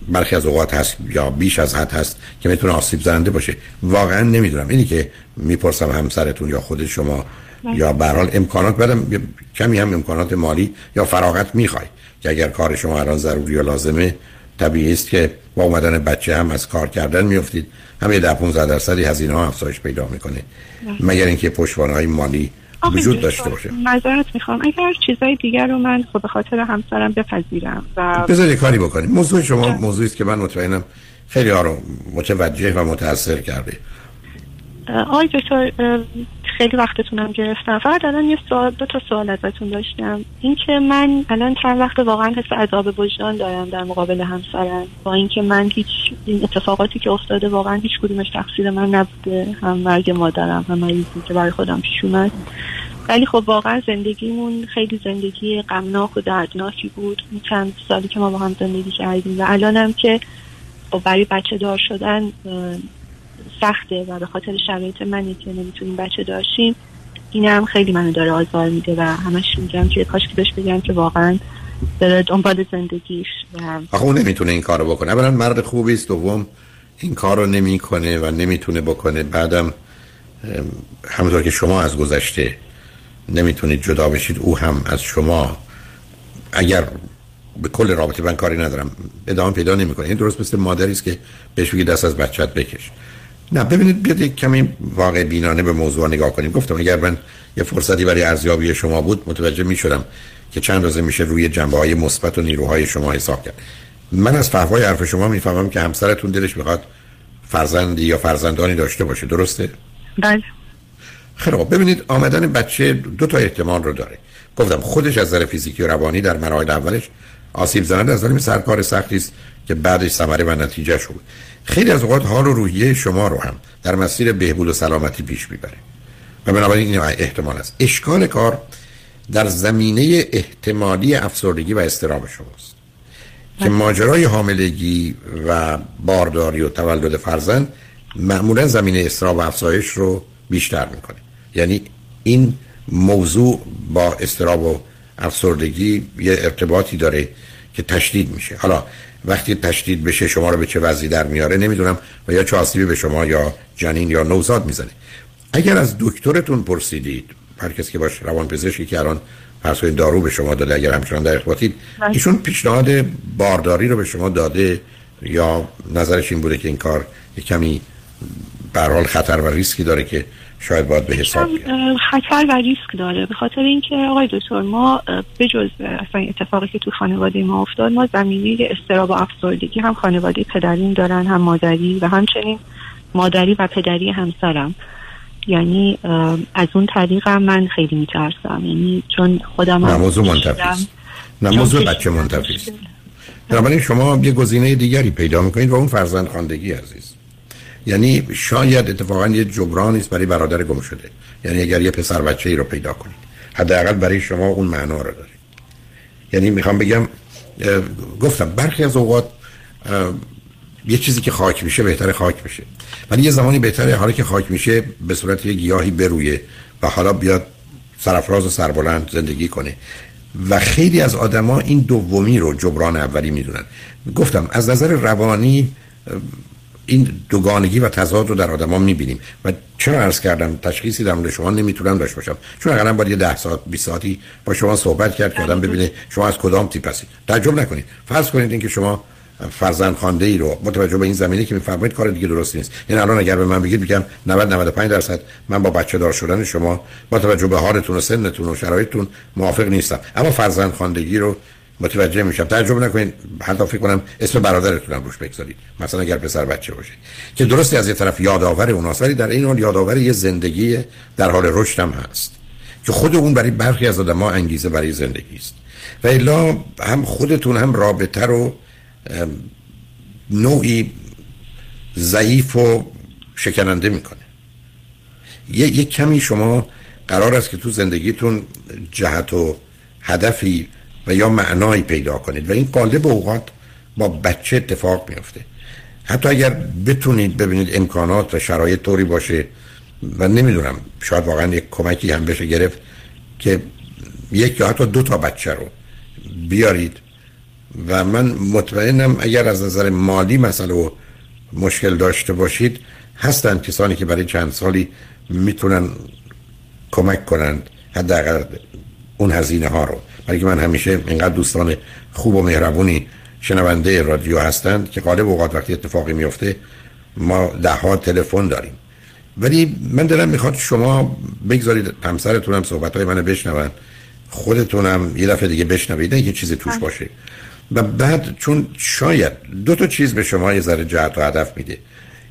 برخی از اوقات هست یا بیش از حد هست که می‌تونه آسیب زننده باشه. واقعا نمی‌دونم. اینی که می‌پرسم همسرتون یا خود شما یا برحال امکانات بدم کمی هم امکانات مالی یا فراغت می‌خوای که اگر کار شما الان ضروری و لازمه طبیعی است که با اومدن بچه هم از کار کردن میفتید همه ده 15 درصدی هزینه ها افزایش پیدا می‌کنه. مگر اینکه پشتوانه های مالی وجود داشته باشه. معذرت می‌خوام. اگر چیزای دیگر رو من خب به خاطر همسرم بپذیرم و بذارید کاری بکنیم. موضوع شما موضوعی است که من مطمئنم خیلی ها رو متوجه و متاثر کرده. آقای دکتر خیلی وقتتونم گرفتم. فقط الان یه سوال دو تا سوال ازتون داشتم. اینکه من الان چند وقت واقعا حس عذاب وجدان دارم در مقابل همسرم. با اینکه من هیچ این اتفاقاتی که افتاده واقعا هیچ کدومش تقصیر من نبوده. هم مرگ مادرم هم مریضی که برای خودم پیش اومد. ولی خب واقعا زندگیمون خیلی زندگی غمناک و دردناکی بود. این چند سالی که ما با هم زندگی کردیم. و الانم که خب برای بچه دار شدن سخته و به خاطر شرایط منی که نمی‌تونیم بچه داشتیم این هم خیلی منو داره آزار میده و همش میگم که کاش که بهش بگم که واقعا داره دنبال زندگیش آخه اون نمی‌تونه این کارو بکنه. اولا مرد خوبی است دوم این کارو نمی‌کنه و نمی‌تونه بکنه. بعدم همونطور که شما از گذشته نمی‌تونید جدا بشید او هم از شما. اگر به کل رابطه من کاری ندارم ادامه پیدا نمی‌کنه. این درست مثل مادری است که بهش بگی دست از بچت بکش. نه ببینید بیاد یک کمی واقع بینانه به موضوع نگاه کنیم. گفتم اگر من یه فرصتی برای ارزیابی شما بود متوجه می شدم که چند روزه میشه روی جنبه های مثبت و نیروهای شما حساب کرد. من از فهوای حرف شما می‌فهمم که همسرتون دلش می‌خواد فرزندی یا فرزندانی داشته باشه. درسته؟ بله. خیلی ببینید آمدن بچه دو تا احتمال رو داره. گفتم خودش از نظر فیزیکی و روانی در مراحل اولش آسیب زننده از نظر سرکار سختی است که بعدش ثمره و نتیجه شد خیلی از اوقات حال و روحیه شما رو هم در مسیر بهبود و سلامتی پیش می‌بره. و بنابراین این احتمال است. اشکال کار در زمینه احتمالی افسردگی و استراب شماست. که بله. ماجرای حاملگی و بارداری و تولد فرزند معمولا زمینه استراب و افزایش رو بیشتر می‌کنه. یعنی این موضوع با استراب و افسردگی یه ارتباطی داره که تشدید میشه. حالا وقتی تشدید بشه شما رو به چه وضعی در میاره نمی‌دونم و یا چه آسیبی به شما یا جنین یا نوزاد می‌زنه اگر از دکترتون پرسیدید هر کسی که باش روان پزشکی که الان فرض دارو به شما داده اگر همچنان در ارتباطید بله. ایشون پیشنهاد بارداری رو به شما داده یا نظرش این بوده که این کار کمی به خطر و ریسکی داره که شاید باید به حساب خطر و ریسک داره. به خاطر اینکه آقای دکتر ما به جز اصلا اتفاقی که تو خانواده ما افتاد ما زمینه استراب و افسردگی هم خانواده پدرین دارن هم مادری و همچنین مادری و پدری همسرم. یعنی از اون طریق هم من خیلی میترسم. یعنی چون خودم نه موضوع منتفی نه موضوع بچه منتفی است. بنابراین شما یه گزینه دیگری پیدا می‌کنید و اون فرزند خاندگی عزیز. یعنی شاید اتفاقا یه جبران است برای برادر گم شده. یعنی اگر یه پسر بچه ای رو پیدا کنید. حداقل برای شما اون معنا رو داره. یعنی می‌خوام بگم گفتم برخی از اوقات یه چیزی که خاک میشه بهتر خاک میشه ولی یه زمانی بهتره حالا که خاک میشه به صورت یه گیاهی برویه و حالا بیاد سرفراز و سربلند زندگی کنه. و خیلی از آدما این دومی رو جبران اولی می‌دونن. گفتم از نظر روانی این دوگانگی و تضاد رو در آدما می‌بینیم. و چرا عرض کردم تشخیصی در مورد شما نمی‌تونم داشته باشم. چون اقلا باید یه ده ساعت 20 ساعتی با شما صحبت کرد که آدم ببینه شما از کدام تیپ هستید. تعجب نکنید. فرض کنید اینکه شما فرزند خانده ای رو متوجه به این زمینه که میفرمایید کار دیگه درست نیست. یعنی الان اگر به من بگید میگم 90 95 درصد من با بچه دار شدن شما با توجه به حالتون و سنتون و شرایطتون موافق نیستم. اما فرزند خواندگی رو متوجه میشم. تعجب نکنید حتی فکر کنم اسم برادرتون هم روش بگذارید. مثلا اگر پسر بچه باشه. که درستی از یه طرف یادآور اوناست ولی در این حال یادآور یه زندگی در حال رشد هم هست. که خود اون برای برخی از آدم انگیزه برای زندگی است. و الا هم خودتون هم رابطه رو نوعی ضعیف و شکننده می‌کنه. یه, یه کمی شما قرار است که تو زندگیتون جهت و هدفی و یا معنایی پیدا کنید و این قالب اوقات با بچه اتفاق میفته حتی اگر بتونید ببینید امکانات و شرایط طوری باشه و نمی‌دونم شاید واقعا یک کمکی هم بشه گرفت که یک یا حتی دو تا بچه رو بیارید. و من مطمئنم اگر از نظر مالی مسئله و مشکل داشته باشید هستند کسانی که برای چند سالی می‌تونن کمک کنند حداقل اون هزینه ها رو. برای من همیشه اینقدر دوستان خوب و مهربونی شنونده رادیو هستند که غالب اوقات وقتی اتفاقی میفته ما ده ها تلفن داریم. ولی من دلم می‌خواد شما بگذارید همسرتونم صحبت های من بشنون خودتونم یه دفعه دیگه بشنوید نه یه چیزی توش. باشه. و بعد چون شاید دو تا چیز به شما یه ذره جهت و هدف میده.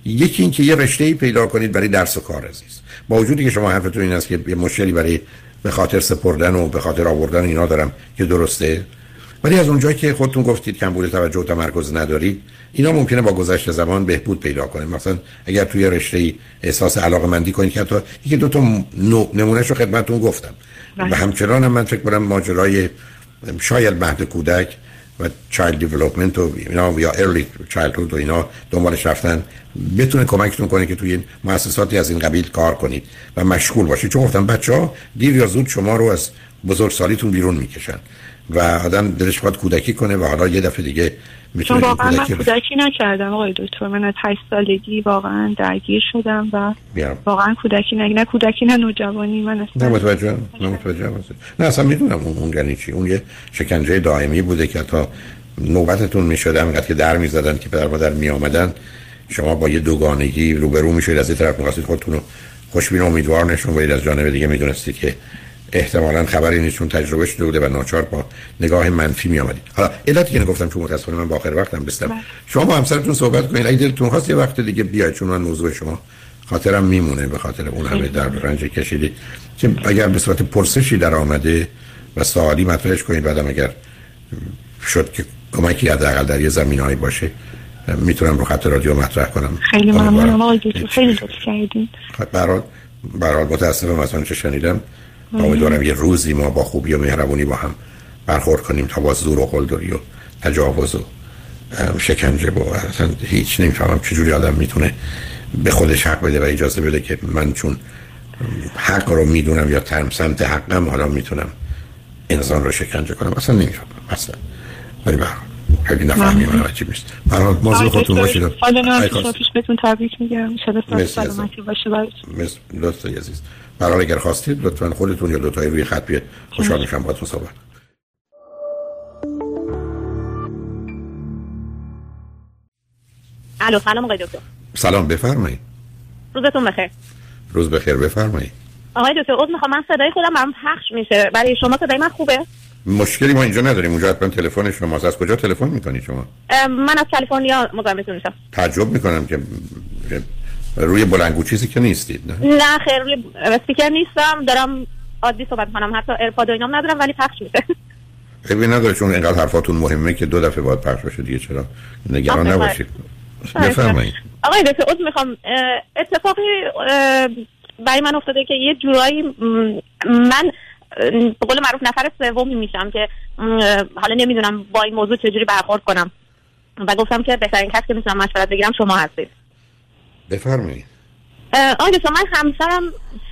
یکی اینکه یه رشته ای پیدا کنید برای درس و کار عزیز. با وجودی که شما حرفتون این است که یه مشکلی برای به خاطر سپردن و به خاطر آوردن اینا دارم. که درسته؟ ولی از اونجایی که خودتون گفتید کمبود توجه و تمرکز ندارید اینا ممکنه با گذشت زمان بهبود پیدا کنه. مثلا اگر توی رشته ای احساس علاقه مندی کنید که حتی یکی دو تا نمونهش رو خدمتتون گفتم. بله. و همچنان هم من فکر کنم ماجرای شاید مهد کودک و چایلد دیولپمنت و اینا یا ارلی چایلدهود و اینا دنبالش رفتن. بتونه کمکتون کنه که توی این مؤسساتی از این قبیل کار کنید و مشغول باشید. چون گفتم بچه ها دیر یا زود شما رو از بزرگسالیتون بیرون می‌کشن. و آدم دلش باید کودکی کنه و حالا یه دفعه دیگه می‌تونه واقعا من کودکی نکردم آقای دکتر. من از 8 سالگی واقعا درگیر شدم و بیارم. واقعا کودکی نه نه کودکی نه نوجوانی. من اصلا نه متوجه نه متوجه نه اصلا می‌دونم اون اون یعنی چی. اون یه شکنجه دائمی بوده که تا نوبتتون می‌شد همینقدر که در می‌زدن که پدر مادر می آمدن شما با یه دوگانگی روبرو میشید از این طرف می‌خواستید خودتون رو خوشبین امیدوار نشون بدید. از جانب دیگه می‌دونستید که احتمالا خبری نیست چون تجربه شده بوده و ناچار با نگاه منفی می آمدید حالا علتی که نگفتم چون متاسفانه من با آخر وقتم بستم. بله. شما با همسرتون صحبت کنید. اگه دلتون خواست یه وقت دیگه بیاید چون من موضوع شما خاطرم میمونه به خاطر اون همه در رنج کشیدید که اگر به صورت پرسشی در آمده و سوالی مطرحش کنید بعدم اگر شد که کمکی حداقل در یه زمینه‌ای باشه می‌تونم رو خط رادیو مطرح کنم. خیلی ممنونم آقای خیلی لطف کردین. برحال برحال متاسفم از چه شنیدم. امیدوارم یه روزی ما با خوبی و مهربونی با هم برخورد کنیم تا با زور و قلدری و تجاوز و شکنجه با اصلا هیچ نمی‌فهمم چجوری آدم می‌تونه به خودش حق بده و اجازه بده که من چون حق رو می‌دونم یا ترم سمت حقم حالا می‌تونم انسان رو شکنجه کنم. اصلا نمی‌فهمم. اصلا. ولی خیلی نفهمی من عجیب نیست برحال موضوع خودتون باشید. حالا نه پیش بهتون تبریک میگم. سلامتی باشه. براتون عزیز. برای اگر خواستید لطفا خودتون یا دوتایی روی خط بیاد خوشحال میشم با تو صحبت الو سلام آقای دکتر. سلام بفرمایید. روزتون بخیر. روز بخیر بفرمایید. آقای دکتر عذر می‌خوام من صدای خودم برام پخش میشه. برای شما صدای من خوبه؟ مشکلی ما اینجا نداریم. اونجا حتما تلفن شماست از کجا تلفن می‌کنید شما؟ من از کالیفرنیا مزاحمتون میشم. تعجب می‌کنم که روی بلندگو چیزی که نیستید نه؟ نه خیر روی اسپیکر نیستم. دارم عادی صحبت کنم. حتی AirPod و اینام ندارم ولی پخش میشه. خیلی نداره چون اینقدر حرفاتون مهمه که دو دفعه باید پخش بشه دیگه. چرا؟ نگران نباشید. بفرمایید. آقای دکتر عذر می‌خوام. اتفاقی برای من افتاده که یه جورایی من به قول معروف نفر سومی میشم که حالا نمی‌دونم با این موضوع چجوری برخورد کنم. و گفتم که بهترین کسی که می‌تونم مشورت بگیرم شما هستید. بفرمایید. آقای من همسرم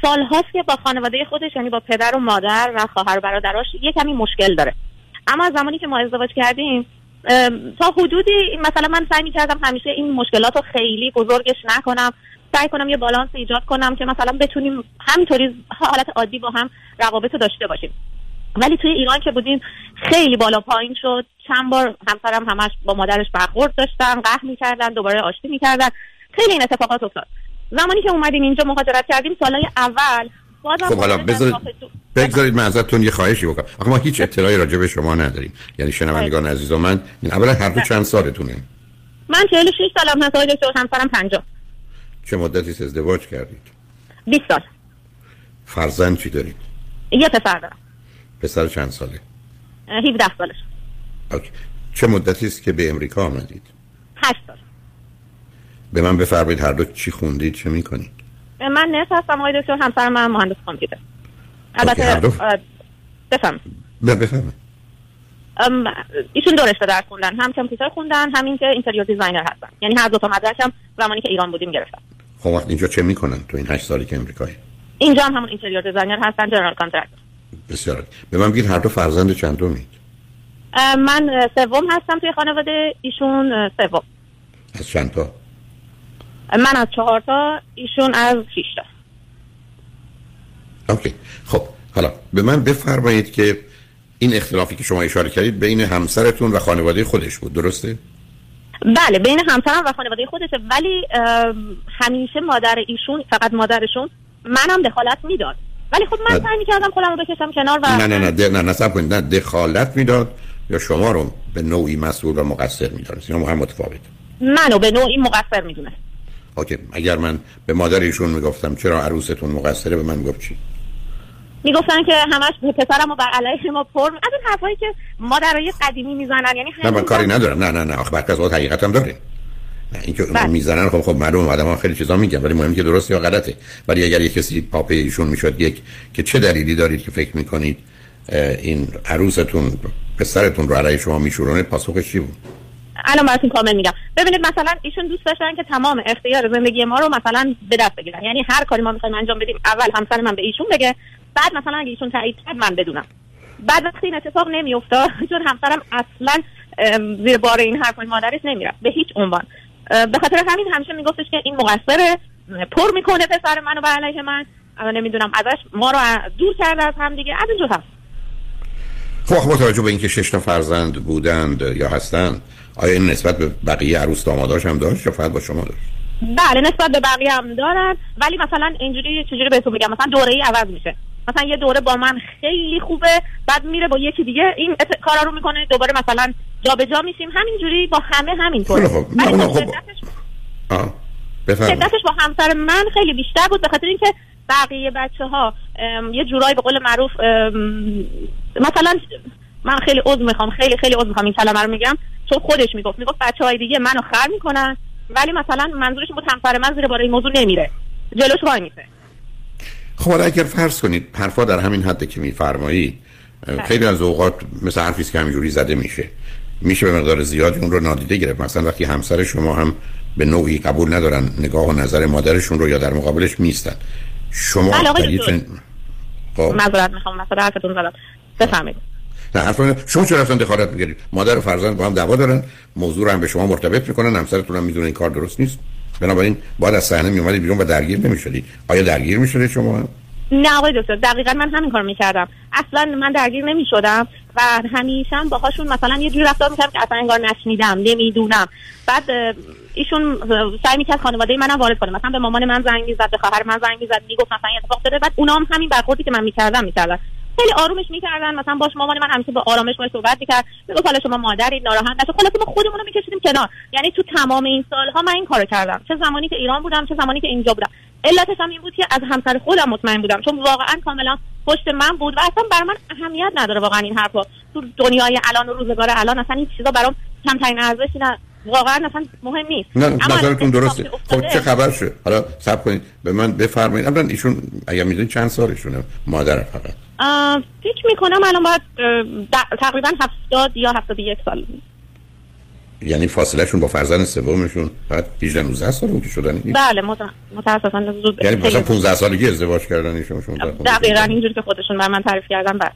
سال هاست که با خانواده خودش یعنی با پدر و مادر و خواهر و برادراش یه کمی مشکل داره. اما از زمانی که ما ازدواج کردیم تا حدودی مثلا من سعی کردم همیشه این مشکلات رو خیلی بزرگش نکنم. سعی کنم یه بالانس ایجاد کنم که مثلا بتونیم همینطوری حالت عادی با هم روابط رو داشته باشیم. ولی توی ایران که بودیم خیلی بالا پایین شد. چند بار همسرم همش با مادرش برخورد داشتن قهر می‌کردن دوباره آشتی می‌کردن. خیلی این اتفاقات افتاد. زمانی که اومدیم اینجا مهاجرت کردیم سالهای اول خب حالا بذارید بگذارید من ازتون یه خواهشی بکنم. آخه ما هیچ اطلاعی راجع به شما نداریم. یعنی شنوندگان عزیز و من اولا هر دو چند سالتونه؟ من 46 سالم هست آقای دکتر همسرم 50 چه مدتی ازدواج کردید؟ 20 سال. فرزند چی دارید؟ یه پسر دارم. پسر چند ساله؟ 17 سالش. اوکی. چه مدتی است که به امریکا آمدید؟ 8 سال. به من بفرمایید هر دو چی خوندید چه می‌کنید؟ من nurse هستم آقای دکتر همسر من مهندس کامپیوتر. البته بخوام بگم ایشون دو رشته درس خوندن هم کامپیوتر خوندن همین که interior designer هستن. یعنی هر دو تا مدرکم زمانی که ایران بودیم گرفتن. خب وقت اینجا چه می‌کنن تو این 8 سالی که امریکایی اینجا هم همون interior designer هستن general contractor. بسیار به من بگید هر دو فرزند چندمید؟ من سوم هستم توی خانواده ایشون سوم. از چند تا؟ من از چهار تا ایشون از شش تا. اوکی. خب حالا به من بفرمایید که این اختلافی که شما اشاره کردید بین همسرتون و خانواده خودش بود درسته؟ بله بین همسرم و خانواده خودشه ولی همیشه مادر ایشون فقط مادرشون منم دخالت می‌داد. ولی خب من سعی می‌کردم خودم رو بکشم کنار و نه نه نه نه نه نه کنید نه دخالت می‌داد یا شما رو به نوعی مسئول و مقصر می‌دونست اینا هم متفاوت؟ منو به نوعی مقصر می‌دونه اوکی اگر من به مادر ایشون می‌گفتم چرا عروستون مقصره به من می‌گفت چی؟ می‌گفتن که همش پسرم رو بر علیه ما پر از این حرفایی که مادرای قدیمی می‌زنن یعنی نه من کاری ندارم. نه نه نه آخه از حقیقت هم داره. نه اینکه بله. می‌زنن خب خب معلومه آدم خیلی چیزا میگن ولی مهم که درست یا غلطه. ولی اگر یک کسی پاپه ایشون می‌شد یک که چه دلیلی دارید که فکر می‌کنید این عروستون پسرتون رو علیه شما میشورونه پاسخش چی بود؟ الان براتون کامل میگم. ببینید مثلا ایشون دوست داشتن که تمام اختیار زندگی ما رو مثلا به دست بگیرن. یعنی هر کاری ما می‌خوایم انجام بدیم اول همسر من به ایشون بگه بعد مثلا اگه ایشون تایید کرد من بدونم. بعد وقتی این اتفاق نمیافتاد چون همسرم اصلا زیر بار این حرف مادرش نمی‌رفت. به هیچ عنوان. به خاطر همین همیشه میگفتش که این مقصر پر می‌کنه پسر منو به علیه من. نمی‌دونم ازش ما رو دور کرده از هم دیگه. از اینجور هست خب با توجه به اینکه شش تا فرزند بودند یا هستند آیا این نسبت به بقیه عروس داماداش هم داشت یا فقط با شما داشت؟ بله نسبت به بقیه هم دارن ولی مثلا اینجوری چجوری بهتون میگم؟ مثلا دوره ای عوض میشه. مثلا یه دوره با من خیلی خوبه بعد میره با یکی دیگه این کارا رو می‌کنه دوباره مثلا جابجا جا میشیم. همینجوری با همه همینطوره خب خب. شدتش با همسر من خیلی بیشتر بود به خاطر اینکه بقیه بچه ها یه جورایی به قول معروف مثلا من خیلی عضو می‌خوام خیلی خیلی عضو می‌خوام این کلمه رو میگم. چون خودش می‌گفت می‌گفت بچه های دیگه منو خر می‌کنن ولی مثلا منظورش بود همسر من زیر بار این موضوع نمیره. جلوش وای میسه. خب اگر فرض کنید حرفا در همین حد که میفرمایید بله. خیلی از اوقات مثل حرفی که همینجوری زده میشه. میشه به مقدار زیادی اون رو نادیده گرفت. مثلا وقتی همسر شما هم به نوعی قبول ندارن نگاه و نظر مادرشون رو یا در مقابلش میستن شما بله خب. معذرت می‌خوام مثلا حرفتون زدم. بفهمید اصلا شما چرا رفتن دخالت می‌گیرید مادر و فرزند با هم دعوا دارن موضوع رو هم به شما مرتبط می‌کنن همسرتون هم می‌دونه این کار درست نیست. بنابراین باید از صحنه میومدید بیرون و درگیر نمی‌شدید. آیا درگیر می‌شدید شما؟ نه آقای دکتر دقیقا من همین کار می‌کردم. اصلا من درگیر نمی‌شدم و همیشه باهاشون مثلا یه جوری رفتار می‌کردم که اصلا انگار نشنیدم نمی‌دونم. بعد ایشون سعی می‌کرد خانواده منم وارد کنه. مثلا به مامان من زنگ می‌زد به خواهر من زنگ می‌زد می‌گفت مثلا اتفاق بعد اونا هم همین برخوردی که من می‌کردم می‌کردن. خیلی آرومش می‌کردن. مثلا باش مامان من همیشه با آرامش باش صحبت می‌کرد. می‌گفت حالا شما مادری ناراحت نشو. خلاص ما خودمون رو میکشیدیم کنار. یعنی تو تمام این سالها من این کارو کردم. چه زمانی که ایران بودم چه زمانی که اینجا بودم. علتش هم این بود که از همسر خودم مطمئن بودم. چون واقعا کاملا پشت من بود و اصلا برای من اهمیت نداره واقعا این حرفا. تو دنیای الان و روزگار الان اصلا این چیزا برام کمترین ارزشی نه. واقعا اصلا مهم نیست. نه نظرتون درسته. خب چه خبر شد؟ حالا صبر کنید. به من بفرمایید. اولا ایشون اگر می‌دونید چند سالشونه؟ مادر فقط. فکر می‌کنم الان باید تقریبا 70 یا 71 سال. یعنی فاصله شون با فرزند سومشون بعد 18 19 سال بود که شدن؟ بله متاسفانه زود یعنی مثلا 15 سالگی ازدواج کردن ایشون شون دقیقاً اینجوری که خودشون بر من تعریف کردن بعد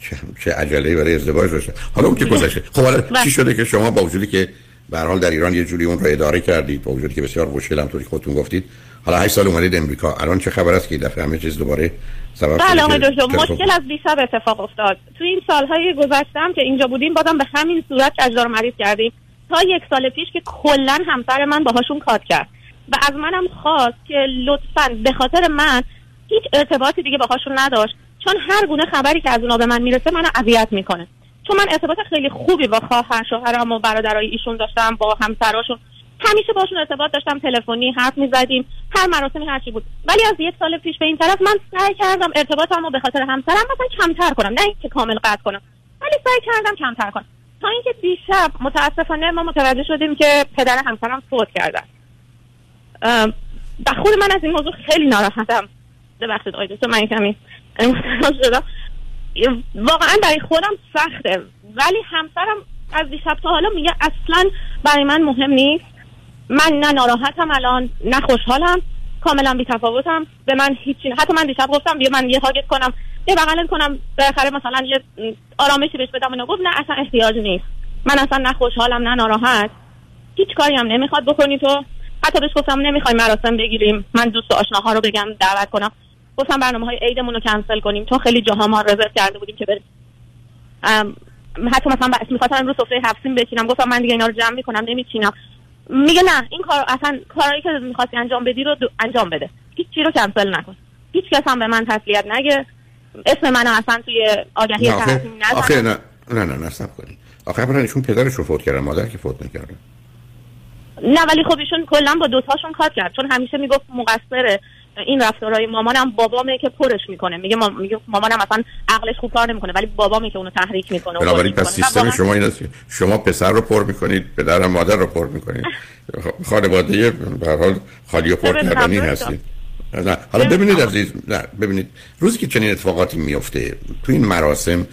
چه, چه عجله برای ازدواج داشته حالا اون که گذشته. خب حالا چی شده که شما با وجودی که به حال در ایران یه جوری اون رو اداره کردید با وجودی که بسیار خوشگل طوری خودتون گفتید حالا 8 سال اومدید امریکا. الان چه خبر است که دفعه همه چیز دوباره سبب بله آقای دکتر مشکل از دیشب اتفاق افتاد. تو این سالهای گذشتم که اینجا بودیم بازم به همین صورت اجدار مریض کردیم. تا یک سال پیش که کلا همسر من باهاشون کات کرد. و از منم خواست که لطفا به خاطر من هیچ ارتباطی دیگه باهاشون نداشت. چون هر گونه خبری که از اونا به من می‌رسه منو اذیت می‌کنه. چون من ارتباط خیلی خوبی با خواهر شوهرم و برادرای ایشون داشتم با همسراشون. همیشه باشون ارتباط داشتم تلفنی حرف می‌زدیم هر مراسمی هرچی بود. ولی از یک سال پیش به این طرف من سعی کردم ارتباطم رو به خاطر همسرم مثلا کمتر کنم نه اینکه کامل قطع کنم ولی سعی کردم کمتر کنم. تا اینکه دیشب متاسفانه ما متوجه شدیم که پدر همسرم فوت کردن و خود من از این موضوع خیلی ناراحتم. ببخشید آقای دکتر من کمی شدم. واقعا برای خودم سخته. ولی همسرم از دیشب تا حالا میگه اصلا برای من مهم نیست. من نه ناراحتم الان نه خوشحالم کاملا بی تفاوتم. به من هیچی حتی من دیشب گفتم بیا من یه هاگت کنم. یه بغلت کنم. بالاخره مثلا یه آرامشی بهش بدم و گفت نه اصلا احتیاج نیست. من اصلا نه خوشحالم نه ناراحت. هیچ کاری هم نمی‌خواد بکنی تو. حتی بهش گفتم نمی‌خوای مراسم بگیریم. من دوست آشناها رو بگم دعوت کنم. گفتم برنامه های عیدمون رو کنسل کنیم. چون خیلی جاها ما رزرو کرده بودیم که بریم. حتی مثلا می‌خواستم رو سفره هفتیم بچینم. گفتم من دیگه اینا رو جمع می‌کنم. نمیچینم. میگه نه این کار اصلا کارهایی که می‌خواستی انجام بدی رو انجام بده. هیچ چی رو کنسل نکن. هیچ کس هم به من تسلیت نگه. اسم من اصلا توی آگهی تحصیل آخه نه نه نه نه سب کنی آخه ایشون پدرش رو فوت کردن مادر که فوت نکرده نه ولی خب ایشون کلا با دوتاشون کار کرد چون همیشه می‌گفت مقصره. این رفتارهای مامانم بابامه که پرش می‌کنه. میگه میگه مامانم اصلا عقلش خوب کار نمی‌کنه ولی بابامه که اونو تحریک می‌کنه بنابراین پس سیستم شما این است شما پسر رو پر می‌کنید پدر مادر رو پر می‌کنید. خانواده به حال خالی و پر کردنی هستید. نه حالا ببینید عزیز نه ببینید. روزی که چنین اتفاقاتی میفته تو این مراسم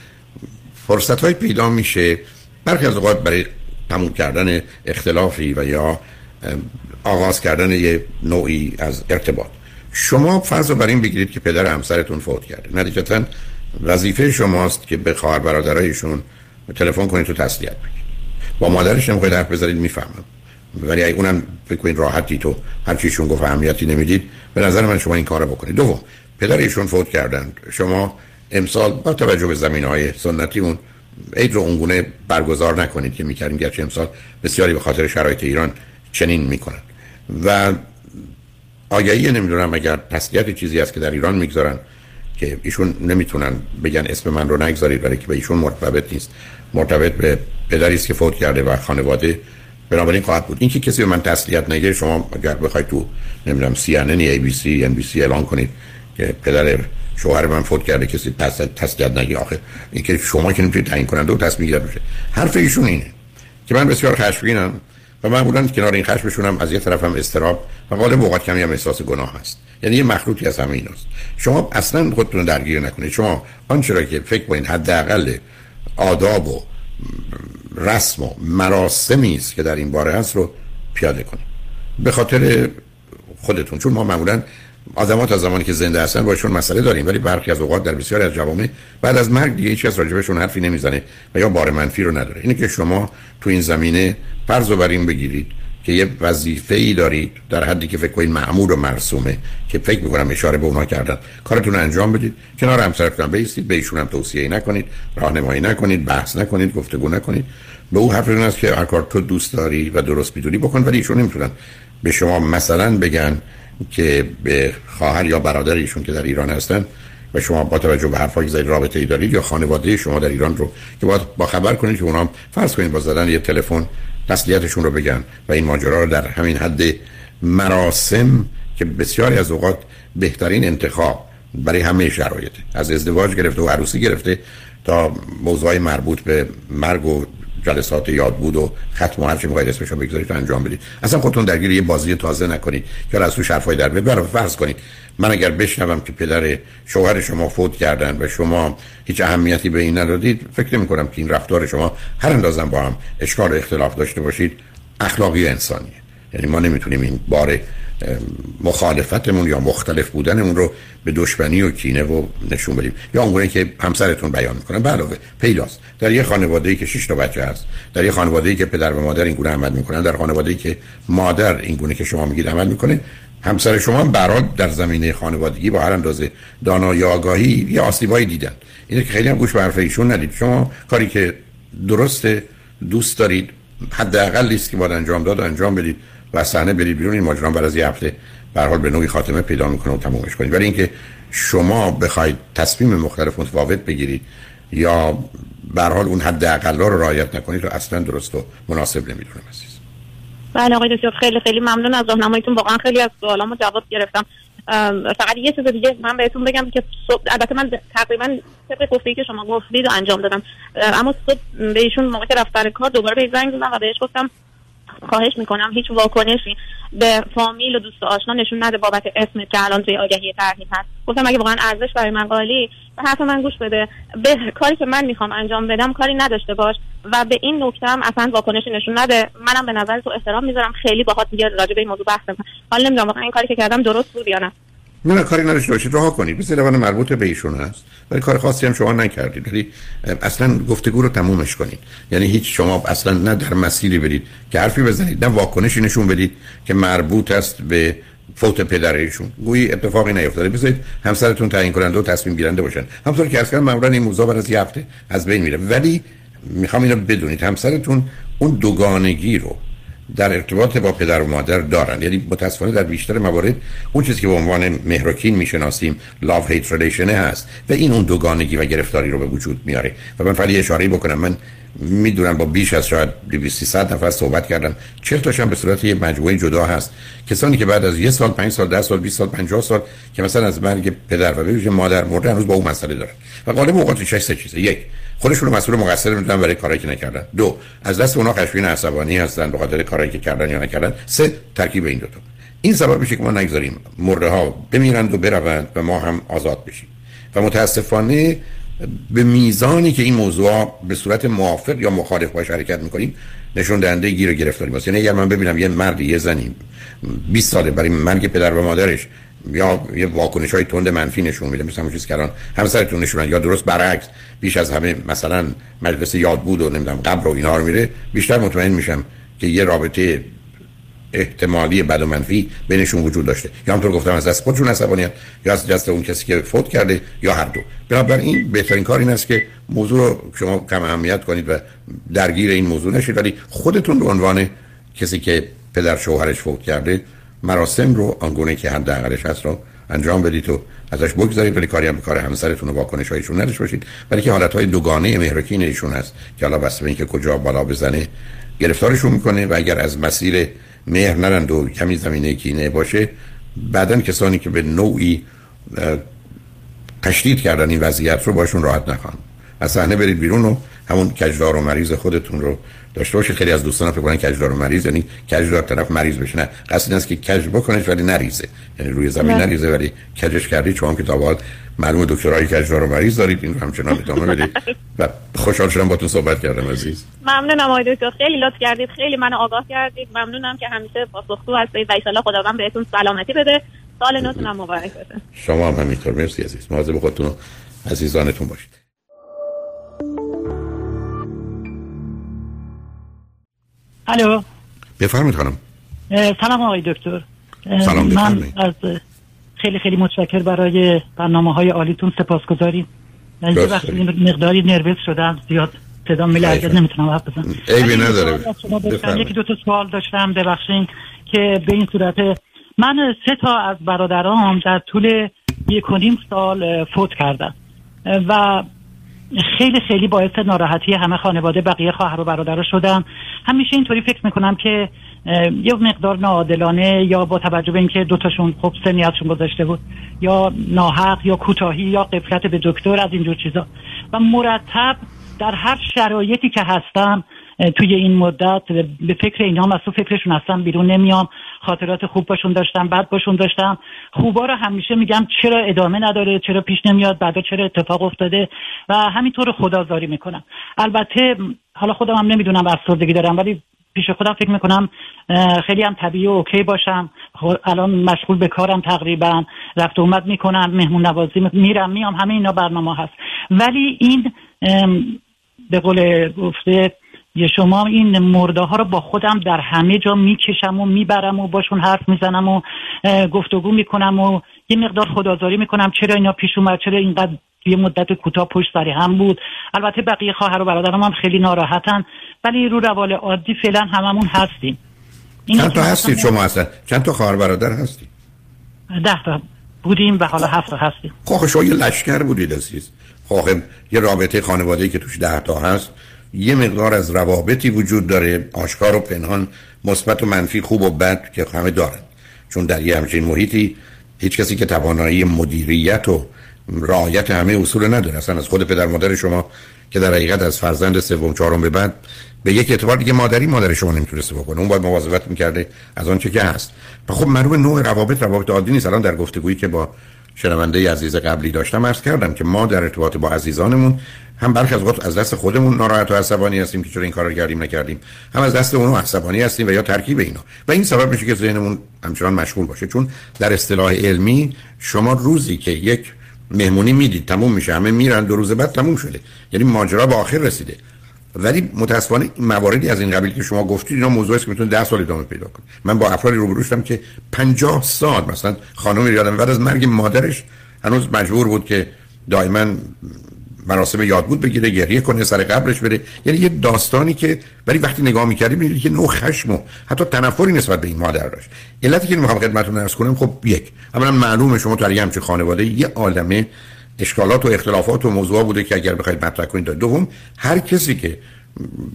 فرصت های پیدا میشه. برخی از اوقات برای تموم کردن اختلافی و یا آغاز کردن یه نوعی از ارتباط. شما فرض رو بر این بگیرید که پدر همسرتون فوت کرده. نتیجتا وظیفه شماست که به خواهر برادرایشون تلفن کنید تو تسلیت بگید با مادرش نمی‌خواید حرف بزنید می‌فهمم. ولی اگه اونم فکر کنید راحتی تو هر چیشون گفت اهمیتی نمی‌دید به نظر من شما این کارو بکنید. دوم پدر ایشون فوت کردن. شما امسال با توجه به زمین های سنتی اون عید رو اونگونه برگزار نکنید که می‌کردیم گرچه امسال بسیاری به خاطر شرایط ایران چنین می‌کنن و آگهی نمی‌دونم اگر تسلیت چیزی است که در ایران می‌گذارن که ایشون نمی‌تونن بگن اسم من رو نگذارید برای که به ایشون مرتبط نیست. مرتبط به پدری است که فوت کرده و خانواده بنابراین خواهد بود. اینکه کسی به من تسلیت نگه شما اگر بخواید تو نمی‌دونم سی ان ای بی سی ان بی سی اعلان کنید که پدر شوهر من فوت کرده کسی تسلیت نگه آخه اینکه شما که نمی‌تونید تعیین کننده و تصمیم گیرنده بشه. حرف ایشون اینه که من بسیار خشمگینم و معمولا کنار این خشمشون هم از یه طرف هم استراب و غالب اوقات کمی هم احساس گناه هست یعنی یه مخلوطی از همه ایناست. شما اصلا خودتون رو درگیر نکنید. شما آنچه را که فکر کنید حداقل آداب و رسم و مراسمی است که در این باره هست رو پیاده کنید. به خاطر خودتون. چون ما معمولا آدمات از زمانی که زنده هستن باشون مسئله داریم ولی برخی از اوقات در بسیاری از جوامع بعد از مرگ دیگه هیچ کس راجبشون حرفی نمی‌زنه و یا بار منفی رو نداره. اینه که شما تو این زمینه فرض رو بر این بگیرید. که یه وظیفه ای دارید در حدی که فکر کنید معمول و مرسومه که فکر می‌کنم اشاره به اونها کردن. کارتون انجام بدید. کنار همسرتون بیستید به ایشون هم توصیه نکنید. راهنمایی نکنید. بحث نکنید. گفتگو نکنید. به او حرف است که هر کار تو دوست داری و درست می‌دونی. بکن ولی ایشون نمی‌تونن. به شما مثلا بگن که به خواهر یا برادر ایشون که در ایران هستن و شما با توجه به حرفایی زیر رابطه ای دارید یا خانواده شما در ایران رو که باید با خبر کنید که اونا فرض کنید با زدن یه تلفن تسلیتشون رو بگن و این ماجرا رو در همین حد مراسم که بسیاری از اوقات بهترین انتخاب برای همه شرایطه. از ازدواج گرفته و عروسی گرفته تا موضوعی مربوط به مرگ و جلسات یاد بود و ختم و هرچی می‌خواید اسمشو بگذارید انجام بدید. اصلا خودتون درگیر یه بازی تازه نکنید که از تو حرفای در بیاد فرض کنید من اگر بشنوم که پدر شوهر شما فوت کردن و شما هیچ اهمیتی به این ندادید فکر نمی کنم که این رفتار شما هر اندازم با هم اشکال اختلاف داشته باشید. اخلاقی انسانیه. یعنی ما نمی‌تونیم این بار مخالفتمون یا مختلف بودنمون رو به دشمنی و کینه و نشون بدیم. یا اونگونه که همسرتون بیان می‌کنن علاوه پیداست. در یه خانواده ای که شش تا بچه هست در یه خانواده ای که پدر و مادر این گونه عمل می‌کنن در خانواده ای که مادر این گونه که شما میگید عمل می‌کنه همسر شما برات در زمینه خانوادگی با هر اندازه دانایی آگاهی یا آسیبایی دیدن. اینه که خیلی هم گوش به ایشون ندید. شما کاری که درسته دوست دارید حداقل لیست که باید انجام داد انجام بدید و صحنه برید بیرون. این ماجرا بعد از یه هفته به به نوعی خاتمه پیدا می‌کنه و تمومش کنید. ولی اینکه شما بخواید تصمیم مختلف متفاوت بگیرید یا به حال اون حداقل رو رعایت نکنید رو اصلا درست و مناسب نمی‌دونم عزیز. بله آقای دکتر خیلی خیلی ممنون از راهنماییتون. واقعا خیلی از سوالامو جواب گرفتم. فقط یه چیز دیگه من بهتون بگم که صبح البته من تقریبا طبق گفته که شما گفتید انجام دادم. اما صبح به ایشون موقع که کار دوباره به زنگ زدم و بهش گفتم خواهش می‌کنم هیچ واکنشی به فامیل و دوست و آشنا نشون نده بابت اسم که الان توی آگهی ترهیب هست. گفتم اگه واقعا ارزش برای من قالی به حرف من گوش بده. به کاری که من می‌خوام انجام بدم کاری نداشته باش و به این نکته هم اصلا واکنشی نشون نده. منم به نظر تو احترام می‌ذارم. خیلی باهات دیگه راجع به این موضوع بحث حالا نمی‌دونم واقعا این کاری که کردم درست بود یا نه. نه کاری نداشته باشید رها کنید. مثل روان مربوط به ایشون هست. ولی کار خاصی هم شما نکردید. ولی اصلا گفتگو رو تمومش کنید. یعنی هیچ شما اصلا نه در مسیری برید که حرفی بزنید نه واکنشی نشون بدید که مربوط است به فوت پدرشون گویی اتفاقی نیفتاده. بذارید همسرتون تعیین کننده و تصمیم گیرنده باشن. همونطور که اصلا معمولا این موضوع بعد از یه هفته از بین میره. ولی می‌خوام اینو بدونید. همسرتون اون دوگانگی رو در ارتباط با پدر و مادر دارن یعنی متاسفانه در بیشتر موارد اون چیزی که به عنوان مهر و کین می‌شناسیم love hate relation هست و این اون دوگانگی و گرفتاری رو به وجود میاره. و من فقط اشاره بکنم. من می‌دونم با بیش از شاید 200 نفر صحبت کردم چهل تاشم به صورت یه مجموعه جدا هست. کسانی که بعد از یه سال 5 سال 10 سال 20 سال 50 سال که مثلا از مرگ پدر و مادر مرده هنوز با اون مسئله دارن. و غالب اوقات سه چیزه. یک خودشون مسئول مقصر می‌دونن برای کارایی که نکردن. دو از دست اونها خشمگین عصبانی هستن به خاطر کارایی که کردن یا نکردن. سه ترکیب این دو تا این سبب میشه که ما نگذاریم مرده ها بمیرند و بروند و ما هم آزاد بشیم. و متاسفانه به میزانی که این موضوع به صورت موافق یا مخالف باش حرکت می‌کنیم نشون دهنده گیر و گرفتاری باشه یعنی اگر من ببینم یه مردی یه زنی 20 ساله برای مرگ پدر و مادرش یا یه واکنش های تند منفی نشون میده مثل همون چیز الان همسرتون نشون یا درست برعکس بیش از همه مثلا مجلس یاد بود و نمی‌دونم قبر و اینها رو میره بیشتر مطمئن میشم که یه رابطه احتمالی بد و منفی بینشون وجود داشته. یا همطور گفتم از دست خودشون عصبانیت یا از دست اون کسی که فوت کرده یا هر دو. بنابراین بهترین کار این است که موضوع رو شما کم اهمیت کنید و درگیر این موضوع نشید. ولی خودتون به عنوان کسی که پدر شوهرش فوت کرده مراسم رو آنگونه که حداقلش هست رو انجام بدید و ازش بگذارید. ولی کاری هم کار همسرتون و واکنش هایشون نداشته باشید. ولی که حالت های دوگانه مهرکین ایشون هست. که حالا بسته به اینکه کجا بالا بزنه گرفتارشون می‌کنه و اگر از مسیر مهر نرند و کمی زمینه کینه باشه بعدا کسانی که به نوعی تشدید کردن این وضعیت رو باشون راحت نخواهند. از صحنه برید بیرون و همون کجدار و مریض خودتون رو داشته باشه. خیلی از دوستان فکر کنن کجدار و مریض یعنی کجدار طرف مریض بشه. نه قصد این است که کج بکنه ولی نریزه. یعنی روی زمین نریزه ولی کجش کردی چون که تا حال معلوم دکترای کجدار و مریض دارید این رو همچنان ادامه بدید. و خوشحال شدم باتون صحبت کردم عزیز. ممنونم آقای دکتر. خیلی لطف کردید خیلی منو آگاه کردید. ممنونم که همیشه پاسخگو هستید و ان شاء خداوند بهتون سلامتی بده. سال نوتون هم مبارک بده شما هم همینطور. مرسی عزیز. مواظب خودتون و عزیزانتون باشید. الو. بفرمایید خانم. سلام آقای دکتر. سلام من از خیلی خیلی متشکر برای برنامه های عالیتون سپاسگزاریم. یه وقتی مقداری نروس شدم زیاد صدا میلرزه نمی‌تونم حرف بزنم. عیبی نداره. یکی دو تا سوال داشتم ببخشید که به این صورت. من سه تا از برادرام در طول یک و نیم سال فوت کردم. و خیلی خیلی باعث ناراحتی همه خانواده بقیه خواهر و برادر شدم همیشه اینطوری فکر می‌کنم که یه مقدار ناعادلانه یا با توجه به اینکه دوتاشون خب سنیتشون گذاشته بود یا ناحق یا کوتاهی یا قفلت به دکتر از اینجور چیزا. و مرتب در هر شرایطی که هستم توی این مدت به فکر اینها از تو فکرشون هستم بیرون نمیام. خاطرات خوب باشون داشتم بد باشون داشتم. خوبا رو همیشه میگم چرا ادامه نداره چرا پیش نمیاد بعدا چرا اتفاق افتاده و همینطور خدازاری می‌کنم. البته حالا خودم هم نمی‌دونم افسردگی دارم ولی پیش خودم فکر می‌کنم خیلی هم طبیعی و اوکی باشم. خب الان مشغول به کارم تقریبا. رفت اومد می‌کنم مهمون نوازی میرم میام همه اینا برنامه هست. ولی این به قول گفته یه شما این مرده ها رو با خودم در همه جا می‌کشم و می‌برم و باشون حرف می‌زنم و گفتگو می‌کنم و یه مقدار خدازاری می‌کنم. چرا اینا پیش اومد؟ چرا اینقدر یه مدت کوتاه پشت سری هم بود؟ البته بقیه خواهر و برادرم هم خیلی ناراحتن ولی رو روال عادی فعلا هممون هستیم. چند تا هستید شما هستن؟ چند تا خواهر برادر هستید ده تا بودیم و حالا هفت تا هستیم. خب شما یه لشکر بودید عزیز. خب یه رابطه خانواده‌ای که توش ده تا هست. یه مقدار از روابطی وجود داره. آشکار و پنهان مثبت و منفی خوب و بد که همه دارن. چون در یه همچین محیطی هیچ کسی که توانایی مدیریت و رعایت همه اصول نداره. اصلا از خود پدر مادر شما که در حقیقت از فرزند سوم چهارم به بعد به یک اعتبار دیگه مادری مادر شما نمی‌تونسته بکنه. اون باید مواظبت می‌کرده از آنچه که هست. و خب معلوم نوع روابط روابط عادی نیست. الان در گفتگویی که با شنونده عزیز قبلی داشتم عرض کردم که ما در ارتباط با عزیزانمون هم برخی از وقت از دست خودمون ناراحت و عصبانی هستیم که چرا این کارو کردیم نکردیم. هم از دست اونو عصبانی هستیم و یا ترکیب اینا. و این سبب میشه که ذهنمون همچنان مشغول باشه. چون در اصطلاح علمی شما روزی که یک مهمونی می‌دید تموم میشه همه میرن دو روز بعد تموم شده. یعنی ماجرا به آخر رسیده. ولی متاسفانه مواردی از این قبیل که شما گفتید اینا موضوعی است که می‌تونه 10 سال ادامه پیدا کنه. من با افرادی روبرو شدم که 50 سال مثلا خانمی یادم بعد از مرگ مادرش هنوز مجبور بود که دائما مراسم یاد بود بگیره گریه کنه سر قبرش بره. یعنی یه داستانی که ولی وقتی نگاه می‌کردی می‌دید که نوع خشم و حتی تنفری نسبت به این مادر داشت. علتی که می‌خوام خدمتتون عرض کنم خب یک اولا معلومه شما تو همچین خانواده یه عالمه اشکالات و اختلافات و موضوع بوده که اگر بخواید مطرح کنید دوم هر کسی که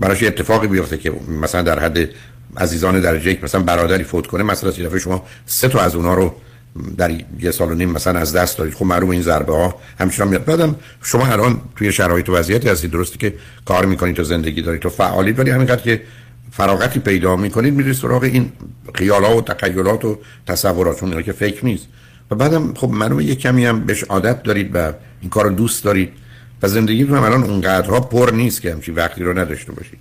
براش اتفاقی بیفته که مثلا در حد عزیزان درجه یک مثلا برادری فوت کنه مثلا شما سه تا از اونها رو در یه سال و نیم مثلا از دست دارید. خب معلوم این ضربه ها همچنان میاد. بعدم شما الان توی شرایط و وضعیتی هستید درسته که کار می‌کنید و زندگی دارید و فعالید ولی همینقدر که فراغتی پیدا می‌کنید میرید سراغ این خیالات و تخیلات و تصورات که فکر نیست. و بعدم خب معلومه یه کمی هم بهش عادت دارید و این کار دوست دارید و زندگیتون هم الان اونقدرها پر نیست که همچین وقتی رو نداشته باشید.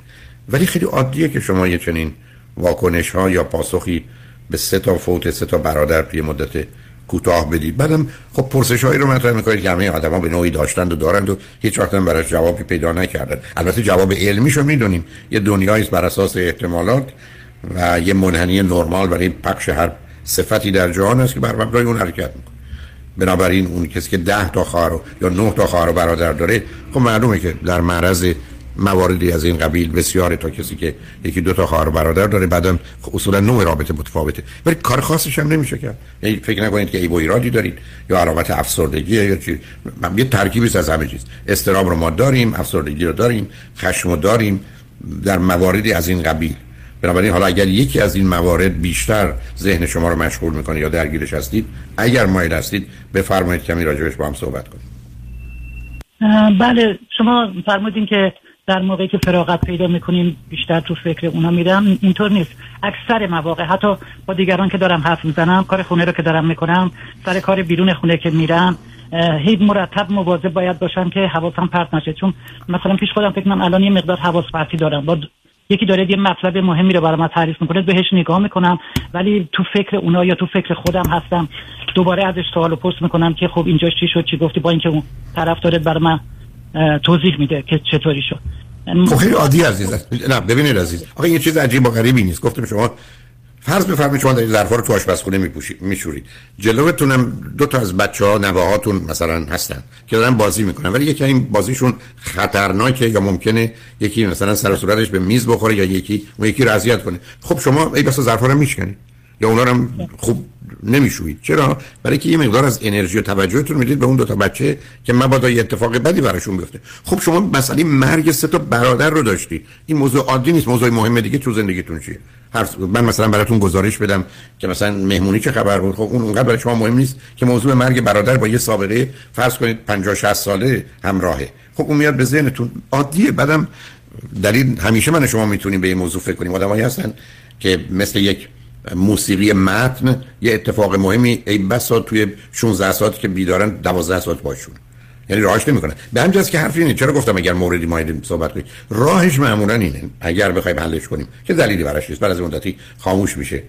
ولی خیلی عادیه که شما یه چنین واکنش ها یا پاسخی به سه تا فوت سه تا برادر توی مدت کوتاه بدید. بعدم خب پرسش هایی رو مطرح می‌کنید که همه آدما به نوعی داشتند و دارند و هیچ وقت هم براش جوابی پیدا نکردن البته جواب علمی رو می‌دونیم. یه دنیایی بر اساس احتمالات و یه منحنی نرمال برای پخش هر صفتی در جهان است که بر مبنای اون حرکت می‌کنه. بنابراین اون کسی که ده تا خواهر یا نه تا خواهر برادر داره خب معلومه که در معرض مواردی از این قبیل بسیاره تا کسی که یکی دو تا خواهر برادر داره بعدم اصولا نوع رابطه متفاوته. ولی کار خاصش هم نمیشه کرد. یعنی فکر نکنید که ای و ایرادی دارید یا علامت افسردگی یا چی. یه ترکیبی از همه چیز. استرام رو ما داریم افسردگی رو داریم خشم رو داریم. در مواردی از این قبیل. بنابراین حالا اگر یکی از این موارد بیشتر ذهن شما رو مشغول می‌کنه یا درگیرش هستید اگر مایل هستید بفرمایید کمی راجبش با هم صحبت کنیم. بله شما فرمودین که در موقعی که فراغت پیدا می‌کنیم بیشتر تو فکر اونا میرم. اینطور نیست. اکثر مواقع حتی با دیگران که دارم حرف می‌زنم کار خونه رو که دارم می‌کنم سر کار بیرون خونه که میرم هیچ مرتب مواظب باید باشم که حواسم پرت نشه. چون مثلا پیش خودم فکر کنم الان یه مقدار حواس پرتی دارم. با یکی داره یه مطلب مهمی رو برای من تعریف می‌کنه بهش نگاه می‌کنم ولی تو فکر اونا یا تو فکر خودم هستم. دوباره ازش سوال پرس می‌کنم که خب اینجا چی شد چی گفتی؟ با اینکه اون طرف داره برای من توضیح میده که چطوری شد. خب خیلی عادی عزیز نه ببینید عزیز. آخه یه چیز عجیب و غریبی نیست. گفتم شما فرض بفرمایید شما در ظرفا رو تو آشپزخونه میپوشید میشورید جلوتونم دو تا از بچه ها نواهاتون مثلا هستن که دارن بازی می‌کنن. ولی یکی این بازیشون خطرناکه یا ممکنه یکی مثلا سر صورتش به میز بخوره یا یکی اون یکی رو اذیت کنه. خب شما ای بس ظرفا رو میشکنید یا اونا رو خوب نمی‌شوید چرا؟ برای که یه مقدار از انرژی و توجهتون می‌دید به اون دو تا بچه که مبادا یه اتفاق بدی براشون بیفته. خب شما مسئله مرگ سه تا برادر رو داشتی. این موضوع عادی نیست. موضوع مهم دیگه تو زندگیتون چیه؟ هر من مثلا براتون گزارش بدم که مثلا مهمونی چه خبر بود. خب اون اونقدر برای شما مهم نیست که موضوع مرگ برادر با یه سابقه فرض کنید 50 60 ساله همراهه. خب اون میاد به ذهنتون. عادیه. بعدم دلیل همیشه من شما می‌تونیم به این موضوع فکر کنیم. آدمایی هستن که مثل یک موسیقی متن یه اتفاق مهمی ای بسا توی 16 ساعت که بیدارن 12 ساعت باشون. یعنی راهش نمی‌کنن به همین که حرف اینه. چرا گفتم اگر موردی ما صحبت کنیم؟ راهش معمولا اینه. اگر بخوایم حلش کنیم. که دلیلی براش نیست. بعد از مدتی خاموش میشه.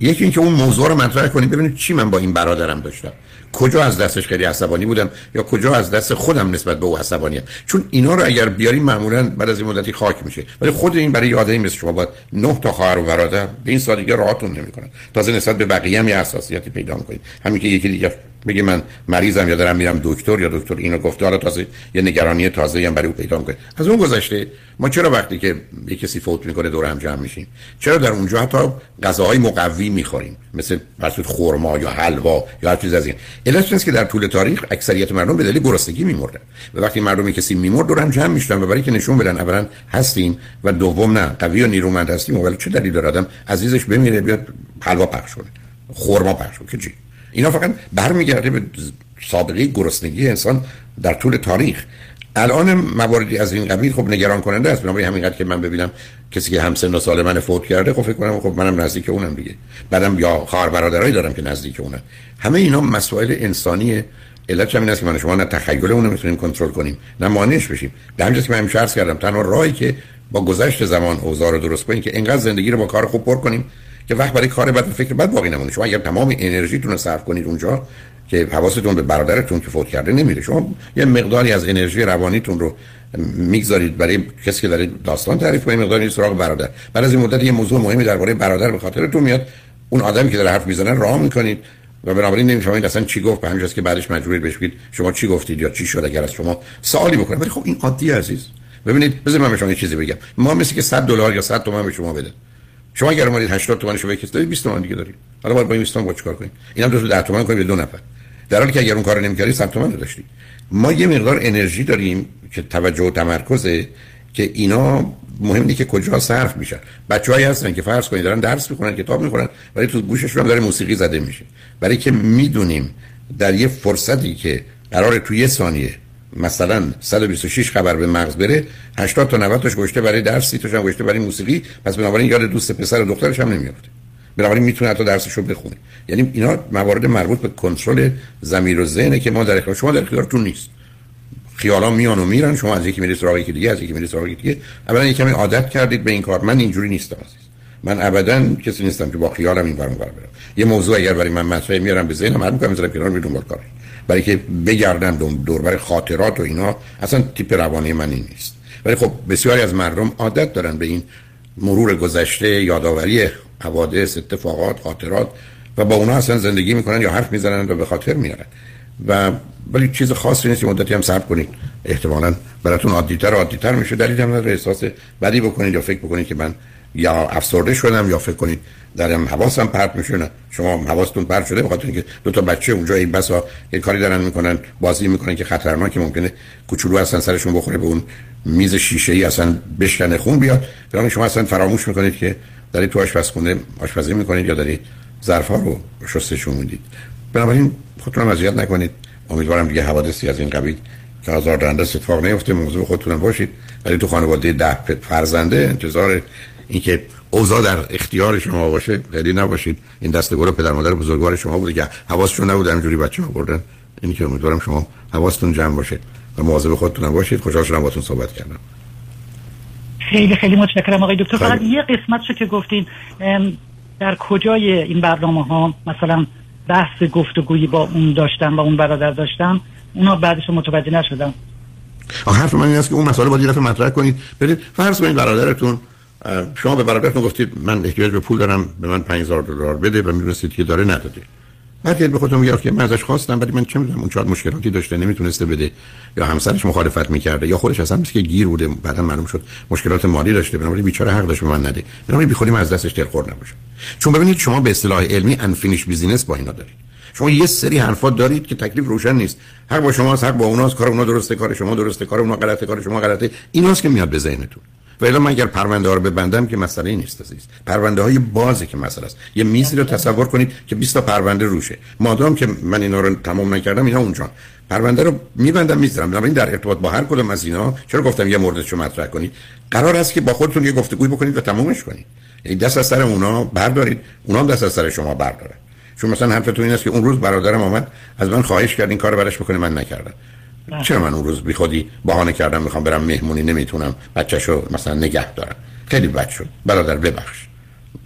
یکی اینکه اون موضوع رو مطرح کنید ببینید چی من با این برادرم داشتم. کجا از دستش خیلی عصبانی بودم یا کجا از دست خودم نسبت به او عصبانیم چون اینا رو اگر بیاریم معمولا بعد از این مدتی خاک میشه. ولی خود این برای آدمی مثل شما باید نه تا خواهر و برادر به این سادگی راحتون نمی‌کنن. تازه نسبت به بقیه هم یه حساسیتی پیدا می‌کنید همین که یکی دیگه بگه من مریضم یا دارم میرم دکتر یا دکتر اینو گفته حالا تازه یه نگرانی تازه هم برای او پیدا می‌کنه. از اون گذشته ما چرا وقتی که یه کسی فوت می‌کنه دور هم جمع میشیم؟ چرا در اونجا حتی غذاهای مقوی می‌خوریم؟ مثل فرض خرما یا حلوا یا هر چیز از این. است که در طول تاریخ اکثریت مردم به دلیل گرسنگی میمردن. و وقتی مردمی کسی میمرد دور هم جمع می‌شدن و برای که نشون بدن اولا هستیم و دوم نه قوی و نیرومند هستیم ولی چه دلیل داره آدم عزیزش بمیره بیاد حلوا پخش کنه خرما پخش کنه؟ چی؟ اینا فقط برمیگرده به سابقه گرسنگی انسان در طول تاریخ. الان مواردی از این قبیل خب نگران کننده است. بنابراین همینقدر که من ببینم کسی که هم سن و سال من فوت کرده خب فکر کنم خب منم نزدیک اونم دیگه. بعدم یا خواهر برادرایی دارم که نزدیک اونم همه اینا مسائل انسانی علت همین است که من شما نه تخیل اون می‌تونیم کنترل کنیم نه مانعش بشیم. به همین که من همیشه کردم تنها راهی که با گذشت زمان اوضاع رو درست کنیم که انقدر زندگی رو با کار خوب پر کنیم که وقت برای کار بد فکر بد باقی نمونه. شما اگر تمام انرژیتون رو صرف کنید اونجا که حواستون به برادرتون که فوت کرده نمیره. شما یه مقداری از انرژی روانیتون رو می‌گذارید برای کسی که داره داستان تعریف کنه مقداری سراغ برادر. بعد از این مدت یه موضوع مهمی درباره برادر به خاطرتون میاد. اون آدمی که داره حرف می‌زنه راه می‌کنید و بنابراین نمی‌فهمید اصلا چی گفت. به همین که بعدش مجبورید بهش بگید شما چی گفتید یا چی شد اگر از شما سوالی بکنه. ولی خب این عادی عزیز. ببینید بذار من به شما یه چیزی بگم. ما مثل که 100 دلار یا 100 تومن به شما بده شما اگر اومدید 80 تومن شما کسی دارید 20 تومن دیگه دارید. حالا باید با این 20 تومن چیکار کنید اینم دو تا 10 تومن کنید به دو نفر. در حالی که اگر اون کارو نمی‌کردی 100 تومن داشتی. ما یه مقدار انرژی داریم که توجه و تمرکزه که اینا مهم نیست که کجا صرف میشن. بچه‌هایی هستن که فرض کنید دارن درس می‌خونن کتاب می‌خونن ولی تو گوششون هم داره موسیقی زده میشه. برای که می‌دونیم در یه فرصتی که قرار تو یه ثانیه مثلا 126 خبر به مغز بره 80 تا 90 تاش گشته برای درس 30 تاش هم گشته برای موسیقی پس بنابراین یاد دوست پسر و دخترش هم نمیافته بنابراین می‌تونه حتی درسش رو بخونه. یعنی اینا موارد مربوط به کنترل ضمیر و ذهنه که ما در اختیار شما در اختیارتون نیست. خیالا میان و میرن شما از یکی میرید سراغ یکی دیگه از یکی میرید سراغ یکی دیگه. اولا یکمی عادت کردید به این کار. من اینجوری نیستم عزیز. من ابدا کسی نیستم که با خیالم این برام برم یه موضوع اگر برای من مطرح میارم به ذهنم هر می‌کنم می‌ذارم کنار میرم کار برای که بگردم دور برای خاطرات و اینا اصلا تیپ روانی من این نیست. ولی خب بسیاری از مردم عادت دارن به این مرور گذشته یادآوری حوادث اتفاقات خاطرات و با اونا اصلا زندگی می‌کنن یا حرف می‌زنن و به خاطر میارن. و ولی چیز خاصی نیست مدتی هم صبر کنید. احتمالا براتون عادیتر و عادیتر میشه. دلیل هم احساس بدی بکنید یا فکر بکنید که من یا افسرده شدم یا فکر کنید دارم حواسم پرت میشه. نه شما حواستون پرت شده بخاطر اینکه دو تا بچه اونجا این بسا یه کاری دارن می‌کنن بازی می‌کنن که خطرناکه ممکنه کوچولو اصلا سرشون بخوره به اون میز شیشه ای اصلا بشکنه خون بیاد. برای شما اصلا فراموش می‌کنید که دارید تو آشپزخونه آشپزی می‌کنید یا دارید ظرفا رو شستشون می‌دید. بنابراین خودتون اذیت نکنید. امیدوارم دیگه حوادثی از این قبیل که آزاردهنده اتفاق نیفته موضوع خودتون باشید. ولی تو خانواده ده فرزنده انتظار اینکه اوضاع در اختیار شما باشه خیلی نباشید. این دست گل پدر مادر بزرگوار شما بوده که حواسشون نبود همینجوری بچه ها بردن. اینی که امیدوارم شما حواستون جمع باشه. و مواظب خودتون باشید. خوشحال شدم باهاتون صحبت کردم. خیلی خیلی متشکرم آقای دکتر. فقط یه قسمت که گفتین در کجای این برنامه ها مثلا بحث گفتگویی با اون داشتم با اون برادر داشتم اونا بعدش متوجه نشدم. حرف من این است که اون مسئله باید یه مطرح کنید. برید فرض کنید برادرتون شما به برادرتون گفتید من احتیاج به پول دارم به من 5000 دلار بده و می‌دونستید که داره نداده. بعد به خودم میگه که من ازش خواستم ولی من چه می‌دونم اون چقدر مشکلاتی داشته نمی‌تونسته بده یا همسرش مخالفت می‌کرده یا خودش اصلا که گیر بوده بعدا معلوم شد مشکلات مالی داشته بنابراین بیچاره حق داشت به من نده. بنابراین بی خودی از دستش دلخور نباشه چون ببینید شما به اصطلاح علمی انفینیش بیزینس با اینا دارید. شما یه سری حرفات دارید که تکلیف روشن نیست. حق با شماست حق با اوناست کار اونا درسته کار شما درسته کار اونا غلطه کار شما غلطه. ایناست که میاد به ذهنتون. و من اگر پرونده ها رو ببندم که مسئله نیست عزیز. پرونده های بازه که مسئله است. یه میزی رو تصور کنید که 20 تا پرونده روشه. مادام که من اینا رو تمام نکردم اینا اونجا پرونده رو میبندم می‌ذارم. بنابراین در ارتباط با هر کدوم از اینا چرا گفتم یه موردش رو مطرح کنید؟ قرار است که با خودتون یه گفتگوی بکنید و تمومش کنید. یعنی دست از سر اونا بردارید. اونا هم دست از سر شما بردارن چون مثلا حرفتون این است که اون روز برادرم آمد از من خواهش کرد این کارو براش بکنه من نکردم. چرا من اون روز بی خودی بهانه کردم می‌خوام برم مهمونی نمی‌تونم بچه‌شو مثلا نگه دارم؟ خیلی بد شد. برادر ببخش.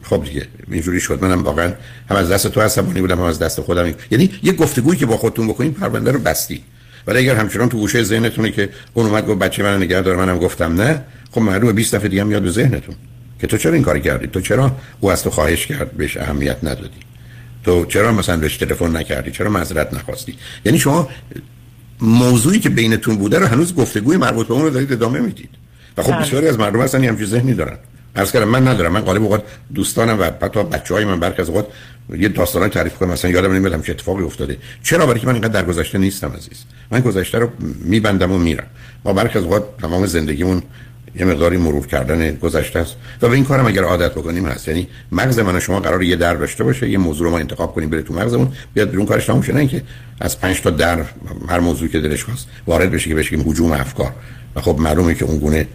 خب دیگه اینجوری شد. منم واقعا هم از دست تو عصبانی بودم هم از دست خودم. یعنی یه گفتگویی که با خودتون بکنین پرونده رو بستی. ولی اگر همچنان تو گوشه ذهنتونه که اون اومد گفت بچه من نگه داره منم گفتم نه خب معلومه 20 دفعه دیگه میاد به ذهنتون. که تو چرا این کاری کردی؟ تو چرا او از تو خواهش کرد بهش اهمیت ندادی؟ تو چرا مثلا بهش تلفن نکردی؟ چرا معذرت نخواستی؟ یعنی شما موضوعی که بینتون بوده رو هنوز گفتگوی مربوط به اون رو دارید ادامه می‌دید. و خب بله. بسیاری از مردم هستن همچین ذهنی دارن. عرض کردم من ندارم. من غالب اوقات دوستانم و حتی بچهای من برخی از اوقات یه داستانای تعریف کنم مثلا یادم نمیاد چه اتفاقی افتاده. چرا؟ برای که من اینقدر در گذشته نیستم عزیز. من گذشته رو میبندم و میرم. ما برخی از اوقات تمام زندگیمون یه مقداری مرور کردن گذشته است. و به این کارم اگر عادت بکنیم هست. یعنی مغز من و شما قرار یه در داشته باشه یه موضوع رو ما انتخاب کنیم بره تو مغزمون بیاد بیرون کارش تموم شه. اینکه از 5 تا در هر موضوعی که دلش خواست وارد بشه که بشه هجوم افکار. و خب معلومه که اون گونه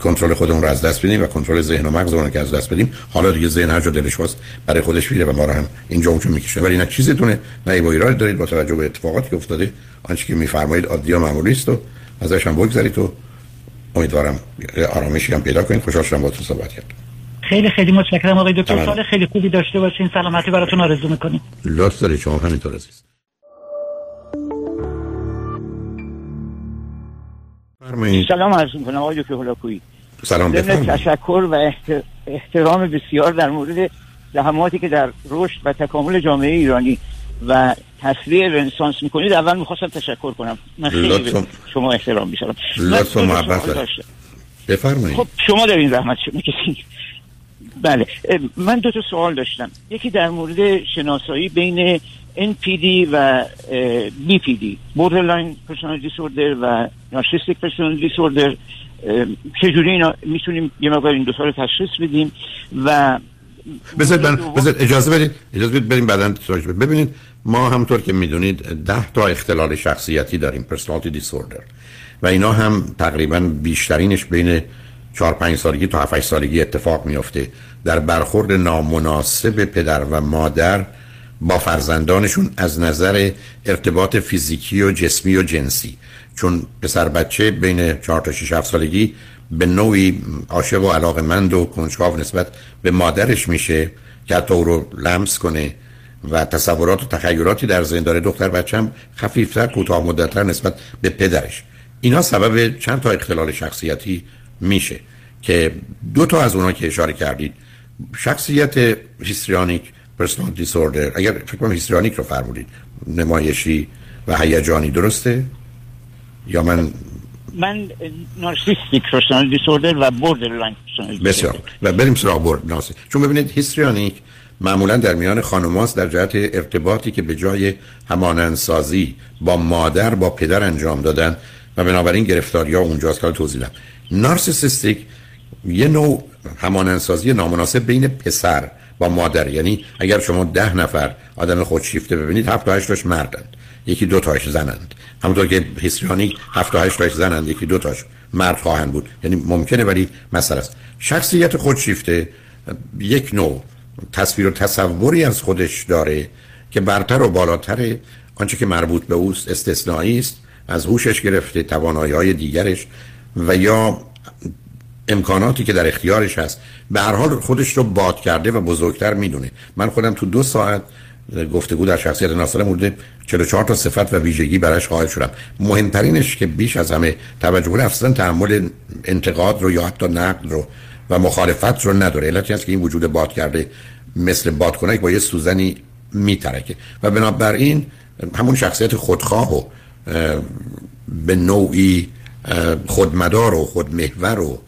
کنترل خودمون رو از دست بدیم و کنترل ذهن و مغز رو که از دست بدیم. حالا دیگه ذهن هر جا دلش خواست برای خودش میره و ما رو هم اینجا اونجا می‌کشه. ولی نه چیزتونه نه با ایراد دارید با توجه به اتفاقاتی که افتاده. آنچه که میفرمایید عادی و معمولی است و ازش هم بگذارید تو امیدوارم آرامشی هم پیدا کنید. خوشحال شدم باهاتون صحبت کردم. خیلی خیلی متشکرم آقای دکتر. سال خیلی خوبی داشته باشین. سلامتی براتون آرزو می‌کنیم. لطف دارید. شما همینطور عزیز سلام عرض می‌کنم آقای دکتر هولاکویی. سلام بفرمایید. تشکر و احترام بسیار در مورد زحماتی که در رشد و تکامل جامعه ایرانی و تصویر رنسانس می‌کنید اول می‌خواستم تشکر کنم. من خیلی شما احترام میشارم لطفا محبت بفرمایید. خب شما در این زحمت شما بله. من دو تا سوال داشتم. یکی در مورد شناسایی بین NPD و BPD Borderline Personality Disorder و Narcissistic Personality Disorder. چجوری اینا می‌تونیم یه مقدار این دو رو تشخیص بدیم؟ و بذارید من اجازه بدید اجازه بدید بریم بعدن ببینید ما همطور که می‌دونید ده تا اختلال شخصیتی داریم personality disorder. و اینا هم تقریبا بیشترینش بین 4 5 سالگی تا 7 سالگی اتفاق میفته در برخورد نامناسب پدر و مادر با فرزندانشون از نظر ارتباط فیزیکی و جسمی و جنسی. چون پسر بچه بین 4 تا 6 7 سالگی به نوعی عاشق و علاقمند و کنجکاو نسبت به مادرش میشه که حتی او رو لمس کنه و تصورات و تخیلاتی در ذهن داره. دختر بچم خفیفتر کوتاه مدتتر نسبت به پدرش. اینا سبب چند تا اختلال شخصیتی میشه که دو تا از اونها که اشاره کردید. شخصیت هیستریانیک پرسونال دیسوردر. اگر فکر کنم هیستریانیک رو فرمودید. نمایشی و هیجانی. درسته؟ یا من من narcissistic personal disorder و borderline بسیار و بریم سراغ border narcissi چون ببینید histrionic معمولا در میان خانماست در جهت ارتباطی که به جای همانندسازی با مادر با پدر انجام دادن و بنابراین گرفتاری ها اونجاست که توضیح narcissistic یه نوع همانندسازی نامناسب بین پسر با مادر. یعنی اگر شما ده نفر آدم خودشیفته ببینید هفت تا هشتاش مردند. یکی دو تاش زنند. همونطور که هیستریانی هفت تا هشت تاش زنند یکی دو تاش مرد خواهند بود. یعنی ممکنه ولی مسئله است. شخصیت خودشیفته یک نوع تصویر و تصوری از خودش داره که برتر و بالاتر آنچه که مربوط به اوست استثنایی است از هوشش گرفته توانایی های دیگرش و یا امکاناتی که در اختیارش هست. به هر حال خودش رو باد کرده و بزرگتر می‌دونه. من خودم تو دو ساعت گفتگو در شخصیت ناصر مورد 44 تا صفت و ویژگی براش قائل شدم. مهمترینش که بیش از همه توجه اصلا تحمل انتقاد رو یا حتی نقد رو و مخالفت رو نداره. علتی هست که این وجود باد کرده مثل بادکنک با یه سوزنی میترکه. و بنابراین همون شخصیت خودخواه و به نوعی خودمدار و خودمحور و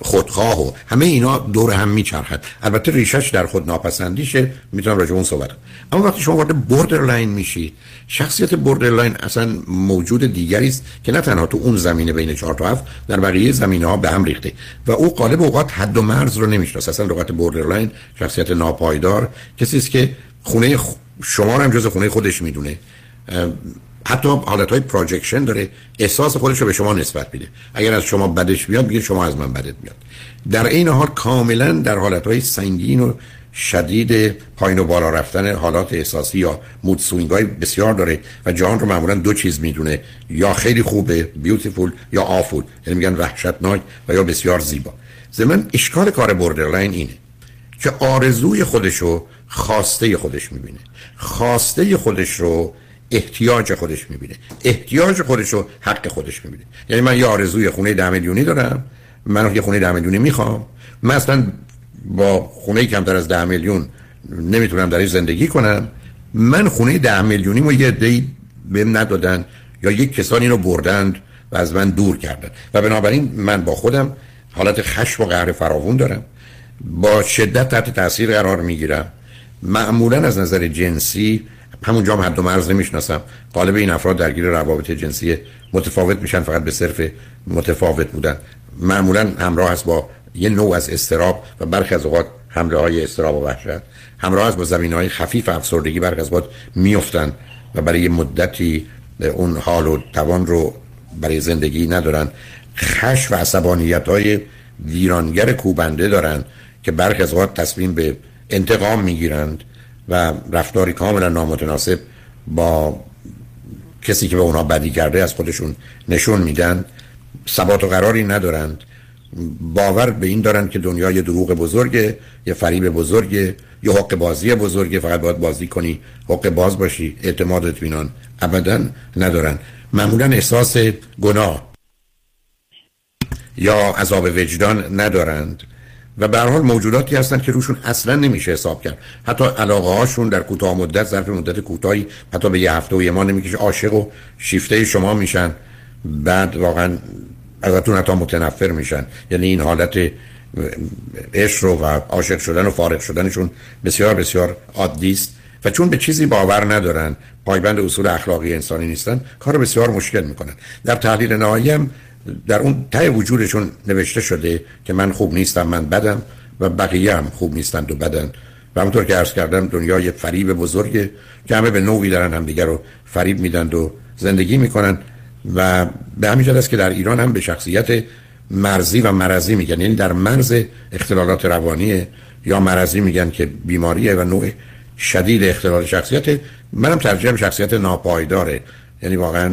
خودخواه و همه اینا دور هم میچرخد. البته ریشش در خود ناپسندیشه. می‌تونم راجع اون صحبت اما وقتی شما وارد borderline میشید شخصیت borderline اصلا موجود دیگری است که نه تنها تو اون زمینه بین 4 تا 7 در بقیه زمینه ها به هم ریخته. و او غالب اوقات حد و مرز رو نمی‌شناسه. اصلا لغت borderline شخصیت ناپایدار کسی است که خونه شما رو هم جز خونه خودش می‌دونه. حتی حالت های projection داره احساس خودش رو به شما نسبت میده. اگر از شما بدش بیاد میگه شما از من بدت میاد. در این حال کاملا در حالت های سنگین و شدید پایین و بالا رفتن حالات احساسی یا mood swing های بسیار داره و جهان رو معمولا دو چیز می‌دونه. یا خیلی خوبه beautiful یا awful یعنی میگن وحشتناک و یا بسیار زیبا. زمین اشکال کار borderline اینه که آرزوی خودش رو خواسته خودش می‌بینه. خواسته خودش رو احتیاج خودش می‌بینه. احتیاج خودش رو حق خودش می‌بینه. یعنی من یه آرزوی خونه ده میلیونی دارم. من یه خونه ده میلیونی می‌خوام. من اصلا با خونه کمتر از ده میلیون نمی‌تونم در زندگی کنم. من خونه ده میلیونی و یه دی بهم ندادن یا یک کسانی رو بردند و از من دور کردن. و بنابراین من با خودم حالت خشم و قهر فراوون دارم. با شدت تحت تاثیر قرار می‌گیرم. معمولا از نظر جنسی همونجا هم حد و مرز نمی‌شناسم. غالب این افراد درگیر روابط جنسی متفاوت میشن فقط به صرف متفاوت بودن. معمولا همراه است با یه نوع از استراب و برخی از اوقات حمله های استراب و وحشت. همراه است با زمین های خفیف افسردگی برخی از اوقات میفتن و برای مدتی اون حال و توان رو برای زندگی ندارن خش و عصبانیت های ویرانگر کوبنده دارن که برخی از اوقات تصمیم به انتقام می‌گیرند. و رفتاری کاملا نامتناسب با کسی که به اونها بدی کرده از خودشون نشون میدن. ثبات و قراری ندارند. باور به این دارند که دنیا یه دروغ بزرگه یه فریب بزرگه یه حق بازی بزرگه. فقط باید بازی کنی حق باز باشی. اعتماد اطمینان ابدا ندارن معمولا احساس گناه یا عذاب وجدان ندارند. و به حال موجوداتی هستند که روشون اصلا نمیشه حساب کرد. حتی علاقه هاشون در کوتاه مدت ظرف مدت کوتاهی حتی به یه هفته و یه ماه نمی‌کشه عاشق و شیفته شما میشن. بعد واقعا ازتون حتی متنفر میشن. یعنی این حالت عشق رو و عاشق شدن و فارغ شدنشون بسیار بسیار عادی است. و چون به چیزی باور ندارن پایبند اصول اخلاقی انسانی نیستن کار بسیار مشکل می‌کنن. در تحلیل نهایی هم در اون ته وجودشون نوشته شده که من خوب نیستم من بدم و بقیه هم خوب نیستند و بدن. و همونطور که عرض کردم دنیا یه فریب بزرگه که همه به نوعی دارن هم دیگر رو فریب میدن و زندگی می‌کنن. و به همین است که در ایران هم به شخصیت مرزی و مرزی میگن. یعنی در مرز اختلالات روانی یا مرزی میگن که بیماریه و نوع شدید اختلال شخصیت. منم ترجیحم شخصیت ناپایداره. یعنی واقعا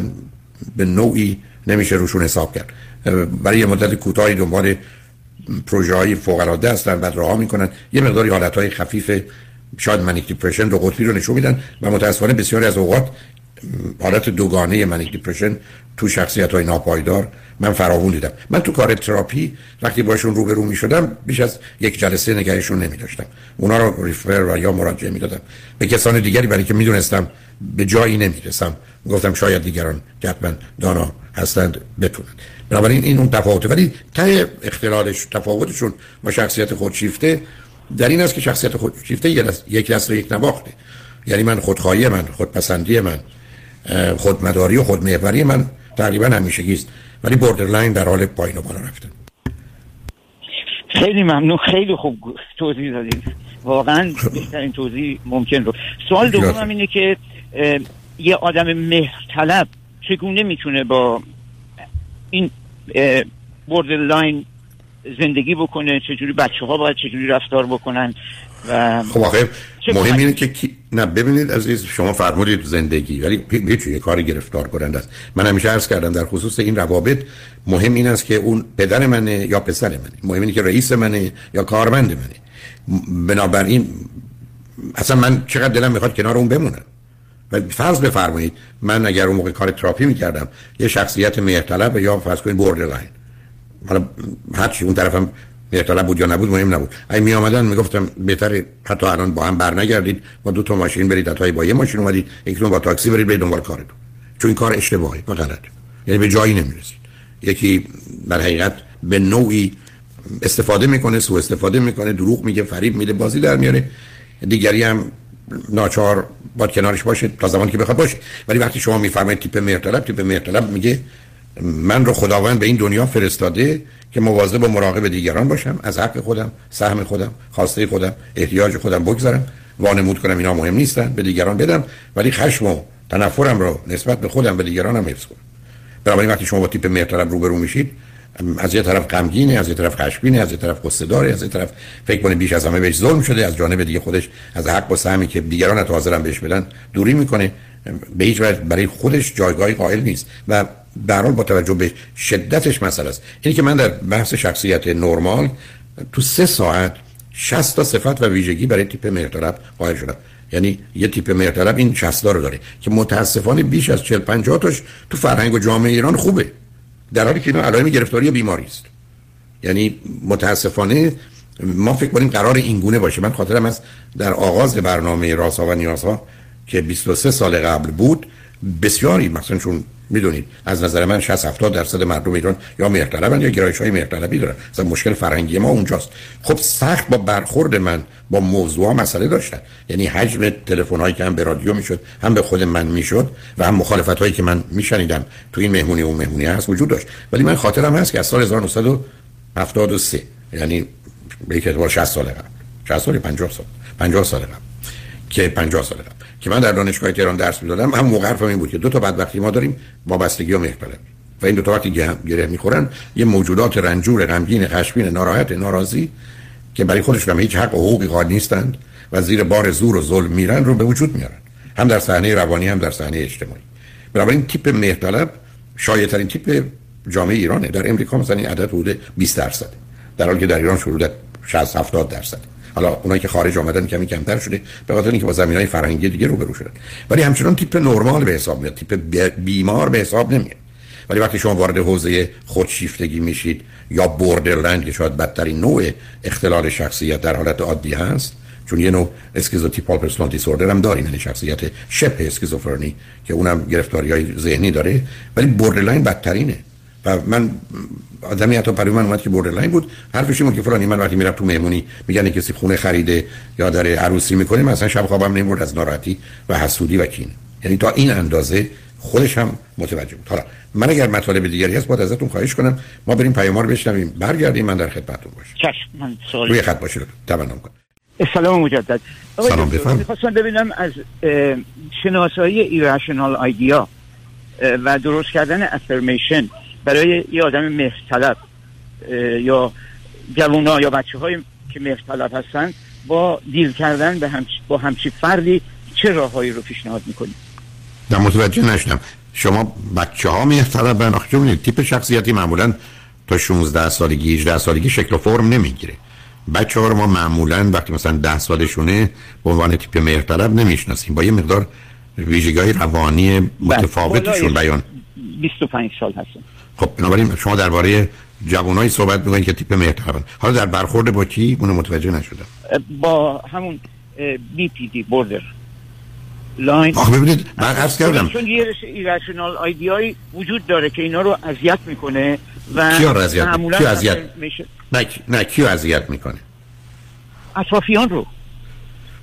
به نوعی نمیشه روشون حساب کرد. برای یه مدت کوتاهی دنبال پروژه های فوق العاده هستن بعد راه می‌کنن. یه مقداری حالت های خفیف شاید منیک دیپرشن دو قطبی رو نشون میدن و متاسفانه بسیاری از اوقات حالت دوگانه منیک دیپرشن تو شخصیت های ناپایدار من فراوون دیدم. من تو کار تراپی وقتی باشون روبرو می شدم بیش از یک جلسه نگهشون نمی داشتم اونا رو ریفر و یا مراجعه می دادم به کسان دیگری برای که می دونستم به جایی نمی رسم گفتم شاید دیگران که دانا هستند بتونن. بنابراین این اون تفاوته. ولی ته اختلالش تفاوتشون با شخصیت خودشیفته در این است که شخصیت خودشیفته یک دست یک نواخته. یعنی من خودخواهی من خودپسندی من خودمداری و خودمحوری من تقریبا همیشه است. ولی borderline در حال پایین و بالا رفتن. خیلی ممنون. خیلی خوب توضیح دادید واقعا بهترین توضیح ممکن رو. سوال دوم اینه که یه آدم مهرطلب چگونه می‌تونه با این borderline زندگی بکنه؟ چجوری بچه ها باید چجوری رفتار بکنن؟ و خب آخه مهم اینه که کی... نه ببینید عزیز شما فرمودید زندگی ولی هیچ یه کاری گرفتار کننده است. من همیشه عرض کردم در خصوص این روابط مهم این است که اون پدر منه یا پسر منه. مهم اینه که رئیس منه یا کارمند منه. بنابراین اصلا من چقدر دلم می‌خواد کنار اون بمونم. و فرض بفرمایید من اگر اون موقع کار تراپی می‌کردم یه شخصیت مهرطلب یا فرض کنید borderline حالا هرچی اون طرفم مهرطلب بود یا نبود مهم نبود. اگه می آمدن می‌گفتم بهتر حتی الان با هم برنگردید با دو تا ماشین برید حتی با یه ماشین اومدید یکیتون با تاکسی برید برید دنبال کارتون. چون این کار اشتباهی و غلط یعنی به جایی نمی‌رسید. یکی در حقیقت به نوعی استفاده می‌کنه سو استفاده می‌کنه دروغ میگه فریب میده بازی در میاره دیگری هم ناچار با کنارش باشه تا زمانی که بخواد باشه. ولی وقتی شما میفرمایید تیپ مهرطلب تیپ مهرطلب میگه من رو خداوند به این دنیا فرستاده که مواظب و مراقب دیگران باشم از حق خودم سهم خودم خواسته خودم احتیاج خودم بگذارم وانمود کنم اینا مهم نیستن به دیگران بدم ولی خشم و تنفرم رو نسبت به خودم به دیگرانم حفظ کنم. بنابراین وقتی شما با تیپ مهرطلب روبرو میشید از یه طرف غمگینه از یه طرف خشمگینه از یه طرف قصه داره از یه طرف فکر کنه بیش از همه بهش ظلم شده از جانب دیگه خودش از حق و سهمی که دیگران حاضرن بهش بدن دوری می‌کنه. به هیچ وجه برای خودش جایگاهی قائل نیست و به با توجه به شدتش مسئله است. اینی که من در بحث شخصیت نرمال تو سه ساعت 60 تا صفت و ویژگی برای تیپ مهرطلب قائل شدم. یعنی یه تیپ مهرطلب این 60 رو داره که متاسفانه بیش از 40 50 تاش تو فرهنگ و جامعه ایران خوبه. در حالی که اینا علائم گرفتاری بیماری است. یعنی متاسفانه ما فکر کنیم قرار این گونه باشه. من خاطرم از در آغاز برنامه راسا و نیازها که 23 سال قبل بود بسیاری مثلا چون می‌دونید از نظر من 60 70 درصد مردم ایران یا مهرطلبن یا گرایش های مهرطلبی دارن. مثلا مشکل فرهنگی ما اونجاست. خب سخت با برخورد من با موضوع مسئله داشتن. یعنی حجم تلفن هایی که هم به رادیو می‌شد هم به خود من می‌شد و هم مخالفت هایی که من میشنیدم تو این مهمونی و مهمونی هست وجود داشت. ولی من خاطرم هست که از سال 1973 یعنی به یک اعتبار 60 سال قبل. 60 سال 50 سال؟ 50 سال قبل. که 50 سال قبل که من در دانشگاه تهران درس می‌دادم هم موقع حرفم این بود که دو تا بدبختی ما داریم وابستگی و مهربانی. و این دو تا وقتی گره می‌خورن یه موجودات رنجور غمگین خشمگین ناراحت ناراضی که برای خودشون هم هیچ حق و حقوقی قائل نیستند و زیر بار زور و ظلم میرن رو به وجود میارن. هم در صحنه روانی هم در صحنه اجتماعی. بنابراین تیپ مهرطلب شایع تیپ جامعه ایرانه. در امریکا مثلا این عدد حدود 20 درصد در حالی که در ایران حدود 60 70 درصد. حالا اونایی که خارج آمدن کمی کمتر شده به خاطر اینکه با زمینای فرهنگی دیگه روبرو شدن. ولی همچنان تیپ نرمال به حساب میاد تیپ بیمار به حساب نمیاد. ولی وقتی شما وارد حوزه خودشیفتگی میشید یا بوردرلند که شاید بدترین نوع اختلال شخصیت در حالت عادی هست چون یه نوع schizotypal personality disorder هم داریم یعنی شخصیت شبه اسکیزوفرنی که اونم گرفتاری های ذهنی داره ولی borderline بدترینه. و من آدمی حتی برای من اومد که borderline بود. حرفش این بود که فلانی من وقتی میرم تو مهمونی میگن کسی خونه خریده یا داره عروسی می‌کنه مثلا شب خوابم نمی‌برد از ناراحتی و حسودی و کین. یعنی تا این اندازه خودش هم متوجه بود. حالا من اگر مطالب دیگری هست باید ازتون خواهش کنم. ما بریم پیام رو بشنویم. برگردیم من در خدمتتون باشم. چشم من سوال روی خط باشید. تمام کنم سلام مجدد. سلام بفرمایید. می‌خواستم ببینم از شناسایی ایراشنال آیدیا و درست کردن افرمیشن برای یه آدم مهرطلب یا جوونا یا بچه های که مهرطلب هستن با دیل کردن به همچ... با همچی فردی چه راههایی رو پیشنهاد می‌کنید؟ در متوجه نشدم. شما بچه ها مهرطلب تیپ شخصیتی معمولا تا 16 سالگی 18 سالگی شکل و فرم نمی‌گیره. بچه ها رو ما معمولا وقتی مثلا 10 سالشونه به عنوان تیپ مهرطلب نمی‌شناسیم. با یه مقدار ویژگی روانی بله. متفاوتشون بیان. 25 سال هستن. خب بنابراین شما درباره جوانایی صحبت می‌کنید که تیپ مهرطلبن حالا در برخورد با کی؟ اونو متوجه نشدم. با همون BPD borderline آخه ببینید من عرض کردم. چون یه irrational idea یی وجود داره که اینا رو اذیت می‌کنه و کیا رو اذیت معمولاً کیو اذیت میشه- نه نه کیو اذیت می‌کنه؟ اطرافیان رو.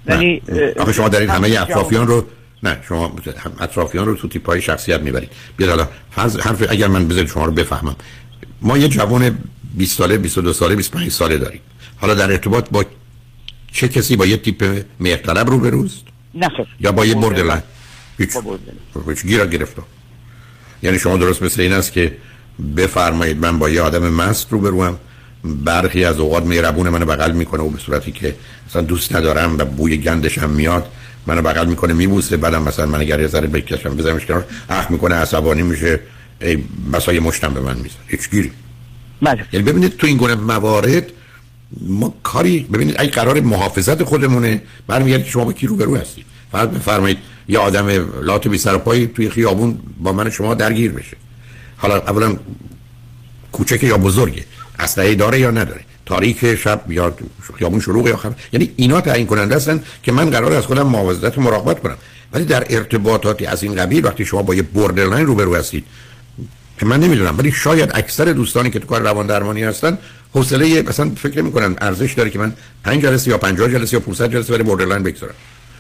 یعنی آخه شما دارید همه همه اطرافیان رو نه شما اطرافیان رو تو تیپای شخصیت می‌برید. بیاد حالا حرف اگر من بذارید شما رو بفهمم. ما یه جوان 20 ساله 22 ساله 25 ساله داریم. حالا در ارتباط با چه کسی؟ با یه تیپ مهرطلب رو بروست نه خیر. یا با یه هیچ. با بوردر. هیچ گیر گرفته یعنی شما درست مثل این است که بفرمایید من با یه آدم مست رو بروم. برخی از اوقات مهربون منو بغل می‌کنه و به صورتی که مثلا دوست ندارم و بوی گندش هم میاد. منو بغل می‌کنه میبوسه بعدم مثلا من اگر یه ذره بکشم بزنمش کنار اخ می‌کنه عصبانی میشه ای بسا یه مشتم به من می‌زنه. هیچ گیری بله. یعنی ببینید تو این گونه موارد ما کاری ببینید اگه قرار محافظت خودمونه برمیگرد که شما با کی روبرو هستید. فقط بفرمایید یه آدم لات بی سر و پایی توی خیابون با من شما درگیر بشه. حالا اولا کوچک یا بزرگه؟ اسلحه داره یا نداره؟ تاریک شب یا خیابون شلوغ یا خبر یعنی اینا تعیین کننده هستن که من قرار از خودم و مراقبت کنم. ولی در ارتباطاتی از این قبیل وقتی شما با یه borderline روبرو هستید که من نمی‌دونم ولی شاید اکثر دوستانی که تو کار روان درمانی هستن حوصله مثلا فکر می‌کنن ارزش داره که من 5 جلسه یا 50 جلسه یا 500 جلسه برای borderline بگذارم.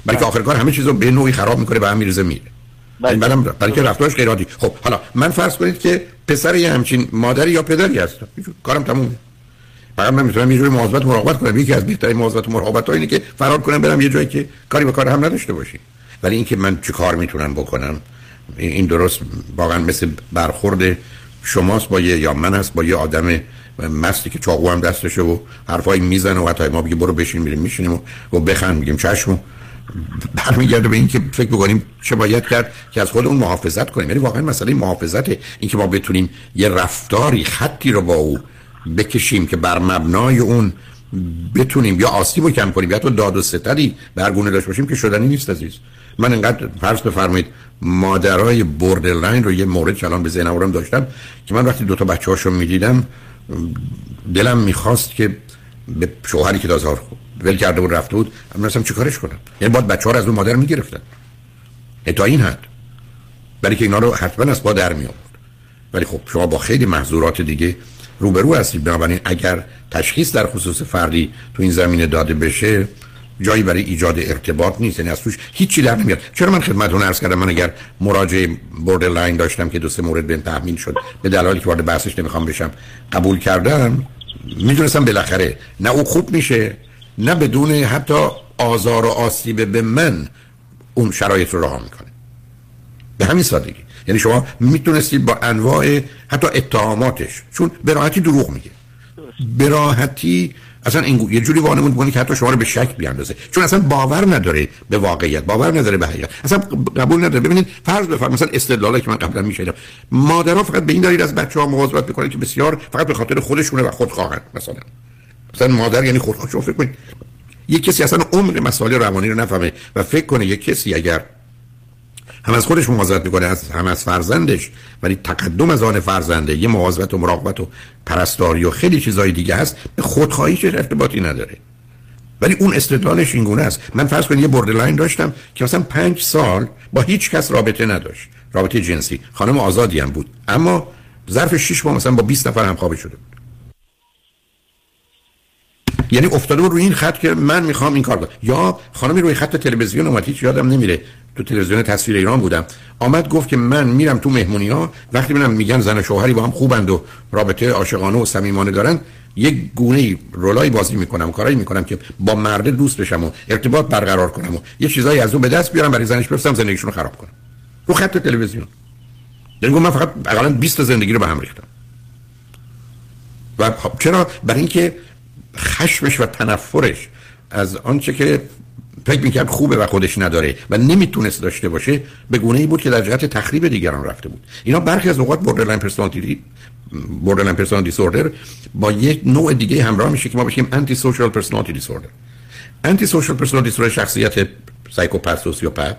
بلکه آخر کار همه چیزو به نوعی خراب می‌کنه و به هم میریزه میره. بله. این بعدم برای که رفتارش غیر عادی. خب حالا من فرض کنید که پسر یه همچین مادری یا پدری هستم. کارم تمومه فقط من می‌تونم یه جوری مواظبت مراقبت کنم یکی از بهترین مواظبت و مراقبت اینه که فرار کنم برم یه جایی که کاری به کار هم نداشته باشی. ولی اینکه من چه کار می‌تونم بکنم این درست واقعا مثل برخورد شماست با یه یا من هست با یه آدم مستی که چاقو هم دستشه و حرفایی می‌زنه و حتی ما بگی برو بشین میریم میشینیم و, بخند میگیم چشم برمیگرده به اینکه فکر بکنیم چه باید کرد که از خودمون محافظت کنیم. یعنی واقعا مسئله محافظته. اینکه ما بتونیم یه رفتاری خطی رو با او بکشیم که بر مبنای اون بتونیم یا آسیب رو کم کنیم یا تو داد و ستدی برگونه داشت باشیم که شدنی نیست عزیز. من انقدر فرض بفرمایید مادرای بوردرلاین رو یه مورد چلان به ذهنم داشتم که من وقتی دو تا بچه هاشو می‌دیدم دلم می‌خواست که به شوهری که دازار ول کرده بود رفته بود مثلا چیکارش کنم؟ یعنی باید بچه رو از اون مادر می‌گرفتن. تا این حد. برای که اینا رو حتما از با در می ولی خب شما با خیلی محضورات دیگه روبرو هستید بنابراین اگر تشخیص در خصوص فردی تو این زمینه داده بشه جایی برای ایجاد ارتباط نیست. یعنی از توش هیچی در نمیاد. چرا من خدمتتون عرض کردم؟ من اگر مراجعه لاین داشتم که دو سه مورد بهم تحمیل شد به دلایلی که وارد بحثش نمی‌خوام بشم قبول کردم. می‌دونستم بالاخره نه او خوب میشه نه بدون حتی آزار و آسیب به من اون شرایط رو راه می‌کنه. به همین سادگی. یعنی شما می‌تونستید با انواع حتی اتهاماتش چون به راحتی دروغ میگه. به راحتی اصلا این یه جوری وانمود می‌کنه که حتی شما رو به شک بیاندازه. چون اصلا باور نداره به واقعیت باور نداره به حقیقت. اصلا قبول نداره. ببینید فرض بفرمایید مثلا استدلالی که من قبلا میشیدم مادرها فقط به این دلیل از بچه‌ها مواظبت می‌کنن که بسیار فقط به خاطر خودشونه و خودخواهند مثلا. مثلا مادر یعنی خودخواه. شما فکر کنید یه کسی اصلا عمر مسائل روانی رو نفهمه و فکر کنه یه کسی اگر هم از خودش مواظبت می‌کنه از هم از فرزندش ولی تقدم از آن فرزنده. یه مواظبت و مراقبت و پرستاری و خیلی چیزای دیگه هست به خودخواهیش ارتباطی نداره. ولی اون استدلالش این گونه است. من فرض کنید یه borderline داشتم که مثلا پنج سال با هیچ کس رابطه نداشت. رابطه جنسی. خانم آزادی هم بود. اما ظرف 6 ماه مثلا با 20 نفر هم خوابه شده بود. یعنی افتاده بود روی این خط که من می‌خوام این کار کنم. یا خانمی روی خط تلویزیون اومد هیچ یادم نمیره. تو تلویزیون تصویر ایران بودم. آمد گفت که من میرم تو مهمونی ها وقتی منم میگن زن و شوهری با هم خوبند و رابطه عاشقانه و صمیمانه دارن یک گونه رولای بازی می‌کنم کارایی می‌کنم که با مرد دوست بشم و ارتباط برقرار کنم و یه چیزایی از اون به دست بیارم برای زنش بفرستم زندگیشون رو خراب کنم. رو خط تلویزیون. یعنی من فقط اقلا 20 زندگی رو به هم ریختم. و خب چرا؟ برای اینکه خشمش و تنفرش از آنچه که فکر می‌کرد خوبه و خودش نداره و نمی‌تونست داشته باشه به گونه ای بود که در جهت تخریب دیگران رفته بود. اینا برخی از اوقات borderline personality personality disorder با یک نوع دیگه همراه میشه که ما بگیم antisocial personality disorder antisocial personality disorder شخصیت psychopath sociopath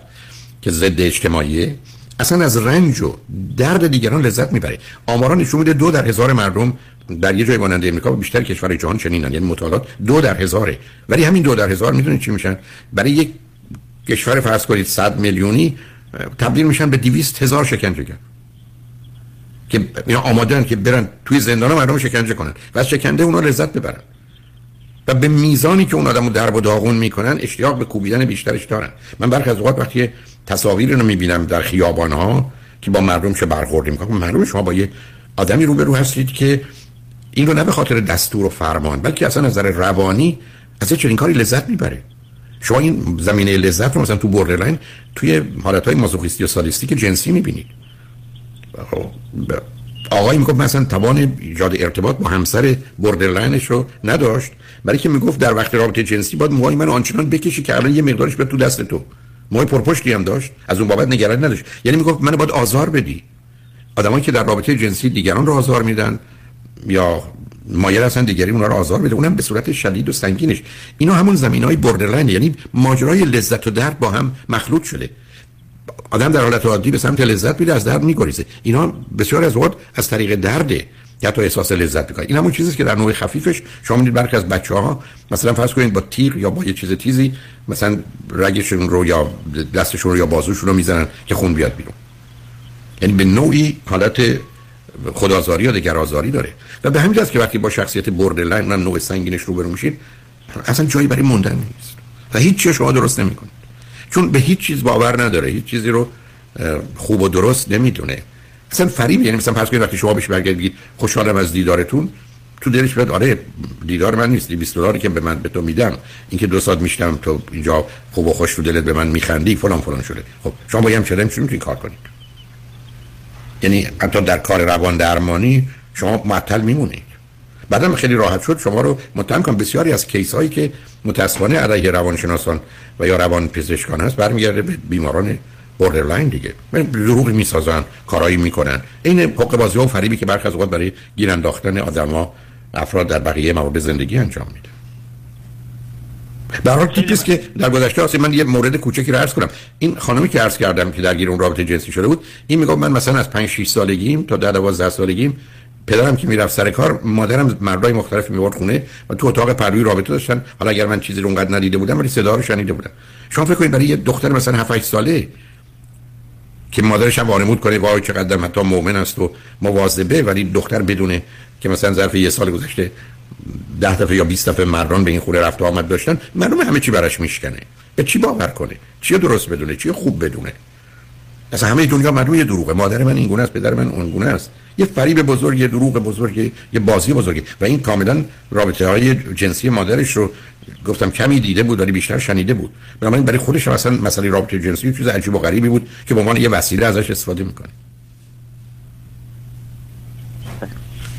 که ضد اجتماعیه. اصلا از رنج و درد دیگران لذت می‌بره. آمارا نشون میده دو در هزار مردم در یه جای مانند امریکا و بیشتر کشور جهان چنینن یعنی مطالعات دو در هزاره. ولی همین دو در هزار می‌دونید چی میشن؟ برای یک کشور فرض کنید 100 میلیونی تبدیل میشن به 200 هزار شکنجهگر که اینا آمادن که برن توی زندان مردم شکنجه کنن. و از شکنده اونا لذت ببرن. و به میزانی که اون آدمو درب و داغون می‌کنن اشتیاق به کوبیدن بیشترش دارن. من برخی از اوقات وقتی تصاویر رو می‌بینم در خیابان ها که با مردم چه برخوردی می‌کنن خب معلومه شما با یه آدمی روبرو هستید که این رو نه به خاطر دستور و فرمان بلکه اصلا از نظر روانی از چنین کاری لذت می‌بره. شما این زمینه لذت رو مثلا تو borderline توی حالت های مازوخیستی و sadistic جنسی می‌بینید. خب، آقای می‌گفت مثلا توان ایجاد ارتباط با همسر borderline ش رو نداشت. برای که می‌گفت در وقت رابطه جنسی باید موهای من آنچنان بکشی که الان یه مقدارش به تو دست تو. موهای پرپشتی هم داشت. از اون بابت نگران نداشت. یعنی می‌گفت من باید آزار بدی. آدمایی که در رابطه جنسی دیگران رو آزار میدن یا مایل هستن دیگری اونها رو آزار بده اونم به صورت شدید و سنگینش. اینا همون زمین های بردرلاین یعنی ماجرای لذت و درد با هم مخلوط شده. آدم در حالت عادی به سمت لذت میره از درد میگریزه. اینا بسیار از وقت از طریق درده یا تو احساس لذت می‌کنه این همون که در نوع خفیفش شما می‌دید برخی از بچه ها مثلا فرض کنید با تیر یا با یه چیز تیزی مثلا رگشون رو یا دستشون رو یا بازوشون رو می‌زنن که خون بیاد بیرون. یعنی به نوعی حالت خدازاری یا دگرازاری داره. و به همین که وقتی با شخصیت بردرلاین نوع سنگینش روبرو میشید اصلا جایی برای موندن نیست. و هیچ شما درست نمی‌کنید. چون به هیچ چیز باور نداره هیچ چیزی رو خوب و درست نمی‌دونه. اصلا فریب یعنی مثلا فرض کنید وقتی شما بهش برگردید خوشحالم از دیدارتون تو دلش بیاد آره دیدار من نیست 20 دلاری که به من به تو میدم اینکه دو ساعت میشتم تو اینجا خوب و خوش تو دلت به من میخندی فلان فلان شده. خب شما با هم چرا می‌تونید کار کنید یعنی حتی در کار روان درمانی شما معطل میمونید بعدم خیلی راحت شد. شما رو متهم کنم بسیاری از کیس هایی که متاسفانه علیه روانشناسان و یا روان پزشکان هست برمیگرده به بیماران بوردرلاین دیگه. دروغ می‌سازن کارایی می‌کنن. این حق بازی و فریبی که برخی از اوقات برای گیر انداختن آدما افراد در بقیه موارد زندگی انجام میده. در که در گذشته اصلا من یه مورد کوچکی رو عرض کنم. این خانمی که عرض کردم که درگیر اون رابطه جنسی شده بود این میگه من مثلا از 5 6 سالگیم تا 12 سالگیم پدرم که می‌رفت سر کار مادرم مردای مختلف میورد خونه و تو اتاق پروی رابطه داشتن. حالا اگر من چیزی رو اونقدر ندیده بودم ولی صدا رو شنیده بودم. شما فکر کنید برای یه دختر مثلا 7 8 ساله که مادرش هم وانمود کنه وای چقدر حتی مؤمن است و مواظبه ولی دختر بدونه که مثلا ظرف یه سال گذشته ده دفعه یا 20 دفعه مردان به این خوره رفت و آمد داشتن معلومه همه چی براش میشکنه. به چی باور کنه؟ چی درست بدونه؟ چی خوب بدونه؟ اصلا همه دنیا معلومه یه دروغه. مادر من این گونه است پدر من اون گونه است. یه فریب بزرگ یه دروغ بزرگ یه بازی بزرگی. و این کاملا رابطه های جنسی مادرش رو گفتم کمی دیده بود ولی بیشتر شنیده بود. بنابراین برای خودش اصلا مسئله رابطه جنسی یه چیز عجیب و غریبی بود که به عنوان یه وسیله ازش استفاده می‌کنه.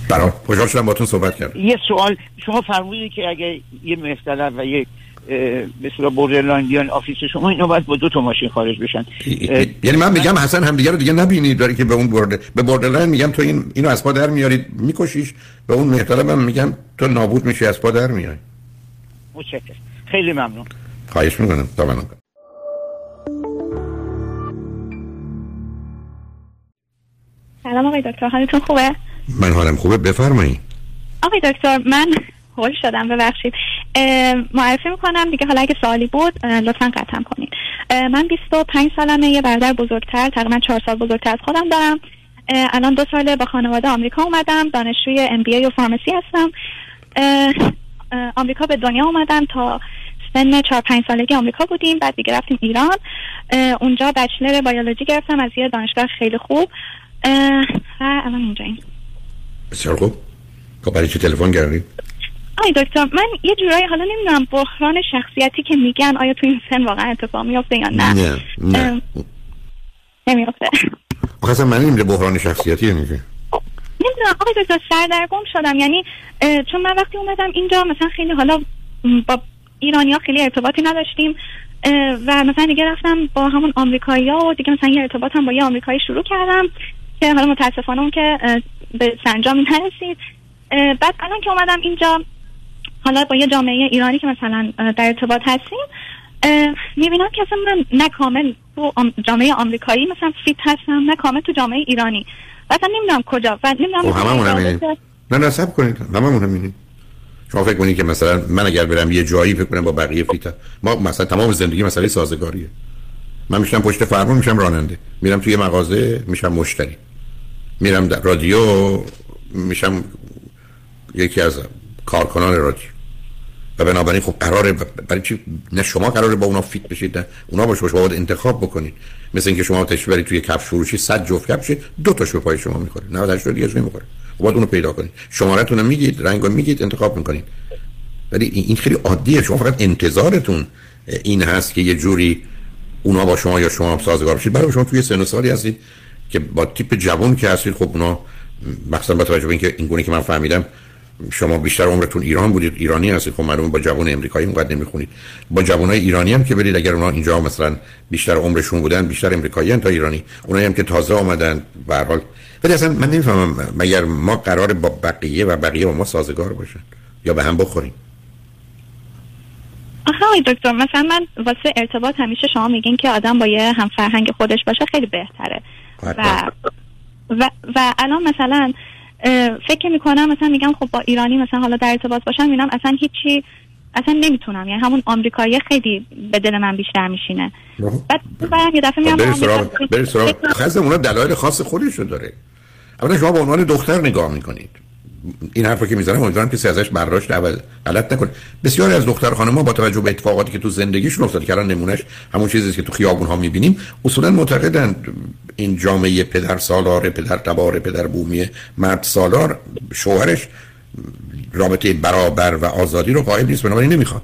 برای خوشحال شدم باتون صحبت کردم. یه سوال. شما فرمودید که اگه یه مختلف و یک مثلا بوردرلاین بیان آفیس شما اینا باید با دو تا ماشین خارج بشن. یعنی من میگم حسن هم دیگه رو دیگه نبینید داری که به اون برده به بوردرلاین میگم تو این اینو از پا در میارید میکشیش. به اون هم میگم تو نابود میشی از پا در میای. متشکرم. خیلی ممنون. خواهش می‌کنم. تا من سلام آقای دکتر حالتون خوبه؟ من حالم خوبه. بفرمایید. آقای دکتر من هول شدم ببخشید. معرفی می‌کنم دیگه حالا اگه سوالی بود لطفا قطعم کنید من 25 سالمه یه برادر بزرگتر تقریبا 4 سال بزرگتر از خودم دارم. الان دو ساله با خانواده آمریکا اومدم دانشجوی ام بی و فارمسی هستم. آمریکا به دنیا اومدم تا سن 4 5 سالگی آمریکا بودیم بعد دیگه رفتیم ایران. اونجا بچلر بیولوژی گرفتم از یه دانشگاه خیلی خوب. و الان اینجاییم بسیار خوب. خب برای تلفن کردی؟ آی دکتر من یه جورایی حالا نمی‌دونم بحران شخصیتی که میگن آیا تو این سن واقعا اتفاق میافته یا نه؟ نه نه. نمیافته. اصلا من نمیده بحران شخصیتی میگه. نمی‌دونم آقای دکتر سردرگم شدم. یعنی چون من وقتی اومدم اینجا مثلا خیلی حالا با ایرانیا خیلی ارتباطی نداشتیم و مثلا دیگه رفتم با همون آمریکایی ها و دیگه مثلا یه ارتباط هم با یه آمریکایی شروع کردم که حالا متاسفانه اون که به سنجام نرسید. بعد الان که اومدم اینجا حالا با یه جامعه ایرانی که مثلا در ارتباط هستیم می‌بینم که اصلا من نه کامل تو جامعه آمریکایی مثلا فیت هستم نه کامل تو جامعه ایرانی. و اصلا نمی‌دونم کجا و نمی‌دونم خب، هممون نه نه سب کنید هممون همینه شما فکر کنید که مثلا من اگر برم یه جایی فکر کنم با بقیه فیت ما مثلا تمام زندگی مسئله سازگاریه. من میشم پشت فرمون میشم راننده. میرم توی مغازه میشم مشتری. میرم در رادیو میشم یکی از کارکنان رادیو. و بنابراین خب قراره برای چی نه شما قراره با اونا فیت بشید نه اونا شما باید انتخاب بکنید. مثل اینکه شما تشبری توی کفش فروشی 100 جفت کفش دو تاش به پای شما می‌خوره. 98 دیگه نمی‌خوره خب باید اونو پیدا کنید. شمارهتون رو میگید رنگو میگید انتخاب می‌کنید. ولی این خیلی عادیه. شما فقط انتظارتون این هست که یه جوری اونا با شما یا شما سازگار بشید. برای شما توی سن و سالی هستید که با تیپ جوان که هستید خب اونا مثلا با توجه به اینکه این گونه که من فهمیدم شما بیشتر عمرتون ایران بودید ایرانی هستید. خب معلومه با جوان امریکایی اونقدر نمی‌خونید. با جوانای ایرانی هم که برید اگر اونا اینجا مثلا بیشتر عمرشون بودن بیشتر امریکایی تا ایرانی. اونایی هم که تازه آمدن به هر حال. ولی اصلا من نمی‌فهمم مگر ما قرار با بقیه و بقیه با ما سازگار باشن یا به هم بخوریم؟ آها دکتر مثلا من واسه ارتباط همیشه شما میگین که آدم با یه هم فرهنگ خودش باشه خیلی بهتره. و و, و الان مثلا فکر می‌کنم مثلا میگم خب با ایرانی مثلا حالا در ارتباط باشم می‌بینم اصلا هیچی اصلا نمی‌تونم. یعنی همون آمریکایی خیلی به دل من بیشتر میشینه. بعد بعد یه دفعه میام سراغ برید سراغ خاص اونا دلایل خاص خودشو داره. اولا شما به عنوان دختر نگاه می‌کنید. این حرفو که می‌زنم امیدوارم کسی ازش برداشت اول غلط نکنه بسیاری از دختر خانم با توجه به اتفاقاتی که تو زندگیشون افتاد کردن نمونهش همون چیزی که تو خیابون ها می‌بینیم اصولا معتقدن این جامعه پدر سالار پدر تبار پدر بومی مرد سالار شوهرش رابطه برابر و آزادی رو قائل نیست بنابراین نمی‌خواد.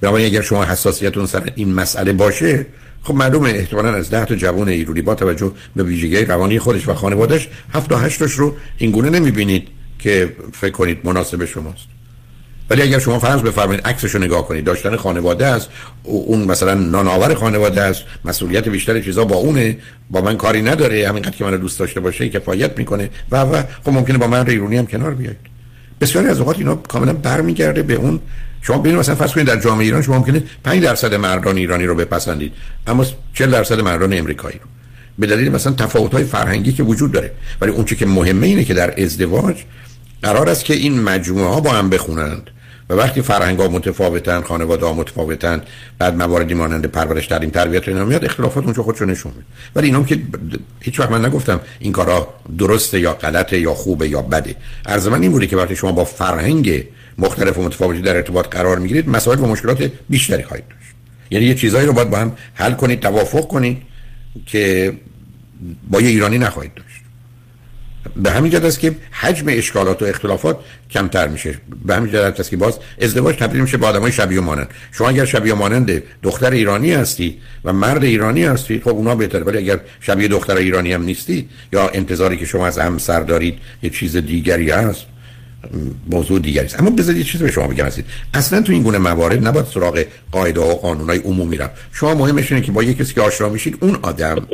بنابراین اگر شما حساسیتون سر این مسئله باشه خب معلومه احتمالا از ده تا جوان ایرانی با توجه به ویژگی روانی خودش و خانوادهش هفت تا هشتش رو اینگونه نمی‌بینید. که فکر کنید مناسب شماست. ولی اگر شما فرض بفرمایید عکسش رو نگاه کنید داشتن خانواده است اون مثلا نانآور خانواده است مسئولیت بیشتر چیزا با اونه با من کاری نداره همینقدر که من دوست داشته باشه کفایت می‌کنه. و و خب ممکنه با من ریرونی هم کنار بیاید. بسیاری از اوقات اینا کاملا برمیگرده به اون شما ببینید مثلا فرض کنید در جامعه ایران شما ممکنه 5 درصد مردان ایرانی رو بپسندید اما 40 درصد مردان امریکایی رو. به دلیل مثلا تفاوت های فرهنگی که وجود داره. ولی اون که مهمه اینه که در ازدواج قرار است که این مجموعه ها با هم بخونند و وقتی فرهنگ ها متفاوتن خانواده ها متفاوتن بعد مواردی مانند پرورش این تربیت اینا میاد اختلافات اونجا خودشو نشون میده. ولی اینا که هیچ وقت من نگفتم این کارا درسته یا غلطه یا خوبه یا بده. عرض من این بوده که وقتی شما با فرهنگ مختلف و متفاوتی در ارتباط قرار می‌گیرید مسائل و مشکلات بیشتری خواهید داشت. یعنی یه چیزایی رو باید با هم حل کنید توافق کنید که با یه ایرانی نخواهید داشت. به همین جهت است که حجم اشکالات و اختلافات کمتر میشه. به همین جهت است که باز ازدواج تبدیل میشه به آدمای شبیه مانند. شما اگر شبیه مانند دختر ایرانی هستی و مرد ایرانی هستی خب اونا بهتره. ولی اگر شبیه دختر ایرانی هم نیستی یا انتظاری که شما از همسر دارید یه چیز دیگری هست موضوع دیگری است. اما بذارید چیزی به شما بگم هستید اصلا تو این گونه موارد نباید سراغ قاعده و قانونای عمومی رفت. شما مهمش اینه که با یه کسی که آشنا میشید اون آدم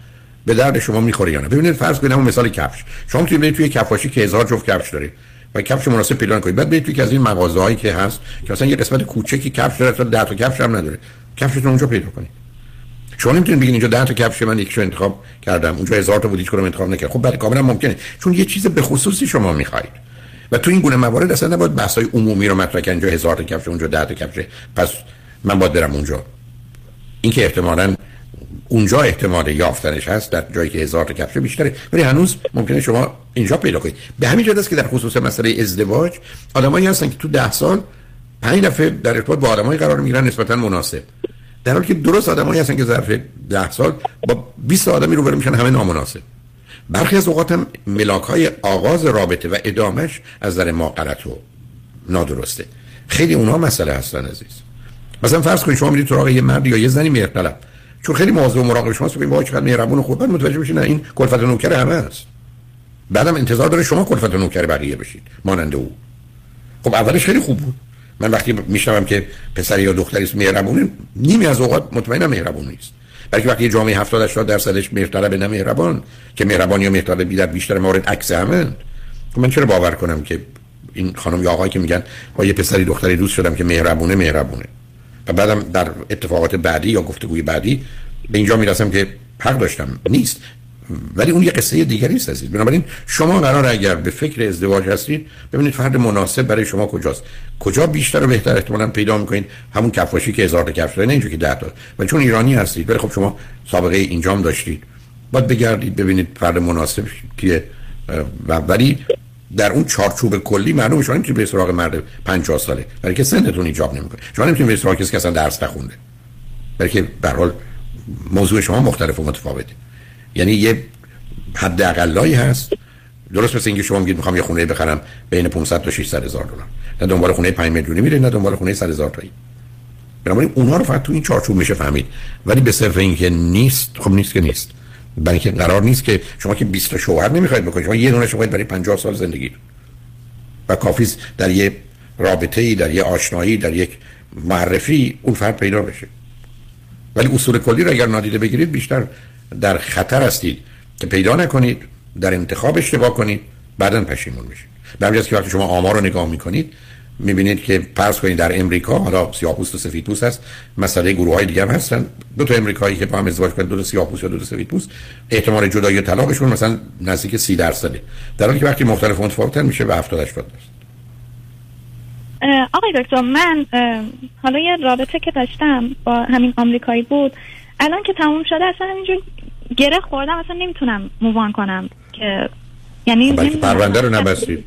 به درد شما می‌خوره یا نه؟ ببینید فرض کنید همون مثال کفش. شما می‌تونید برید توی کفاشی که هزار جفت کفش داره و کفش مناسب پیدا کنید بعد برید توی از این مغازه هایی که هست که مثلا یه قسمت کوچکی کفش داره تا 10 تا کفش هم نداره. کفشتون اونجا پیدا کنید. شما نمی‌تونید بگید اینجا 10 تا کفش من یکشو انتخاب کردم اونجا هزار تا بود هیچ کدوم انتخاب نکردم خب بعد کاملا ممکنه. چون یه چیز به خصوصی شما می‌خواید. و تو این گونه موارد اصلا نباید بحث‌های عمومی رو مطرح کنید. اینجا هزار تا کفش اونجا 10 تا کفش پس من باید برم اونجا. این که احتمالاً اونجا احتمال یافتنش هست در جایی که هزار تا کفش بیشتره. ولی هنوز ممکنه شما اینجا پیدا کنید. به همین است که در خصوص مسئله ازدواج آدمایی هستن که تو ده سال پنج دفعه در ارتباط با آدمایی قرار می‌گیرن نسبتا مناسب. در حالی که درست آدمایی هستن که ظرف ده سال با 20 آدمی روبرو میشن همه نامناسب. برخی از اوقات هم ملاک های آغاز رابطه و ادامش از نظر ما غلط و نادرسته. خیلی اونها مسئله هستن عزیز. مثلا فرض کنید شما میرید سراغ یه مرد یا یه زنی مهرطلب. چون خیلی مواظب و مراقب شماست. بگید وای چقدر مهربون و خوب متوجه بشین این کلفت نوکر همه است. بعدم انتظار داره شما کلفت نوکر بقیه بشید مانند او. خب اولش خیلی خوب بود. من وقتی میشنوم که پسر یا دختری است مهربونه نیمی از اوقات مطمئنم مهربون نیست. بلکه وقتی جامعه 70 80 درصدش مهرطلب نه مهربان که مهربان یا مهرطلب بیشتر بیشتر مورد عکس خب من چرا باور کنم که این خانم یا آقایی که میگن با یه پسری دختری دوست شدم که مهربونه مهربونه. و بعدم در اتفاقات بعدی یا گفتگوی بعدی به اینجا می‌رسم که حق داشتم. نیست. ولی اون یه قصه دیگری است عزیز. بنابراین شما قرار اگر به فکر ازدواج هستید ببینید فرد مناسب برای شما کجاست. کجا بیشتر و بهتر احتمالاً پیدا می‌کنید؟ همون کفاشی که هزار تا کفش نه اینجوری که 10 تا. ولی چون ایرانی هستید ولی خب شما سابقه اینجام داشتید. باید بگردید ببینید فرد مناسب کیه. و ولی در اون چارچوب کلی معلومه شما نمی‌تونید به سراغ مرد 50 ساله. برای که سنتون ایجاب نمی‌کنه. شما نمی‌تونید به سراغ کسی که اصلا درس نخونده. برای که به حال موضوع شما مختلف و متفاوته. یعنی یه حد اقلایی هست. درست مثل اینکه شما میگید می‌خوام یه خونه بخرم بین 500 تا 600 هزار دلار. نه دنبال خونه 5 میلیونی میره نه دنبال خونه 100 هزار تایی. بنابراین اونها رو فقط تو این چارچوب میشه فهمید. ولی به صرف اینکه نیست خب نیست که نیست. برای اینکه قرار نیست که شما که 20 تا شوهر نمی‌خواید بکنید شما یه دونه شما برای 50 سال زندگی و کافی در یه رابطه ای در یه آشنایی در یک معرفی اون فرد پیدا بشه. ولی اصول کلی رو اگر نادیده بگیرید بیشتر در خطر هستید که پیدا نکنید در انتخاب اشتباه کنید بعدا پشیمون میشید به که وقتی شما آمار رو نگاه می‌کنید می‌بینید که فرض کنید در امریکا حالا سیاه‌پوست و سفیدپوست هست مسئله گروه های دیگه هم هستن. دو تا امریکایی که با هم ازدواج کردن دو تا سیاه‌پوست یا دو تا سفیدپوست احتمال جدایی و طلاقشون مثلا نزدیک 30 درصده. در حالی که وقتی مختلف متفاوتن میشه به 70 80 درصد. آقای دکتر من حالا یه رابطه که داشتم با همین آمریکایی بود. الان که تموم شده اصلا همینجور گره خوردم اصلا نمی‌تونم مووان کنم. که یعنی خب، پرونده رو نبستید.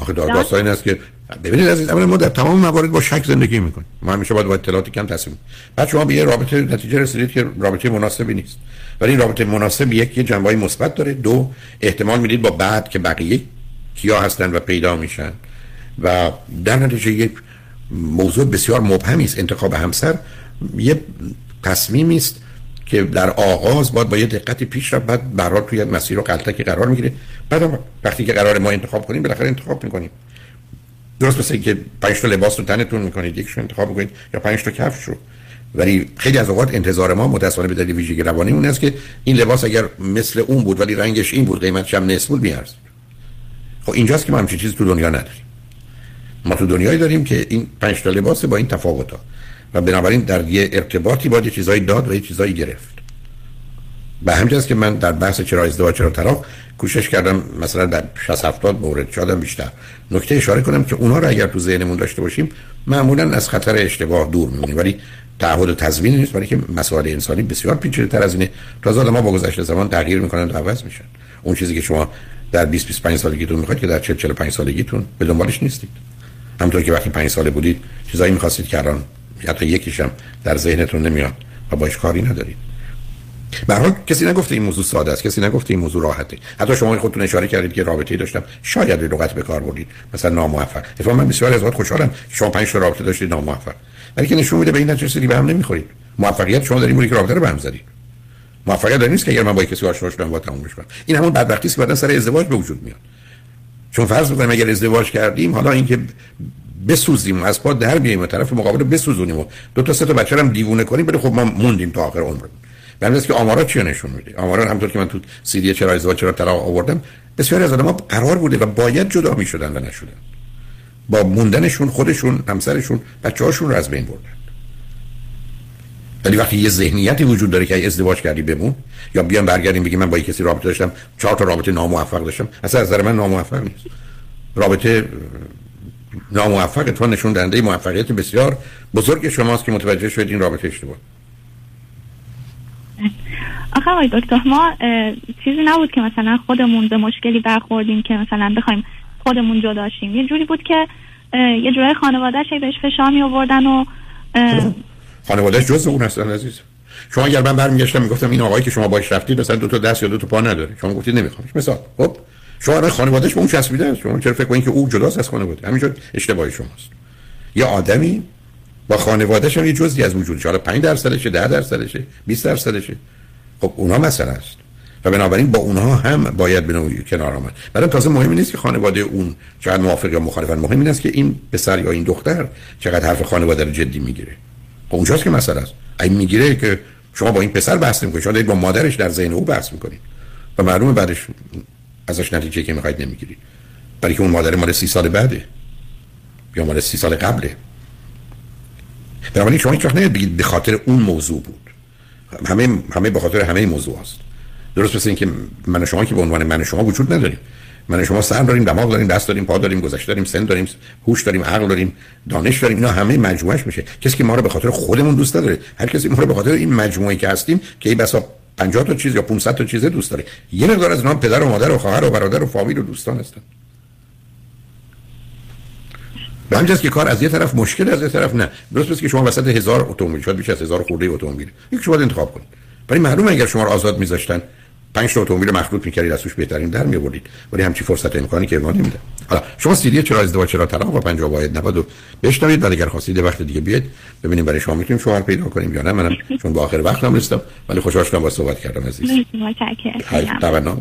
آخه داستان؟ این است که ببینید عزیز اولا ما در تمام موارد با شک زندگی می‌کنیم ما همیشه باید با اطلاعاتی کم تصمیم بعد شما به یه رابطه نتیجه رسیدید که رابطه مناسبی نیست. ولی این رابطه مناسب یک یه جنبه مثبت داره. دو احتمال می‌دید با بعد که بقیه کیا هستن و پیدا میشن. و در نتیجه یک موضوع بسیار مبهمی است. انتخاب همسر یه تصمیمی است که در آغاز باید با یه دقتی پیش رفت بعد برای توی مسیر و قلتکی قرار می‌گیره. بعد وقتی که قرار ما انتخاب کنیم بالاخره انتخاب می‌کنیم. درست مثل که پنج تا لباس رو تنتون می‌کنید یکشو انتخاب می‌کنید یا پنج تا کفش رو. ولی خیلی از اوقات انتظار ما متأسفانه به دلیل ویژگی روانی اون است که این لباس اگر مثل اون بود ولی رنگش این بود قیمتش هم نصف بود میارزید خب اینجاست که ما همچین چیزی تو دنیا نداریم. ما تو دنیایی داریم که این پنج تا لباس با این تفاوت ها و بنابراین در یه ارتباطی باید چیزایی داد و یه چیزایی گرفت. به همجاست که من در بحث چرا ازدواج چرا طلاق کوشش کردم مثلا در 60 70 مورد شادم بیشتر. نکته اشاره کنم که اونها رو اگر تو ذهنمون داشته باشیم معمولا از خطر اشتباه دور میمونیم. ولی تعهد و تضمین نیست برای که مسائل انسانی بسیار پیچیده تر از اینه. تازه ما با گذشته زمان تغییر می‌کنن و عوض میشن. اون چیزی که شما در 20 25 سالگیتون می‌خواید که در 40 45 سالگیتون به دنبالش نیستید. همونطور که وقتی 5 ساله بودید چیزایی می‌خواستید که الان حتی یکیشم در ذهنتون نمیاد و باش کاری ندارید. به حال کسی نگفته این موضوع ساده است کسی نگفته این موضوع راحته. حتی شما خودتون اشاره کردید که رابطه‌ای داشتم. شاید لغت به کار بردید. مثلا ناموفق. اتفاقا من بسیار از وقت خوشحالم. شما پنج تا رابطه داشتید ناموفق. ولی که نشون میده به این نتیجه به هم نمی‌خورید. موفقیت شما دارید که رابطه رو به هم زدید موفقیت در نیست که اگر من با کسی آشنا شدم با تمومش کنم این همون بدبختی است که بعدا سر ازدواج به وجود میاد. چون فرض بکنیم اگر ازدواج کردیم حالا اینکه بسوزیم از پا در بیایم و طرف مقابل بسوزونیم و دو تا سه تا بچه هم دیوونه کنیم بده خب ما موندیم تا آخر عمرمون. به که آمارا چی نشون میده؟ آمارا همونطور که من تو سی دی چرا ازدواج چرا طلاق آوردم بسیاری از آدم‌ها قرار بوده و باید جدا می‌شدن و نشدن. با موندنشون خودشون همسرشون بچه‌هاشون رو از بین بردن. ولی وقتی یه ذهنیتی وجود داره که ازدواج کردی بمون یا بیان برگردیم بگیم من با کسی رابطه داشتم چهار تا رابطه ناموفق داشتم اصلا از نظر من ناموفق نیست. رابطه ناموفق تو نشون دهنده موفقیت بسیار بزرگ شماست که متوجه شدید این رابطه اشتباه. آخه دکتر ما چیزی نبود که مثلا خودمون به مشکلی برخوردیم که مثلا بخوایم خودمون جدا شیم. یه جوری بود که یه جورای خانوادهش بهش فشار می آوردن و خانوادهش جز اون هستن عزیز. شما اگر من برمیگشتم می‌گفتم این آقایی که شما باش رفتید مثلا دو تا دست یا دو تا پا نداره. شما گفتید نمیخوامش مثلا خب؟ شما الان خانوادهش به اون چسبیده است. شما چرا فکر کنید که او جداست از خانواده؟ همینجور اشتباهی شماست. یه آدمی با خانوادهش هم یه جزئی از وجودش حالا 5 درصدشه 10 درصدشه 20 درصدشه. خب اونها مسئله است. و بنابراین با اونها هم باید به نوعی کنار آمد. بعدم تازه مهم نیست که خانواده اون چقدر موافق یا مخالفن. مهم این است که این پسر یا این دختر چقدر حرف خانواده رو جدی می‌گیره. خب اونجاست که مسئله است. این می‌گیره که شما با این پسر بحث می‌کنید شما با مادرش در ذهن او بحث می‌کنید. و معلومه بعدش ازش نتیجه که می‌خواید نمی‌گیرید. برای که اون مادر مال سی سال بعده یا مال سی سال قبله. بنابراین شما هیچ بگید به خاطر اون موضوع بود. همه همه به خاطر همه موضوع است درست مثل اینکه من و شما که به عنوان من شما وجود نداریم. من و شما سر داریم دماغ داریم دست داریم پا داریم گذشته داریم سن داریم هوش داریم عقل داریم دانش داریم اینا همه مجموعش میشه. کسی که ما رو به خاطر خودمون دوست نداره هر کسی ما رو به خاطر این مجموعه که هستیم که این بسا 50 تا چیز یا 500 تا چیز دوست داره. یه مقدار از نام پدر و مادر و خواهر و برادر و فامیل و دوستان هستن. به همجاست که کار از یه طرف مشکل از یه طرف نه. درست که شما وسط هزار اتومبیل شاید بیش از هزار خورده اتومبیل. یک شما انتخاب کنید. ولی معلومه اگر شما رو آزاد میذاشتن پنج تا اتومبیل مخلوط می‌کردید از توش بهترین در میآوردید. ولی همچی فرصت امکانی که ایمان نمیده حالا شما سیدی چرا ازدواج چرا طلاق و 50 واحد 90 بشنوید بعد اگر خواستید وقت دیگه بیاید ببینیم برای شما می‌تونیم شوهر پیدا کنیم یا نه. منم چون با آخر وقتم رسیدم ولی خوشحال شدم با صحبت کردم عزیز. متشکرم.